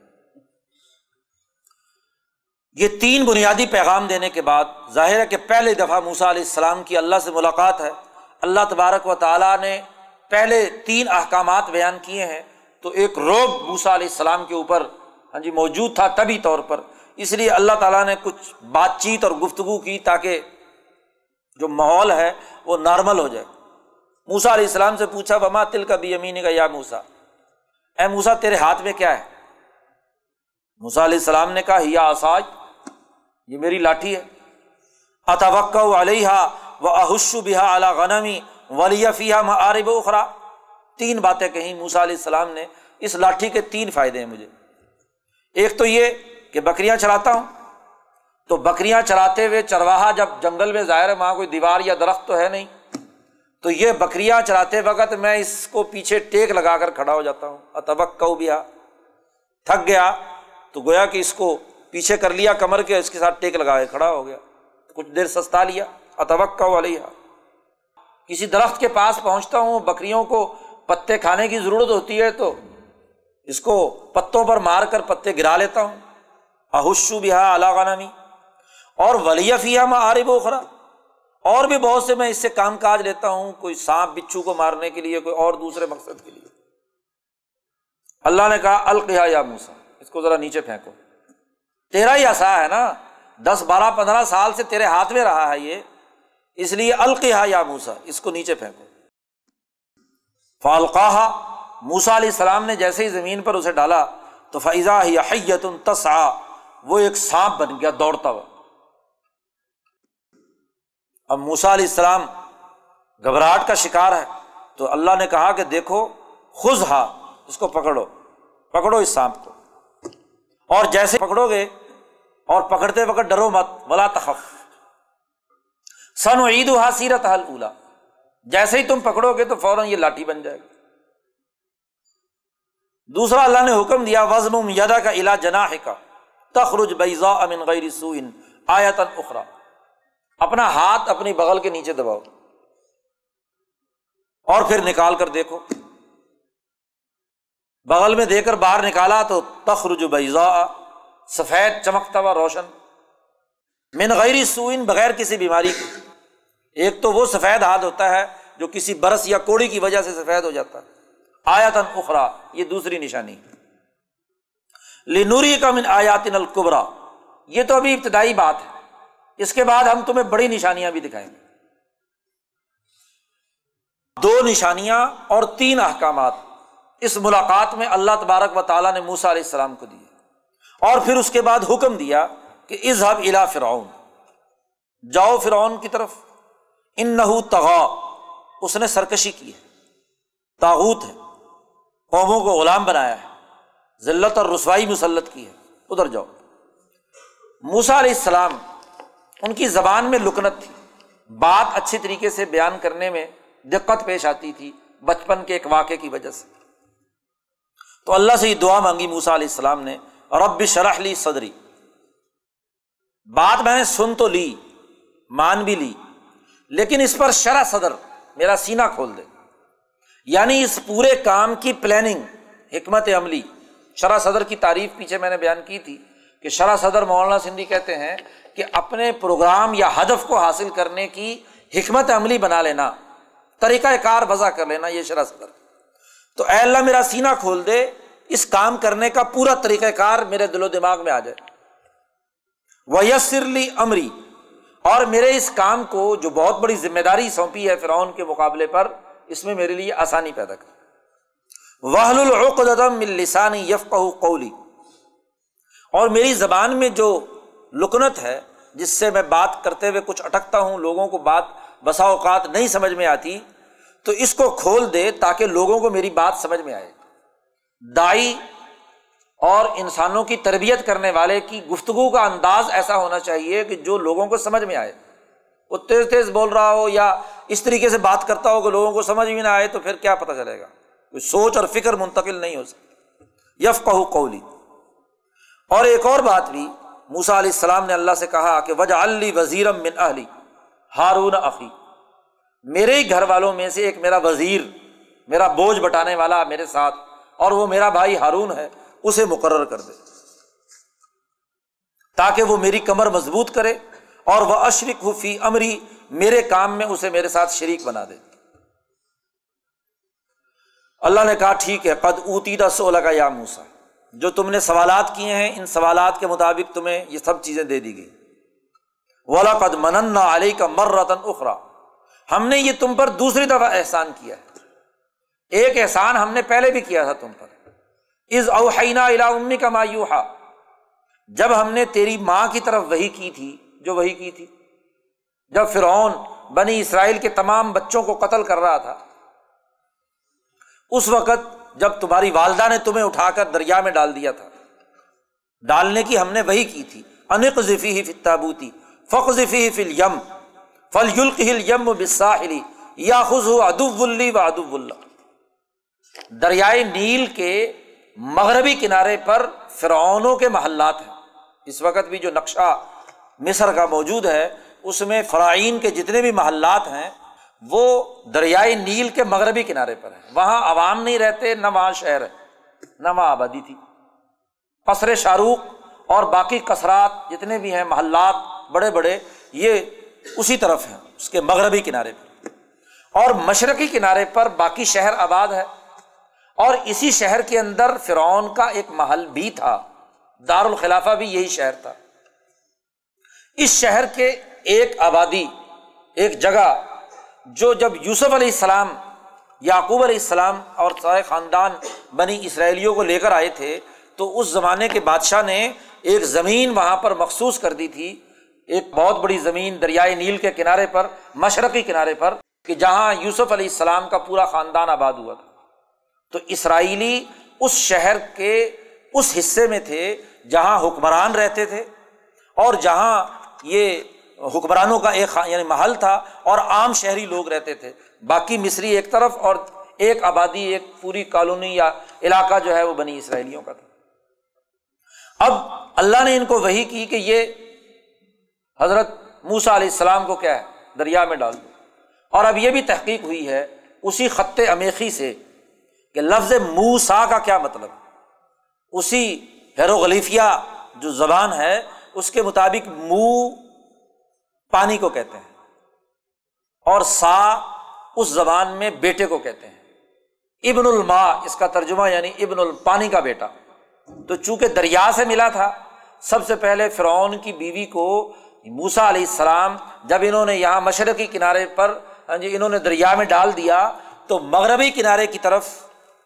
یہ تین بنیادی پیغام دینے کے بعد ظاہر ہے کہ پہلے دفعہ موسا علیہ السلام کی اللہ سے ملاقات ہے۔ اللہ تبارک و تعالیٰ نے پہلے تین احکامات بیان کیے ہیں۔ تو ایک روب موسا علیہ السلام کے اوپر ہاں جی موجود تھا طبی طور پر۔ اس لیے اللہ تعالیٰ نے کچھ بات چیت اور گفتگو کی تاکہ جو ماحول ہے، وہ نارمل ہو جائے۔ موسا علیہ السلام سے پوچھا بما تل کا بھی امین کا یا موسا اے موسا تیرے ہاتھ میں کیا ہے؟ موسا علیہ السلام نے کہا یا آساج، یہ میری لاٹھی ہے۔ اتوقع علیہ و احشو بحا اعلیٰ غنمی ولی فیحہ معرب اخرا تین باتیں کہیں موسا علیہ السلام نے۔ اس لاٹھی کے تین فائدے ہیں مجھے۔ ایک تو یہ کہ بکریاں چلاتا ہوں۔ تو بکریاں چلاتے ہوئے چرواہا جب جنگل میں ظاہر ہے وہاں کوئی دیوار یا درخت تو ہے نہیں، تو یہ بکریاں چلاتے وقت میں اس کو پیچھے ٹیک لگا کر کھڑا ہو جاتا ہوں۔ اتبک کو بھی تھک گیا۔ تو گویا کہ اس کو پیچھے کر لیا کمر کے، اس کے ساتھ ٹیک لگا کے کھڑا ہو گیا۔ کچھ دیر سستا لیا۔ اتوقع علیہ کسی درخت کے پاس پہنچتا ہوں، بکریوں کو پتے کھانے کی ضرورت ہوتی ہے تو اس کو پتوں پر مار کر پتے گرا لیتا ہوں۔ احشو بہا علا نامی اور ولی فیا میں عارب اخرا اور بھی بہت سے میں اس سے کام کاج لیتا ہوں، کوئی سانپ بچھو کو مارنے کے لیے، کوئی اور دوسرے مقصد کے لیے۔ اللہ نے کہا القیا یا موسا اس کو ذرا نیچے پھینکو۔ تیرا ہی آسا ہے نا۔ دس، بارہ، پندرہ سال سے تیرے ہاتھ میں رہا ہے یہ۔ اس لیے القحا یا موسا اس کو نیچے پھینکو۔ فالقاہ موسا علیہ السلام نے جیسے ہی زمین پر اسے ڈالا، تو فیضا حیت تسا وہ ایک سانپ بن گیا، دوڑتا ہوا۔ اب موسا علیہ السلام گھبراہٹ کا شکار ہے تو اللہ نے کہا کہ دیکھو خز ہا، اس کو پکڑو پکڑو اس سانپ کو۔ اور جیسے پکڑو گے اور پکڑتے وقت ڈرو مت، ولا تخف۔ سن عید و حاصیرت حل اولا۔ جیسے ہی تم پکڑو گے تو فوراً یہ لاٹھی بن جائے گی۔ دوسرا، اللہ نے حکم دیا وزم یادا کا علا جناح کا تخرج بیزا امن غیر سوئن آیتن اخرا اپنا ہاتھ اپنی بغل کے نیچے دباؤ اور پھر نکال کر دیکھو بغل میں دے کر باہر نکالا تو تخرج بیزا سفید چمکتا ہوا روشن۔ من غیر سوئن بغیر کسی بیماری کی ایک تو وہ سفید ہاتھ ہوتا ہے جو کسی برس یا کوڑی کی وجہ سے سفید ہو جاتا ہے۔ آیاتن اخرا، یہ دوسری نشانی۔ لنوری کا من آیاتن القبرا یہ تو ابھی ابتدائی بات ہے۔ اس کے بعد ہم تمہیں بڑی نشانیاں بھی دکھائیں گے۔ دو نشانیاں اور تین احکامات اس ملاقات میں اللہ تبارک و تعالیٰ نے موسا علیہ السلام کو دیے۔ اور پھر اس کے بعد حکم دیا کہ اظہب الا فرعون۔ جاؤ فرعون کی طرف۔ ان نہ تغا اس نے سرکشی کی ہے۔ تاغوت ہے۔ قوموں کو غلام بنایا ہے۔ ذلت اور رسوائی مسلط کی ہے۔ ادھر جاؤ۔ موسا علیہ السلام ان کی زبان میں لکنت تھی۔ بات اچھی طریقے سے بیان کرنے میں دقت پیش آتی تھی بچپن کے ایک واقعے کی وجہ سے۔ تو اللہ سے یہ دعا مانگی موسا علیہ السلام نے، رب شرح لی صدری۔ بات میں نے سن تو لی، مان بھی لی، لیکن اس پر شرح صدر میرا سینا کھول دے۔ یعنی اس پورے کام کی پلاننگ حکمت عملی، شرح صدر کی تعریف پیچھے میں نے بیان کی تھی کہ شرح صدر مولانا سندھی کہتے ہیں کہ اپنے پروگرام یا ہدف کو حاصل کرنے کی حکمت عملی بنا لینا، طریقہ کار وضع کر لینا، یہ شرح صدر تو اے اللہ، میرا سینا کھول دے، اس کام کرنے کا پورا طریقہ کار میرے دل و دماغ میں آ جائے۔ وہ یسرلی امری اور میرے اس کام کو، جو بہت بڑی ذمہ داری سونپی ہے فرعون کے مقابلے پر، اس میں میرے لیے آسانی پیدا کر۔ وحل العقدم لسانی یف قولی اور میری زبان میں جو لکنت ہے، جس سے میں بات کرتے ہوئے کچھ اٹکتا ہوں، لوگوں کو بات بسا اوقات نہیں سمجھ میں آتی، تو اس کو کھول دے تاکہ لوگوں کو میری بات سمجھ میں آئے۔ دائی اور انسانوں کی تربیت کرنے والے کی گفتگو کا انداز ایسا ہونا چاہیے کہ جو لوگوں کو سمجھ میں آئے۔ وہ تیز تیز بول رہا ہو یا اس طریقے سے بات کرتا ہو کہ لوگوں کو سمجھ بھی نہ آئے، تو پھر کیا پتہ چلے گا۔ کوئی سوچ اور فکر منتقل نہیں ہو سکتی۔ یف قولی۔ اور ایک اور بات بھی موسا علیہ السلام نے اللہ سے کہا کہ وجہ علی وزیرم من علی ہارون عقی میرے ہی گھر والوں میں سے ایک میرا وزیر، میرا بوجھ بٹانے والا میرے ساتھ، اور وہ میرا بھائی ہارون ہے، اسے مقرر کر دے۔ تاکہ وہ میری کمر مضبوط کرے، اور وہ اشرک فی امری، میرے کام میں اسے میرے ساتھ شریک بنا دے۔ اللہ نے کہا، ٹھیک ہے، قد اوتی سولہ کا یا موسا جو تم نے سوالات کیے ہیں، ان سوالات کے مطابق تمہیں یہ سب چیزیں دے دی گئی۔ ولا قد منن علی کا مر رتن اخرا ہم نے یہ تم پر دوسری دفعہ احسان کیا۔ ہے ایک احسان ہم نے پہلے بھی کیا تھا تم پر۔ از اوحینا الا امی کا مایوہا جب ہم نے تیری ماں کی طرف وہی کی تھی، جو وہی کی تھی، جب فرعون بنی اسرائیل کے تمام بچوں کو قتل کر رہا تھا، اس وقت جب تمہاری والدہ نے تمہیں اٹھا کر دریا میں ڈال دیا تھا۔ ڈالنے کی ہم نے وہی کی تھی۔ انق ذفی ہی فتابوتی فخ ذفی فل یم فل یلق ہل یم بساحلی یا خز ادب اللی و ادب اللہ۔ دریائے نیل کے مغربی کنارے پر فرعونوں کے محلات ہیں۔ اس وقت بھی جو نقشہ مصر کا موجود ہے، اس میں فرائین کے جتنے بھی محلات ہیں وہ دریائے نیل کے مغربی کنارے پر ہیں وہاں عوام نہیں رہتے، نہ وہاں شہر ہے، نہ وہاں آبادی تھی۔ قصر شاہ رخ اور باقی کثرات جتنے بھی ہیں، محلات بڑے بڑے، یہ اسی طرف ہیں، اس کے مغربی کنارے پر۔ اور مشرقی کنارے پر باقی شہر آباد ہے۔ اور اسی شہر کے اندر فرعون کا ایک محل بھی تھا۔ دار الخلافہ بھی یہی شہر تھا۔ اس شہر کے ایک آبادی، ایک جگہ جو جب یوسف علیہ السلام، یعقوب علیہ السلام اور سارے خاندان بنی اسرائیلیوں کو لے کر آئے تھے، تو اس زمانے کے بادشاہ نے ایک زمین وہاں پر مخصوص کر دی تھی، ایک بہت بڑی زمین دریائے نیل کے کنارے پر، مشرقی کنارے پر، کہ جہاں یوسف علیہ السلام کا پورا خاندان آباد ہوا تھا۔ تو اسرائیلی اس شہر کے اس حصے میں تھے جہاں حکمران رہتے تھے اور جہاں یہ حکمرانوں کا ایک یعنی محل تھا اور عام شہری لوگ رہتے تھے۔ باقی مصری ایک طرف اور ایک آبادی، ایک پوری کالونی یا علاقہ جو ہے وہ بنی اسرائیلیوں کا تھا۔ اب اللہ نے ان کو وہی کی کہ یہ حضرت موسا علیہ السلام کو کیا ہے؟ دریا میں ڈال دو۔ اور اب یہ بھی تحقیق ہوئی ہے اسی خط امیخی سے کہ لفظ موسا کا کیا مطلب؟ اسی ہیروغلیفیا جو زبان ہے، اس کے مطابق منہ پانی کو کہتے ہیں۔ اور سا اس زبان میں بیٹے کو کہتے ہیں۔ ابن الما، اس کا ترجمہ یعنی ابن الپانی کا بیٹا۔ تو چونکہ دریا سے ملا تھا، سب سے پہلے فرعون کی بیوی کو موسا علیہ السلام، جب انہوں نے یہاں مشرقی کنارے پر ہاں جی انہوں نے دریا میں ڈال دیا، تو مغربی کنارے کی طرف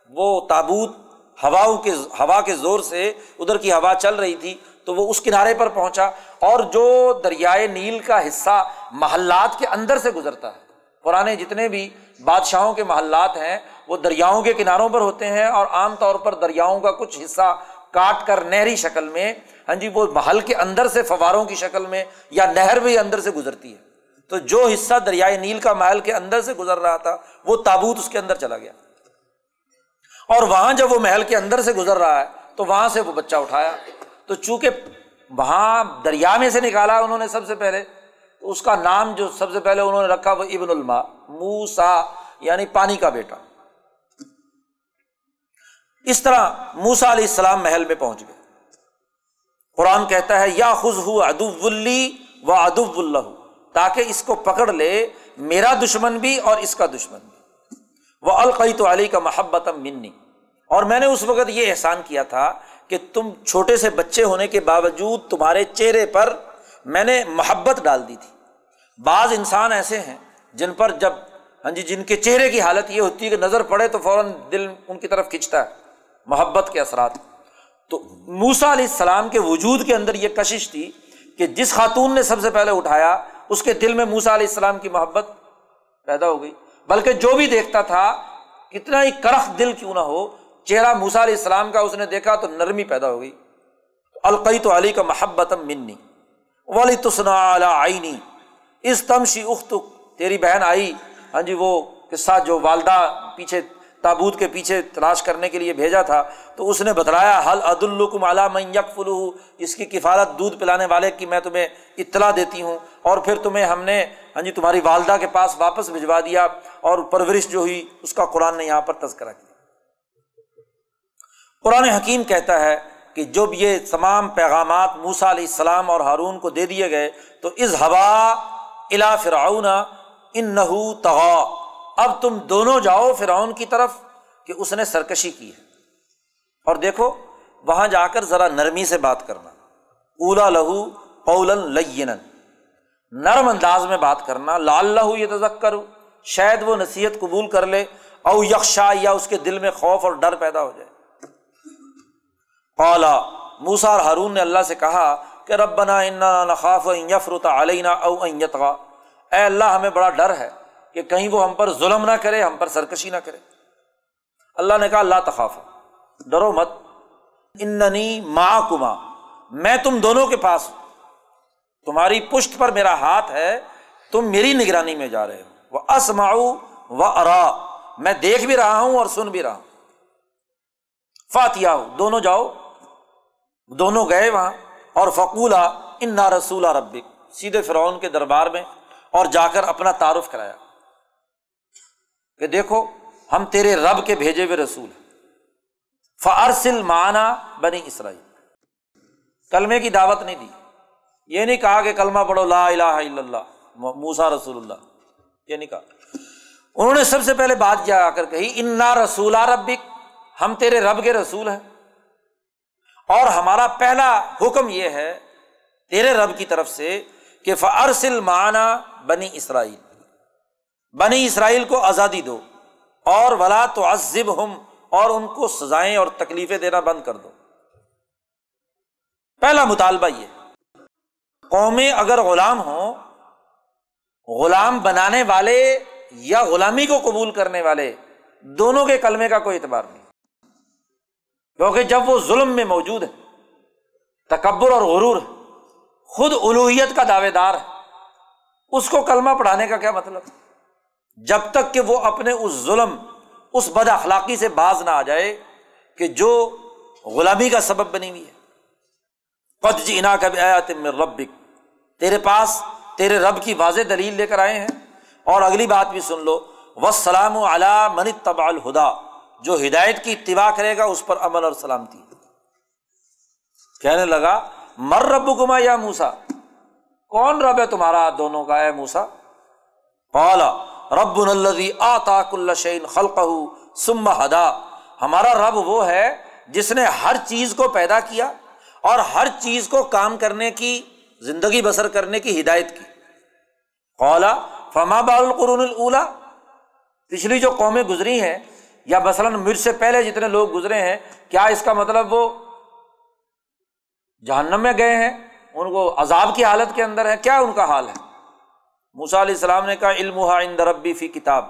وہ تابوت ہواؤں کے، ہوا کے زور سے ادھر کی ہوا چل رہی تھی۔ تو وہ اس کنارے پر پہنچا اور جو دریائے نیل کا حصہ محلات کے اندر سے گزرتا ہے۔ پرانے جتنے بھی بادشاہوں کے محلات ہیں، وہ دریاؤں کے کناروں پر ہوتے ہیں اور عام طور پر دریاؤں کا کچھ حصہ کاٹ کر نہری شکل میں ہاں جی وہ محل کے اندر سے فواروں کی شکل میں یا نہر بھی اندر سے گزرتی ہے۔ تو جو حصہ دریائے نیل کا محل کے اندر سے گزر رہا تھا، وہ تابوت اس کے اندر چلا گیا۔ اور وہاں جب وہ محل کے اندر سے گزر رہا ہے، تو وہاں سے وہ بچہ اٹھایا۔ تو چونکہ وہاں دریا میں سے نکالا انہوں نے سب سے پہلے، تو اس کا نام جو سب سے پہلے انہوں نے رکھا وہ ابن الما موسا یعنی پانی کا بیٹا۔ اس طرح موسا علیہ السلام محل میں پہنچ گئے۔ قرآن کہتا ہے، یا خز ہو ادب و ادب اللہ تاکہ اس کو پکڑ لے میرا دشمن بھی اور اس کا دشمن بھی۔ وہ القی تو علی کا محبت منی۔ اور میں نے اس وقت یہ احسان کیا تھا کہ تم چھوٹے سے بچے ہونے کے باوجود تمہارے چہرے پر میں نے محبت ڈال دی تھی۔ بعض انسان ایسے ہیں جن پر جب ہاں جی جن کے چہرے کی حالت یہ ہوتی ہے کہ نظر پڑے تو فوراً دل ان کی طرف کھینچتا ہے۔ محبت کے اثرات۔ تو موسا علیہ السلام کے وجود کے اندر یہ کشش تھی کہ جس خاتون نے سب سے پہلے اٹھایا، اس کے دل میں موسا علیہ السلام کی محبت پیدا ہو گئی۔ بلکہ جو بھی دیکھتا تھا، کتنا ہی کرخ دل کیوں نہ ہو چہرہ موسا علیہ السلام کا اس نے دیکھا تو نرمی پیدا ہو گئی۔ القی تو علی کا محبت منی ولی تسنا آئینی اس تمشی اخت تیری بہن آئی۔ ہاں جی وہ قصہ جو والدہ پیچھے، تابوت کے پیچھے تلاش کرنے کے لیے بھیجا تھا، تو اس نے بتلایا حل عد الکم علام یک فلو اس کی کفالت دودھ پلانے والے کی میں تمہیں اطلاع دیتی ہوں۔ اور پھر تمہیں ہم نے ہاں جی تمہاری والدہ کے پاس واپس بھجوا دیا اور پرورش جو ہوئی، اس کا قرآن نے یہاں پر تذکرہ کیا۔ قرآن حکیم کہتا ہے کہ جب یہ تمام پیغامات موسا علیہ السلام اور ہارون کو دے دیے گئے تو اس ہوا الا فرعون ان نحو تغا اب تم دونوں جاؤ فرعون کی طرف کہ اس نے سرکشی کی ہے۔ اور دیکھو، وہاں جا کر ذرا نرمی سے بات کرنا۔ اولا لہو قول لین نرم انداز میں بات کرنا۔ لال لہو یہ تزک کرو شاید وہ نصیحت قبول کر لے، او یکشا یا اس کے دل میں خوف اور ڈر پیدا ہو جائے۔ اولا موسا اور ہارون نے اللہ سے کہا کہ رب بنا نخاف یفرتا علینا او یتغا اے اللہ، ہمیں بڑا ڈر ہے کہ کہیں وہ ہم پر ظلم نہ کرے، ہم پر سرکشی نہ کرے۔ اللہ نے کہا اللہ تخاف ڈرو مت۔ اننی ماں کما میں تم دونوں کے پاس ہوں۔ تمہاری پشت پر میرا ہاتھ ہے، تم میری نگرانی میں جا رہے ہو۔ وہ اسماؤ و ارا میں دیکھ بھی رہا ہوں اور سن بھی رہا ہوں۔ فاتیا دونوں جاؤ۔ دونوں گئے وہاں اور فقولا ان نا رسولہ ربک۔ سیدھے فرعون کے دربار میں اور جا کر اپنا تعارف کرایا۔ کہ دیکھو، ہم تیرے رب کے بھیجے ہوئے رسول ہیں۔ فارسل مانا بنی اسرائیل۔ کلمے کی دعوت نہیں دی۔ یہ نہیں کہا کہ کلمہ پڑھو، لا الہ الا اللہ موسا رسول اللہ۔ یہ نہیں کہا۔ انہوں نے سب سے پہلے بات کیا کر کہی، انا رسولہ ربک۔ ہم تیرے رب کے رسول ہیں۔ اور ہمارا پہلا حکم یہ ہے تیرے رب کی طرف سے کہ فرسل معنی بنی اسرائیل بنی اسرائیل کو آزادی دو اور ولا تو عزب ہم اور ان کو سزائیں اور تکلیفیں دینا بند کر دو۔ پہلا مطالبہ یہ قومیں اگر غلام ہوں، غلام بنانے والے یا غلامی کو قبول کرنے والے، دونوں کے کلمے کا کوئی اعتبار نہیں۔ کیونکہ جب وہ ظلم میں موجود ہے، تکبر اور غرور ہے خود الوحیت کا دعوے دار ہے۔ اس کو کلمہ پڑھانے کا کیا مطلب؟ جب تک کہ وہ اپنے اس ظلم، اس بد اخلاقی سے باز نہ آ جائے کہ جو غلامی کا سبب بنی ہوئی ہے۔ پت جی انا کب آیا تم ربک۔ تیرے پاس، تیرے رب کی واضح دلیل لے کر آئے ہیں۔ اور اگلی بات بھی سن لو۔ وسلام علی من تبا الہدا جو ہدایت کی اتباع کرے گا، اس پر امن اور سلامتی۔ کہنے لگا، مر رب گما یا موسا کون رب ہے تمہارا؟ دونوں کا ہے موسا پالا رب الدی آتا کل شعین خلق سم ہدا۔ ہمارا رب وہ ہے جس نے ہر چیز کو پیدا کیا اور ہر چیز کو کام کرنے کی، زندگی بسر کرنے کی ہدایت کی۔ قولا فما بال القرون الا پچھلی جو قومیں گزری ہیں یا مثلاً مجھ سے پہلے جتنے لوگ گزرے ہیں، کیا اس کا مطلب وہ جہنم میں گئے ہیں؟ ان کو عذاب کی حالت کے اندر ہے کیا ان کا حال ہے؟ موسا علیہ السلام نے کہا علم ربی فی کتاب.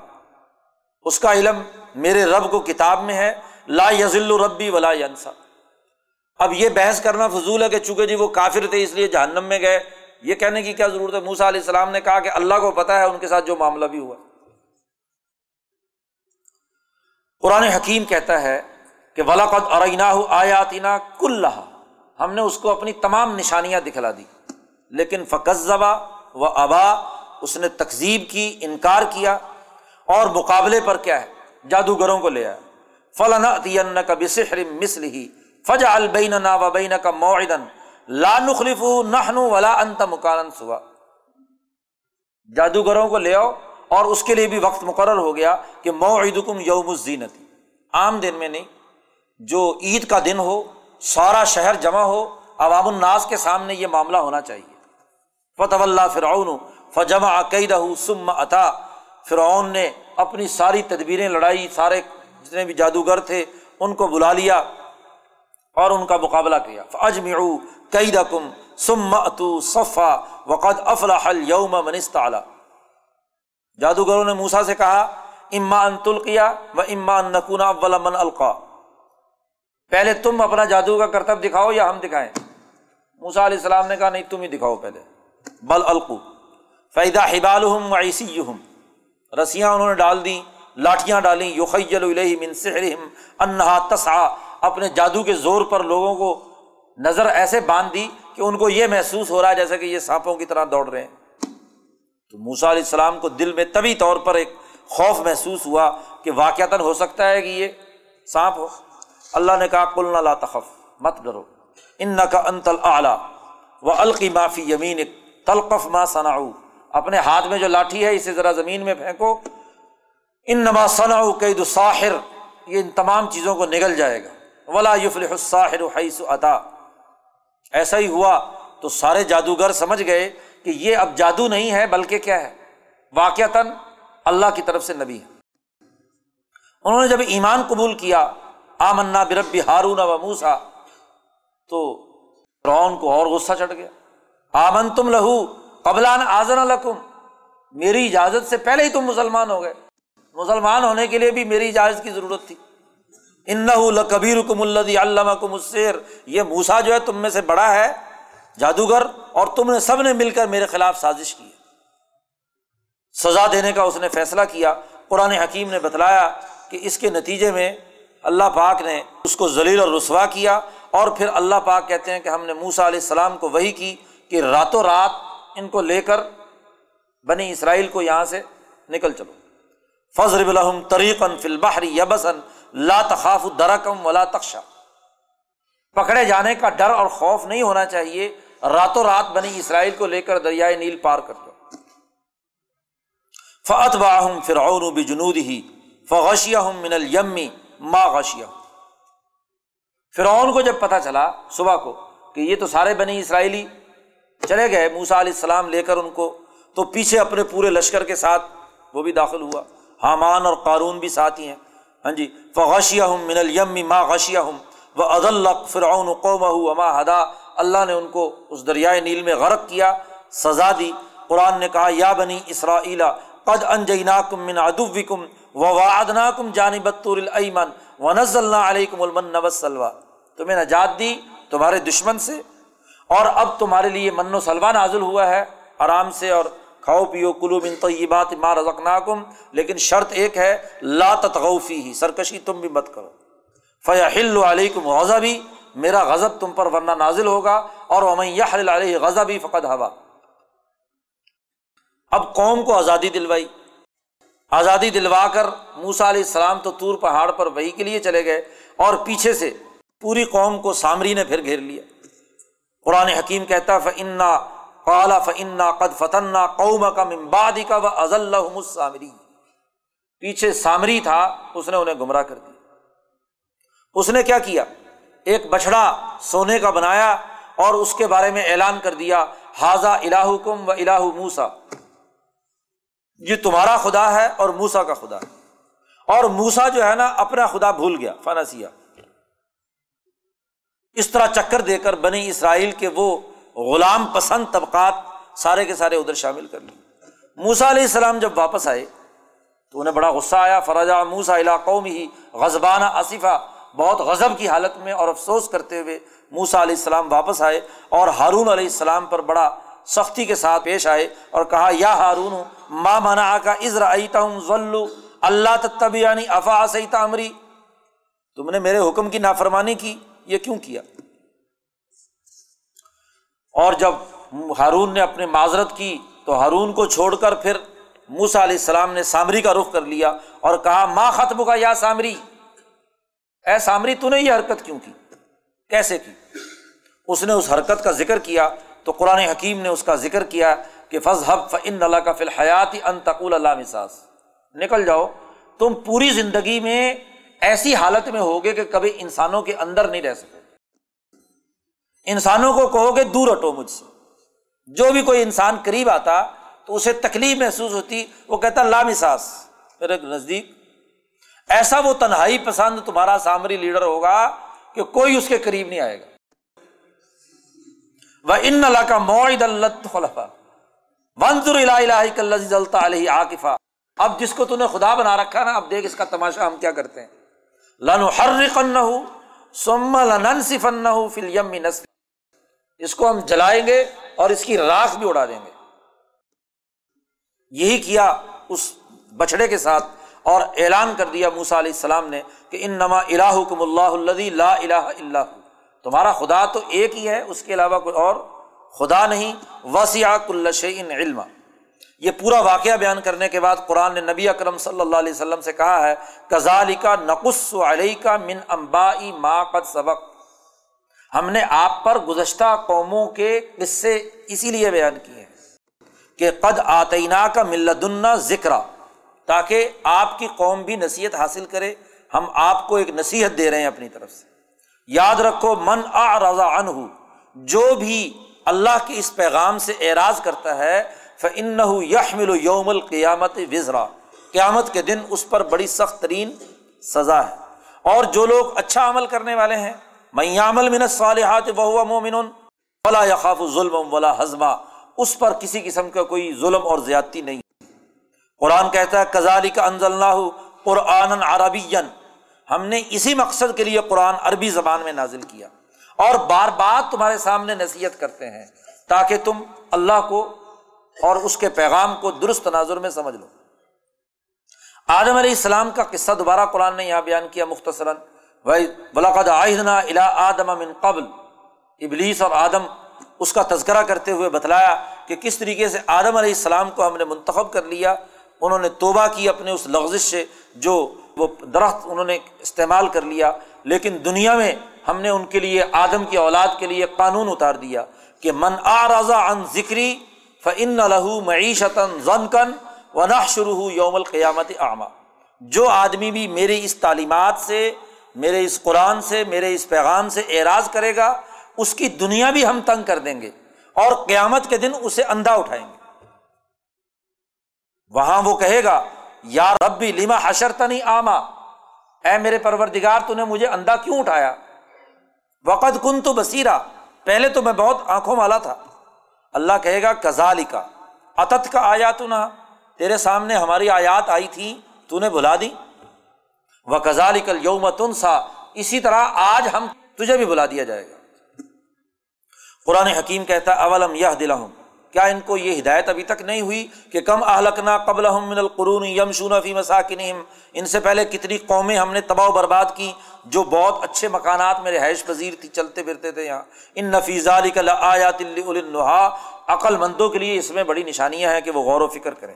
اس کا علم میرے رب کو کتاب میں ہے، لا یزل ربی ولا ینسا۔ اب یہ بحث کرنا فضول ہے کہ چونکہ جی وہ کافر تھے، اس لیے جہنم میں گئے۔ یہ کہنے کی کیا ضرورت ہے؟ موسا علیہ السلام نے کہا کہ اللہ کو پتا ہے ان کے ساتھ جو معاملہ بھی ہوا۔ قرآن حکیم کہتا ہے کہ ولاقت ارئینہ آیاتینہ کل ہم نے اس کو اپنی تمام نشانیاں دکھلا دی۔ لیکن فقصبہ و ابا اس نے تقزیب کی، انکار کیا۔ اور مقابلے پر کیا ہے؟ جادوگروں کو لے آیا۔ فلاں کا بسحر مسل ہی فج البین نا وبین کا معدن لا نخلف نہن ولا انت مکان سوا۔ جادوگروں کو لے آؤ۔ اور اس کے لیے بھی وقت مقرر ہو گیا کہ موعد کم یوم الزینت عام دن میں نہیں، جو عید کا دن ہو، سارا شہر جمع ہو، عوام الناس کے سامنے یہ معاملہ ہونا چاہیے۔ فتح اللہ فرعون، فجمع عقیدہ سم عطا فرعون نے اپنی ساری تدبیریں لڑائی، سارے جتنے بھی جادوگر تھے، ان کو بلا لیا اور ان کا مقابلہ کیا۔ اجمع قید کم سم اتو صفا وقد افلاح یوم منست جادوگروں نے موسا سے کہا، اما ان تلقیا و اما ان نقون اول من القا. پہلے تم اپنا جادو کا کرتب دکھاؤ یا ہم دکھائیں؟ موسا علیہ السلام نے کہا، نہیں، تم ہی دکھاؤ پہلے۔ بل القو۔ فیدا حبال ویسی رسیاں انہوں نے ڈال دی لاٹیاں ڈالیں یوخیل من سحرہم انہا تسعا۔ اپنے جادو کے زور پر لوگوں کو نظر ایسے باندھ دی کہ ان کو یہ محسوس ہو رہا ہے جیسے کہ یہ سانپوں کی طرح دوڑ رہے ہیں۔ تو موسا علیہ السلام کو دل میں طبی طور پر ایک خوف محسوس ہوا کہ واقعات ہو سکتا ہے کہ یہ سانپ ہو۔ اللہ نے کہا کل نہ تخف، مت ڈرو۔ ان کا انتل اعلیٰ و القی معافی یمین تلقف ما ثنا اپنے ہاتھ میں جو لاٹھی ہے، اسے ذرا زمین میں پھینکو۔ ان نما ثنا قید ساحر یہ ان تمام چیزوں کو نگل جائے گا۔ ولا یفل الساحر حیث عطا ایسا ہی ہوا تو سارے جادوگر سمجھ گئے کہ یہ اب جادو نہیں ہے بلکہ کیا ہے؟ واقعتاً اللہ کی طرف سے نبی ہے۔ انہوں نے جب ایمان قبول کیا، آمنا بربی ہارون و موسا تو رون کو اور غصہ چڑھ گیا۔ آمن تم لہو قبلان آزن الحکم میری اجازت سے پہلے ہی تم مسلمان ہو گئے۔ مسلمان ہونے کے لیے بھی میری اجازت کی ضرورت تھی۔ ان کبیر کم الدی علامہ کم السیر۔ یہ موسا جو ہے تم میں سے بڑا ہے۔ جادوگر اور تم نے سب نے مل کر میرے خلاف سازش کی۔ سزا دینے کا اس نے فیصلہ کیا۔ قرآن حکیم نے بتلایا کہ اس کے نتیجے میں اللہ پاک نے اس کو ذلیل اور رسوا کیا اور پھر اللہ پاک کہتے ہیں کہ ہم نے موسا علیہ السلام کو وہی کی کہ راتوں رات ان کو لے کر بنی اسرائیل کو یہاں سے نکل چلو۔ فضر الحم طریقن فل بحری یبسن لا تخاف درکم ولا تخشا پکڑے جانے کا ڈر اور خوف نہیں ہونا چاہیے۔ راتوں رات بنی اسرائیل کو لے کر دریائے نیل پار کر دو۔ فعت باہم فرعون بجنود ہی فغشیہ من المی ماں غشیہ فرعون کو جب پتا چلا صبح کو کہ یہ تو سارے بنی اسرائیلی چلے گئے موسا علیہ السلام لے کر ان کو، تو پیچھے اپنے پورے لشکر کے ساتھ وہ بھی داخل ہوا۔ حامان اور قارون بھی ساتھ ہی ہیں۔ ہاں جی فغشیہ ہوں من الیم ما غشیہ ہوں وہ عدل فرعون قوم اما ہدا اللہ نے ان کو اس دریائے نیل میں غرق کیا، سزا دی۔ قرآن نے کہا، یا بنی اسرائیلا قد انجینا کم من ادب کم و وادنا کم جانب الایمن و نز اللہ علیہ المن وسلوا تمہیں نجات دی تمہارے دشمن سے، اور اب تمہارے لیے من و سلوا نازل ہوا ہے۔ آرام سے اور کھاؤ، پیو، کلو من طیبات ما رزقناکم، لیکن شرط ایک ہے، لا تتغوفی ہی سرکشی تم بھی مت کرو۔ فیحل علیکم غضبی میرا غضب تم پر ورنہ نازل ہوگا اور ومن یحل علیہ غضبی فقد ہوا اب قوم کو آزادی دلوائی۔ آزادی دلوا کر موسا علیہ السلام تو طور پہاڑ پر وہی کے لیے چلے گئے اور پیچھے سے پوری قوم کو سامری نے پھر گھیر لیا۔ قرآن حکیم کہتا فنا قالا فنا قد فتنا قوم کا ممباد کا و ازل سامری پیچھے سامری تھا، اس نے انہیں گمراہ کر دیا۔ اس نے کیا کیا؟ ایک بچڑا سونے کا بنایا اور اس کے بارے میں اعلان کر دیا حاضہ الہ کم و الہ موسا یہ تمہارا خدا ہے اور موسا کا خدا ہے۔ اور موسا جو ہے نا، اپنا خدا بھول گیا فنسیا اس طرح چکر دے کر بنی اسرائیل کے وہ غلام پسند طبقات سارے کے سارے ادھر شامل کر لیے۔ موسا علیہ السلام جب واپس آئے تو انہیں بڑا غصہ آیا، فرجا موسا علاقوں میں ہی غزبانہ اصفہ بہت غضب کی حالت میں اور افسوس کرتے ہوئے موسا علیہ السلام واپس آئے اور ہارون علیہ السلام پر بڑا سختی کے ساتھ پیش آئے اور کہا، یا ہارون ماں منا کا عزر ہوں ضلع اللہ تب یعنی افا سعیتا عمری تم نے میرے حکم کی نافرمانی کی، یہ کیوں کیا؟ اور جب ہارون نے اپنے معذرت کی تو ہارون کو چھوڑ کر پھر موسا علیہ السلام نے سامری کا رخ کر لیا اور کہا ماں ختم کا یا سامری؟ اے سامری، تو نے یہ حرکت کیوں کی؟ کیسے کی؟ اس نے اس حرکت کا ذکر کیا تو قرآن حکیم نے اس کا ذکر کیا کہ فض حب ان اللہ کا فی الحیات انتقول اللہ مساس۔ نکل جاؤ۔ تم پوری زندگی میں ایسی حالت میں ہوگے کہ کبھی انسانوں کے اندر نہیں رہ سکے انسانوں کو کہو گے دور ہٹو مجھ سے۔ جو بھی کوئی انسان قریب آتا تو اسے تکلیف محسوس ہوتی، وہ کہتا لامساس میرے نزدیک ایسا وہ تنہائی پسند تمہارا سامری لیڈر ہوگا کہ کوئی اس کے قریب نہیں آئے گا۔ وہ ان اللہ کا معد اللہ ونظر الہ علیہ عاقفہ اب جس کو تم نے خدا بنا رکھا نا، اب دیکھ اس کا تماشا ہم کیا کرتے ہیں۔ لن ہر فن سم لنسی فن ہو فلیم نسل اس کو ہم جلائیں گے اور اس کی راکھ بھی اڑا دیں گے۔ یہی کیا اس بچڑے کے ساتھ اور اعلان کر دیا موسا علیہ السلام نے کہ ان نما الہ کم اللہ اللہ لا الہ اللہ تمہارا خدا تو ایک ہی ہے، اس کے علاوہ کوئی اور خدا نہیں۔ وسیع کل شعین علم یہ پورا واقعہ بیان کرنے کے بعد قرآن نے نبی اکرم صلی اللہ علیہ وسلم سے کہا ہے کزالی کا نقص علیہ کا من امبائی ما قد سبق۔ ہم نے آپ پر گزشتہ قوموں کے قصے اسی لیے بیان کیے ہیں کہ قد آتینہ کا ملدنا ذکر تاکہ آپ کی قوم بھی نصیحت حاصل کرے۔ ہم آپ کو ایک نصیحت دے رہے ہیں اپنی طرف سے۔ یاد رکھو، من آ رضا ان جو بھی اللہ کے اس پیغام سے اعراض کرتا ہے فن یحمل یوم القیامت وزرا۔ قیامت کے دن اس پر بڑی سخت ترین سزا ہے۔ اور جو لوگ اچھا عمل کرنے والے ہیں میں عمل من صالحات بہوا مومن ولا یقاف ظلم ولا حزمہ اس پر کسی قسم کا کوئی ظلم اور زیادتی نہیں۔ قرآن کہتا ہے کزالی کا انض اللہ قرآن عربی ہم نے اسی مقصد کے لیے قرآن عربی زبان میں نازل کیا۔ اور بار بار تمہارے سامنے نصیحت کرتے ہیں، تاکہ تم اللہ کو اور اس کے پیغام کو درست تناظر میں سمجھ لو۔ آدم علیہ السلام کا قصہ دوبارہ قرآن نے یہاں بیان کیا مختصراً۔ بلاقد آہدنا الا آدم من قبل۔ ابلیس اور آدم اس کا تذکرہ کرتے ہوئے بتلایا کہ کس طریقے سے آدم علیہ السلام کو ہم نے منتخب کر لیا۔ انہوں نے توبہ کی اپنے اس لغزش سے جو وہ درخت انہوں نے استعمال کر لیا، لیکن دنیا میں ہم نے ان کے لیے، آدم کی اولاد کے لیے قانون اتار دیا کہ من آ رضا ان ذکری فن لہو معیشت ضن کن و نہ شروع یوم القیامت عامہ جو آدمی بھی میری اس تعلیمات سے، میرے اس قرآن سے، میرے اس پیغام سے اعراض کرے گا، اس کی دنیا بھی ہم تنگ کر دیں گے اور قیامت کے دن اسے اندھا اٹھائیں گے۔ وہاں وہ کہے گا یار ربی لیما حشر آما؟ اے میرے پروردگار، تو نے مجھے اندھا کیوں اٹھایا؟ وقت کن تو بسیرا پہلے تو میں بہت آنکھوں والا تھا۔ اللہ کہے گا کزالی کا اتت کا آیا تو نہ تیرے سامنے ہماری آیات آئی تھی، تو نے بلا دی۔ وہ کزالی کل یوم تن سا اسی طرح آج ہم تجھے بھی بلا دیا جائے گا۔ قرآن حکیم کہتا اولم یہ دلا ہوں کیا ان کو یہ ہدایت ابھی تک نہیں ہوئی کہ کم اہلکنا قبل من القرون یم شون فی مساکن ان سے پہلے کتنی قومیں ہم نے تباہ و برباد کی جو بہت اچھے مکانات میں رہائش پذیر تھی، چلتے پھرتے تھے یہاں۔ ان نفیزہ علی آیات النحا عقل مندوں کے لیے اس میں بڑی نشانیاں ہیں کہ وہ غور و فکر کریں۔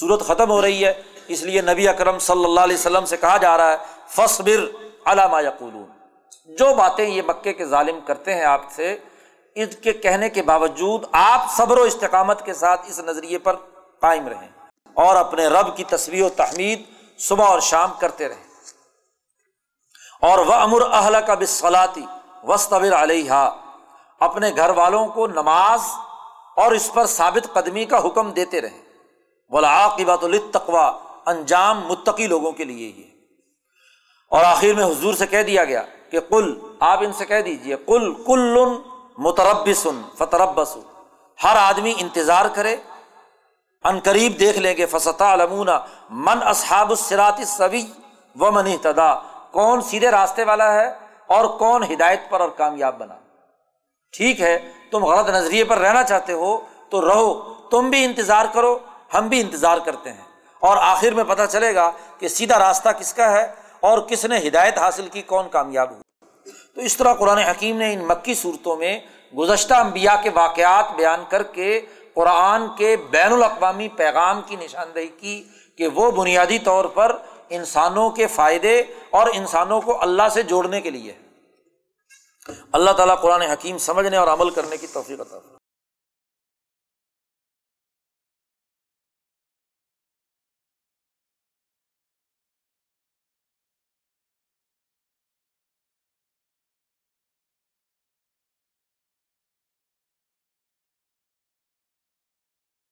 صورت ختم ہو رہی ہے، اس لیے نبی اکرم صلی اللہ علیہ وسلم سے کہا جا رہا ہے فصبر علامہ یقولون۔ جو باتیں یہ مکے کے ظالم کرتے ہیں آپ سے اس کے کہنے کے باوجود آپ صبر و استقامت کے ساتھ اس نظریے پر قائم رہیں اور اپنے رب کی تصویر و تحمید صبح اور شام کرتے رہیں۔ اور وہ امر اہل کا بسلاتی وسطر علیہ اپنے گھر والوں کو نماز اور اس پر ثابت قدمی کا حکم دیتے رہے بولا التقوا انجام متقی لوگوں کے لیے ہی اور آخر میں حضور سے کہہ دیا گیا کہ کل آپ ان سے کہہ دیجیے کل کل متربسن فتربس ہر آدمی انتظار کرے، ان قریب دیکھ لیں گے فستا علمون من اصحاب السرات سوی و من تدا کون سیدھے راستے والا ہے اور کون ہدایت پر اور کامیاب بنا۔ ٹھیک ہے، تم غلط نظریے پر رہنا چاہتے ہو، تو رہو۔ تم بھی انتظار کرو، ہم بھی انتظار کرتے ہیں۔ اور آخر میں پتہ چلے گا کہ سیدھا راستہ کس کا ہے اور کس نے ہدایت حاصل کی، کون کامیاب ہو تو اس طرح قرآن حکیم نے ان مکی صورتوں میں گزشتہ انبیاء کے واقعات بیان کر کے قرآن کے بین الاقوامی پیغام کی نشاندہی کی کہ وہ بنیادی طور پر انسانوں کے فائدے اور انسانوں کو اللہ سے جوڑنے کے لیے اللہ تعالیٰ قرآن حکیم سمجھنے اور عمل کرنے کی توفیق عطا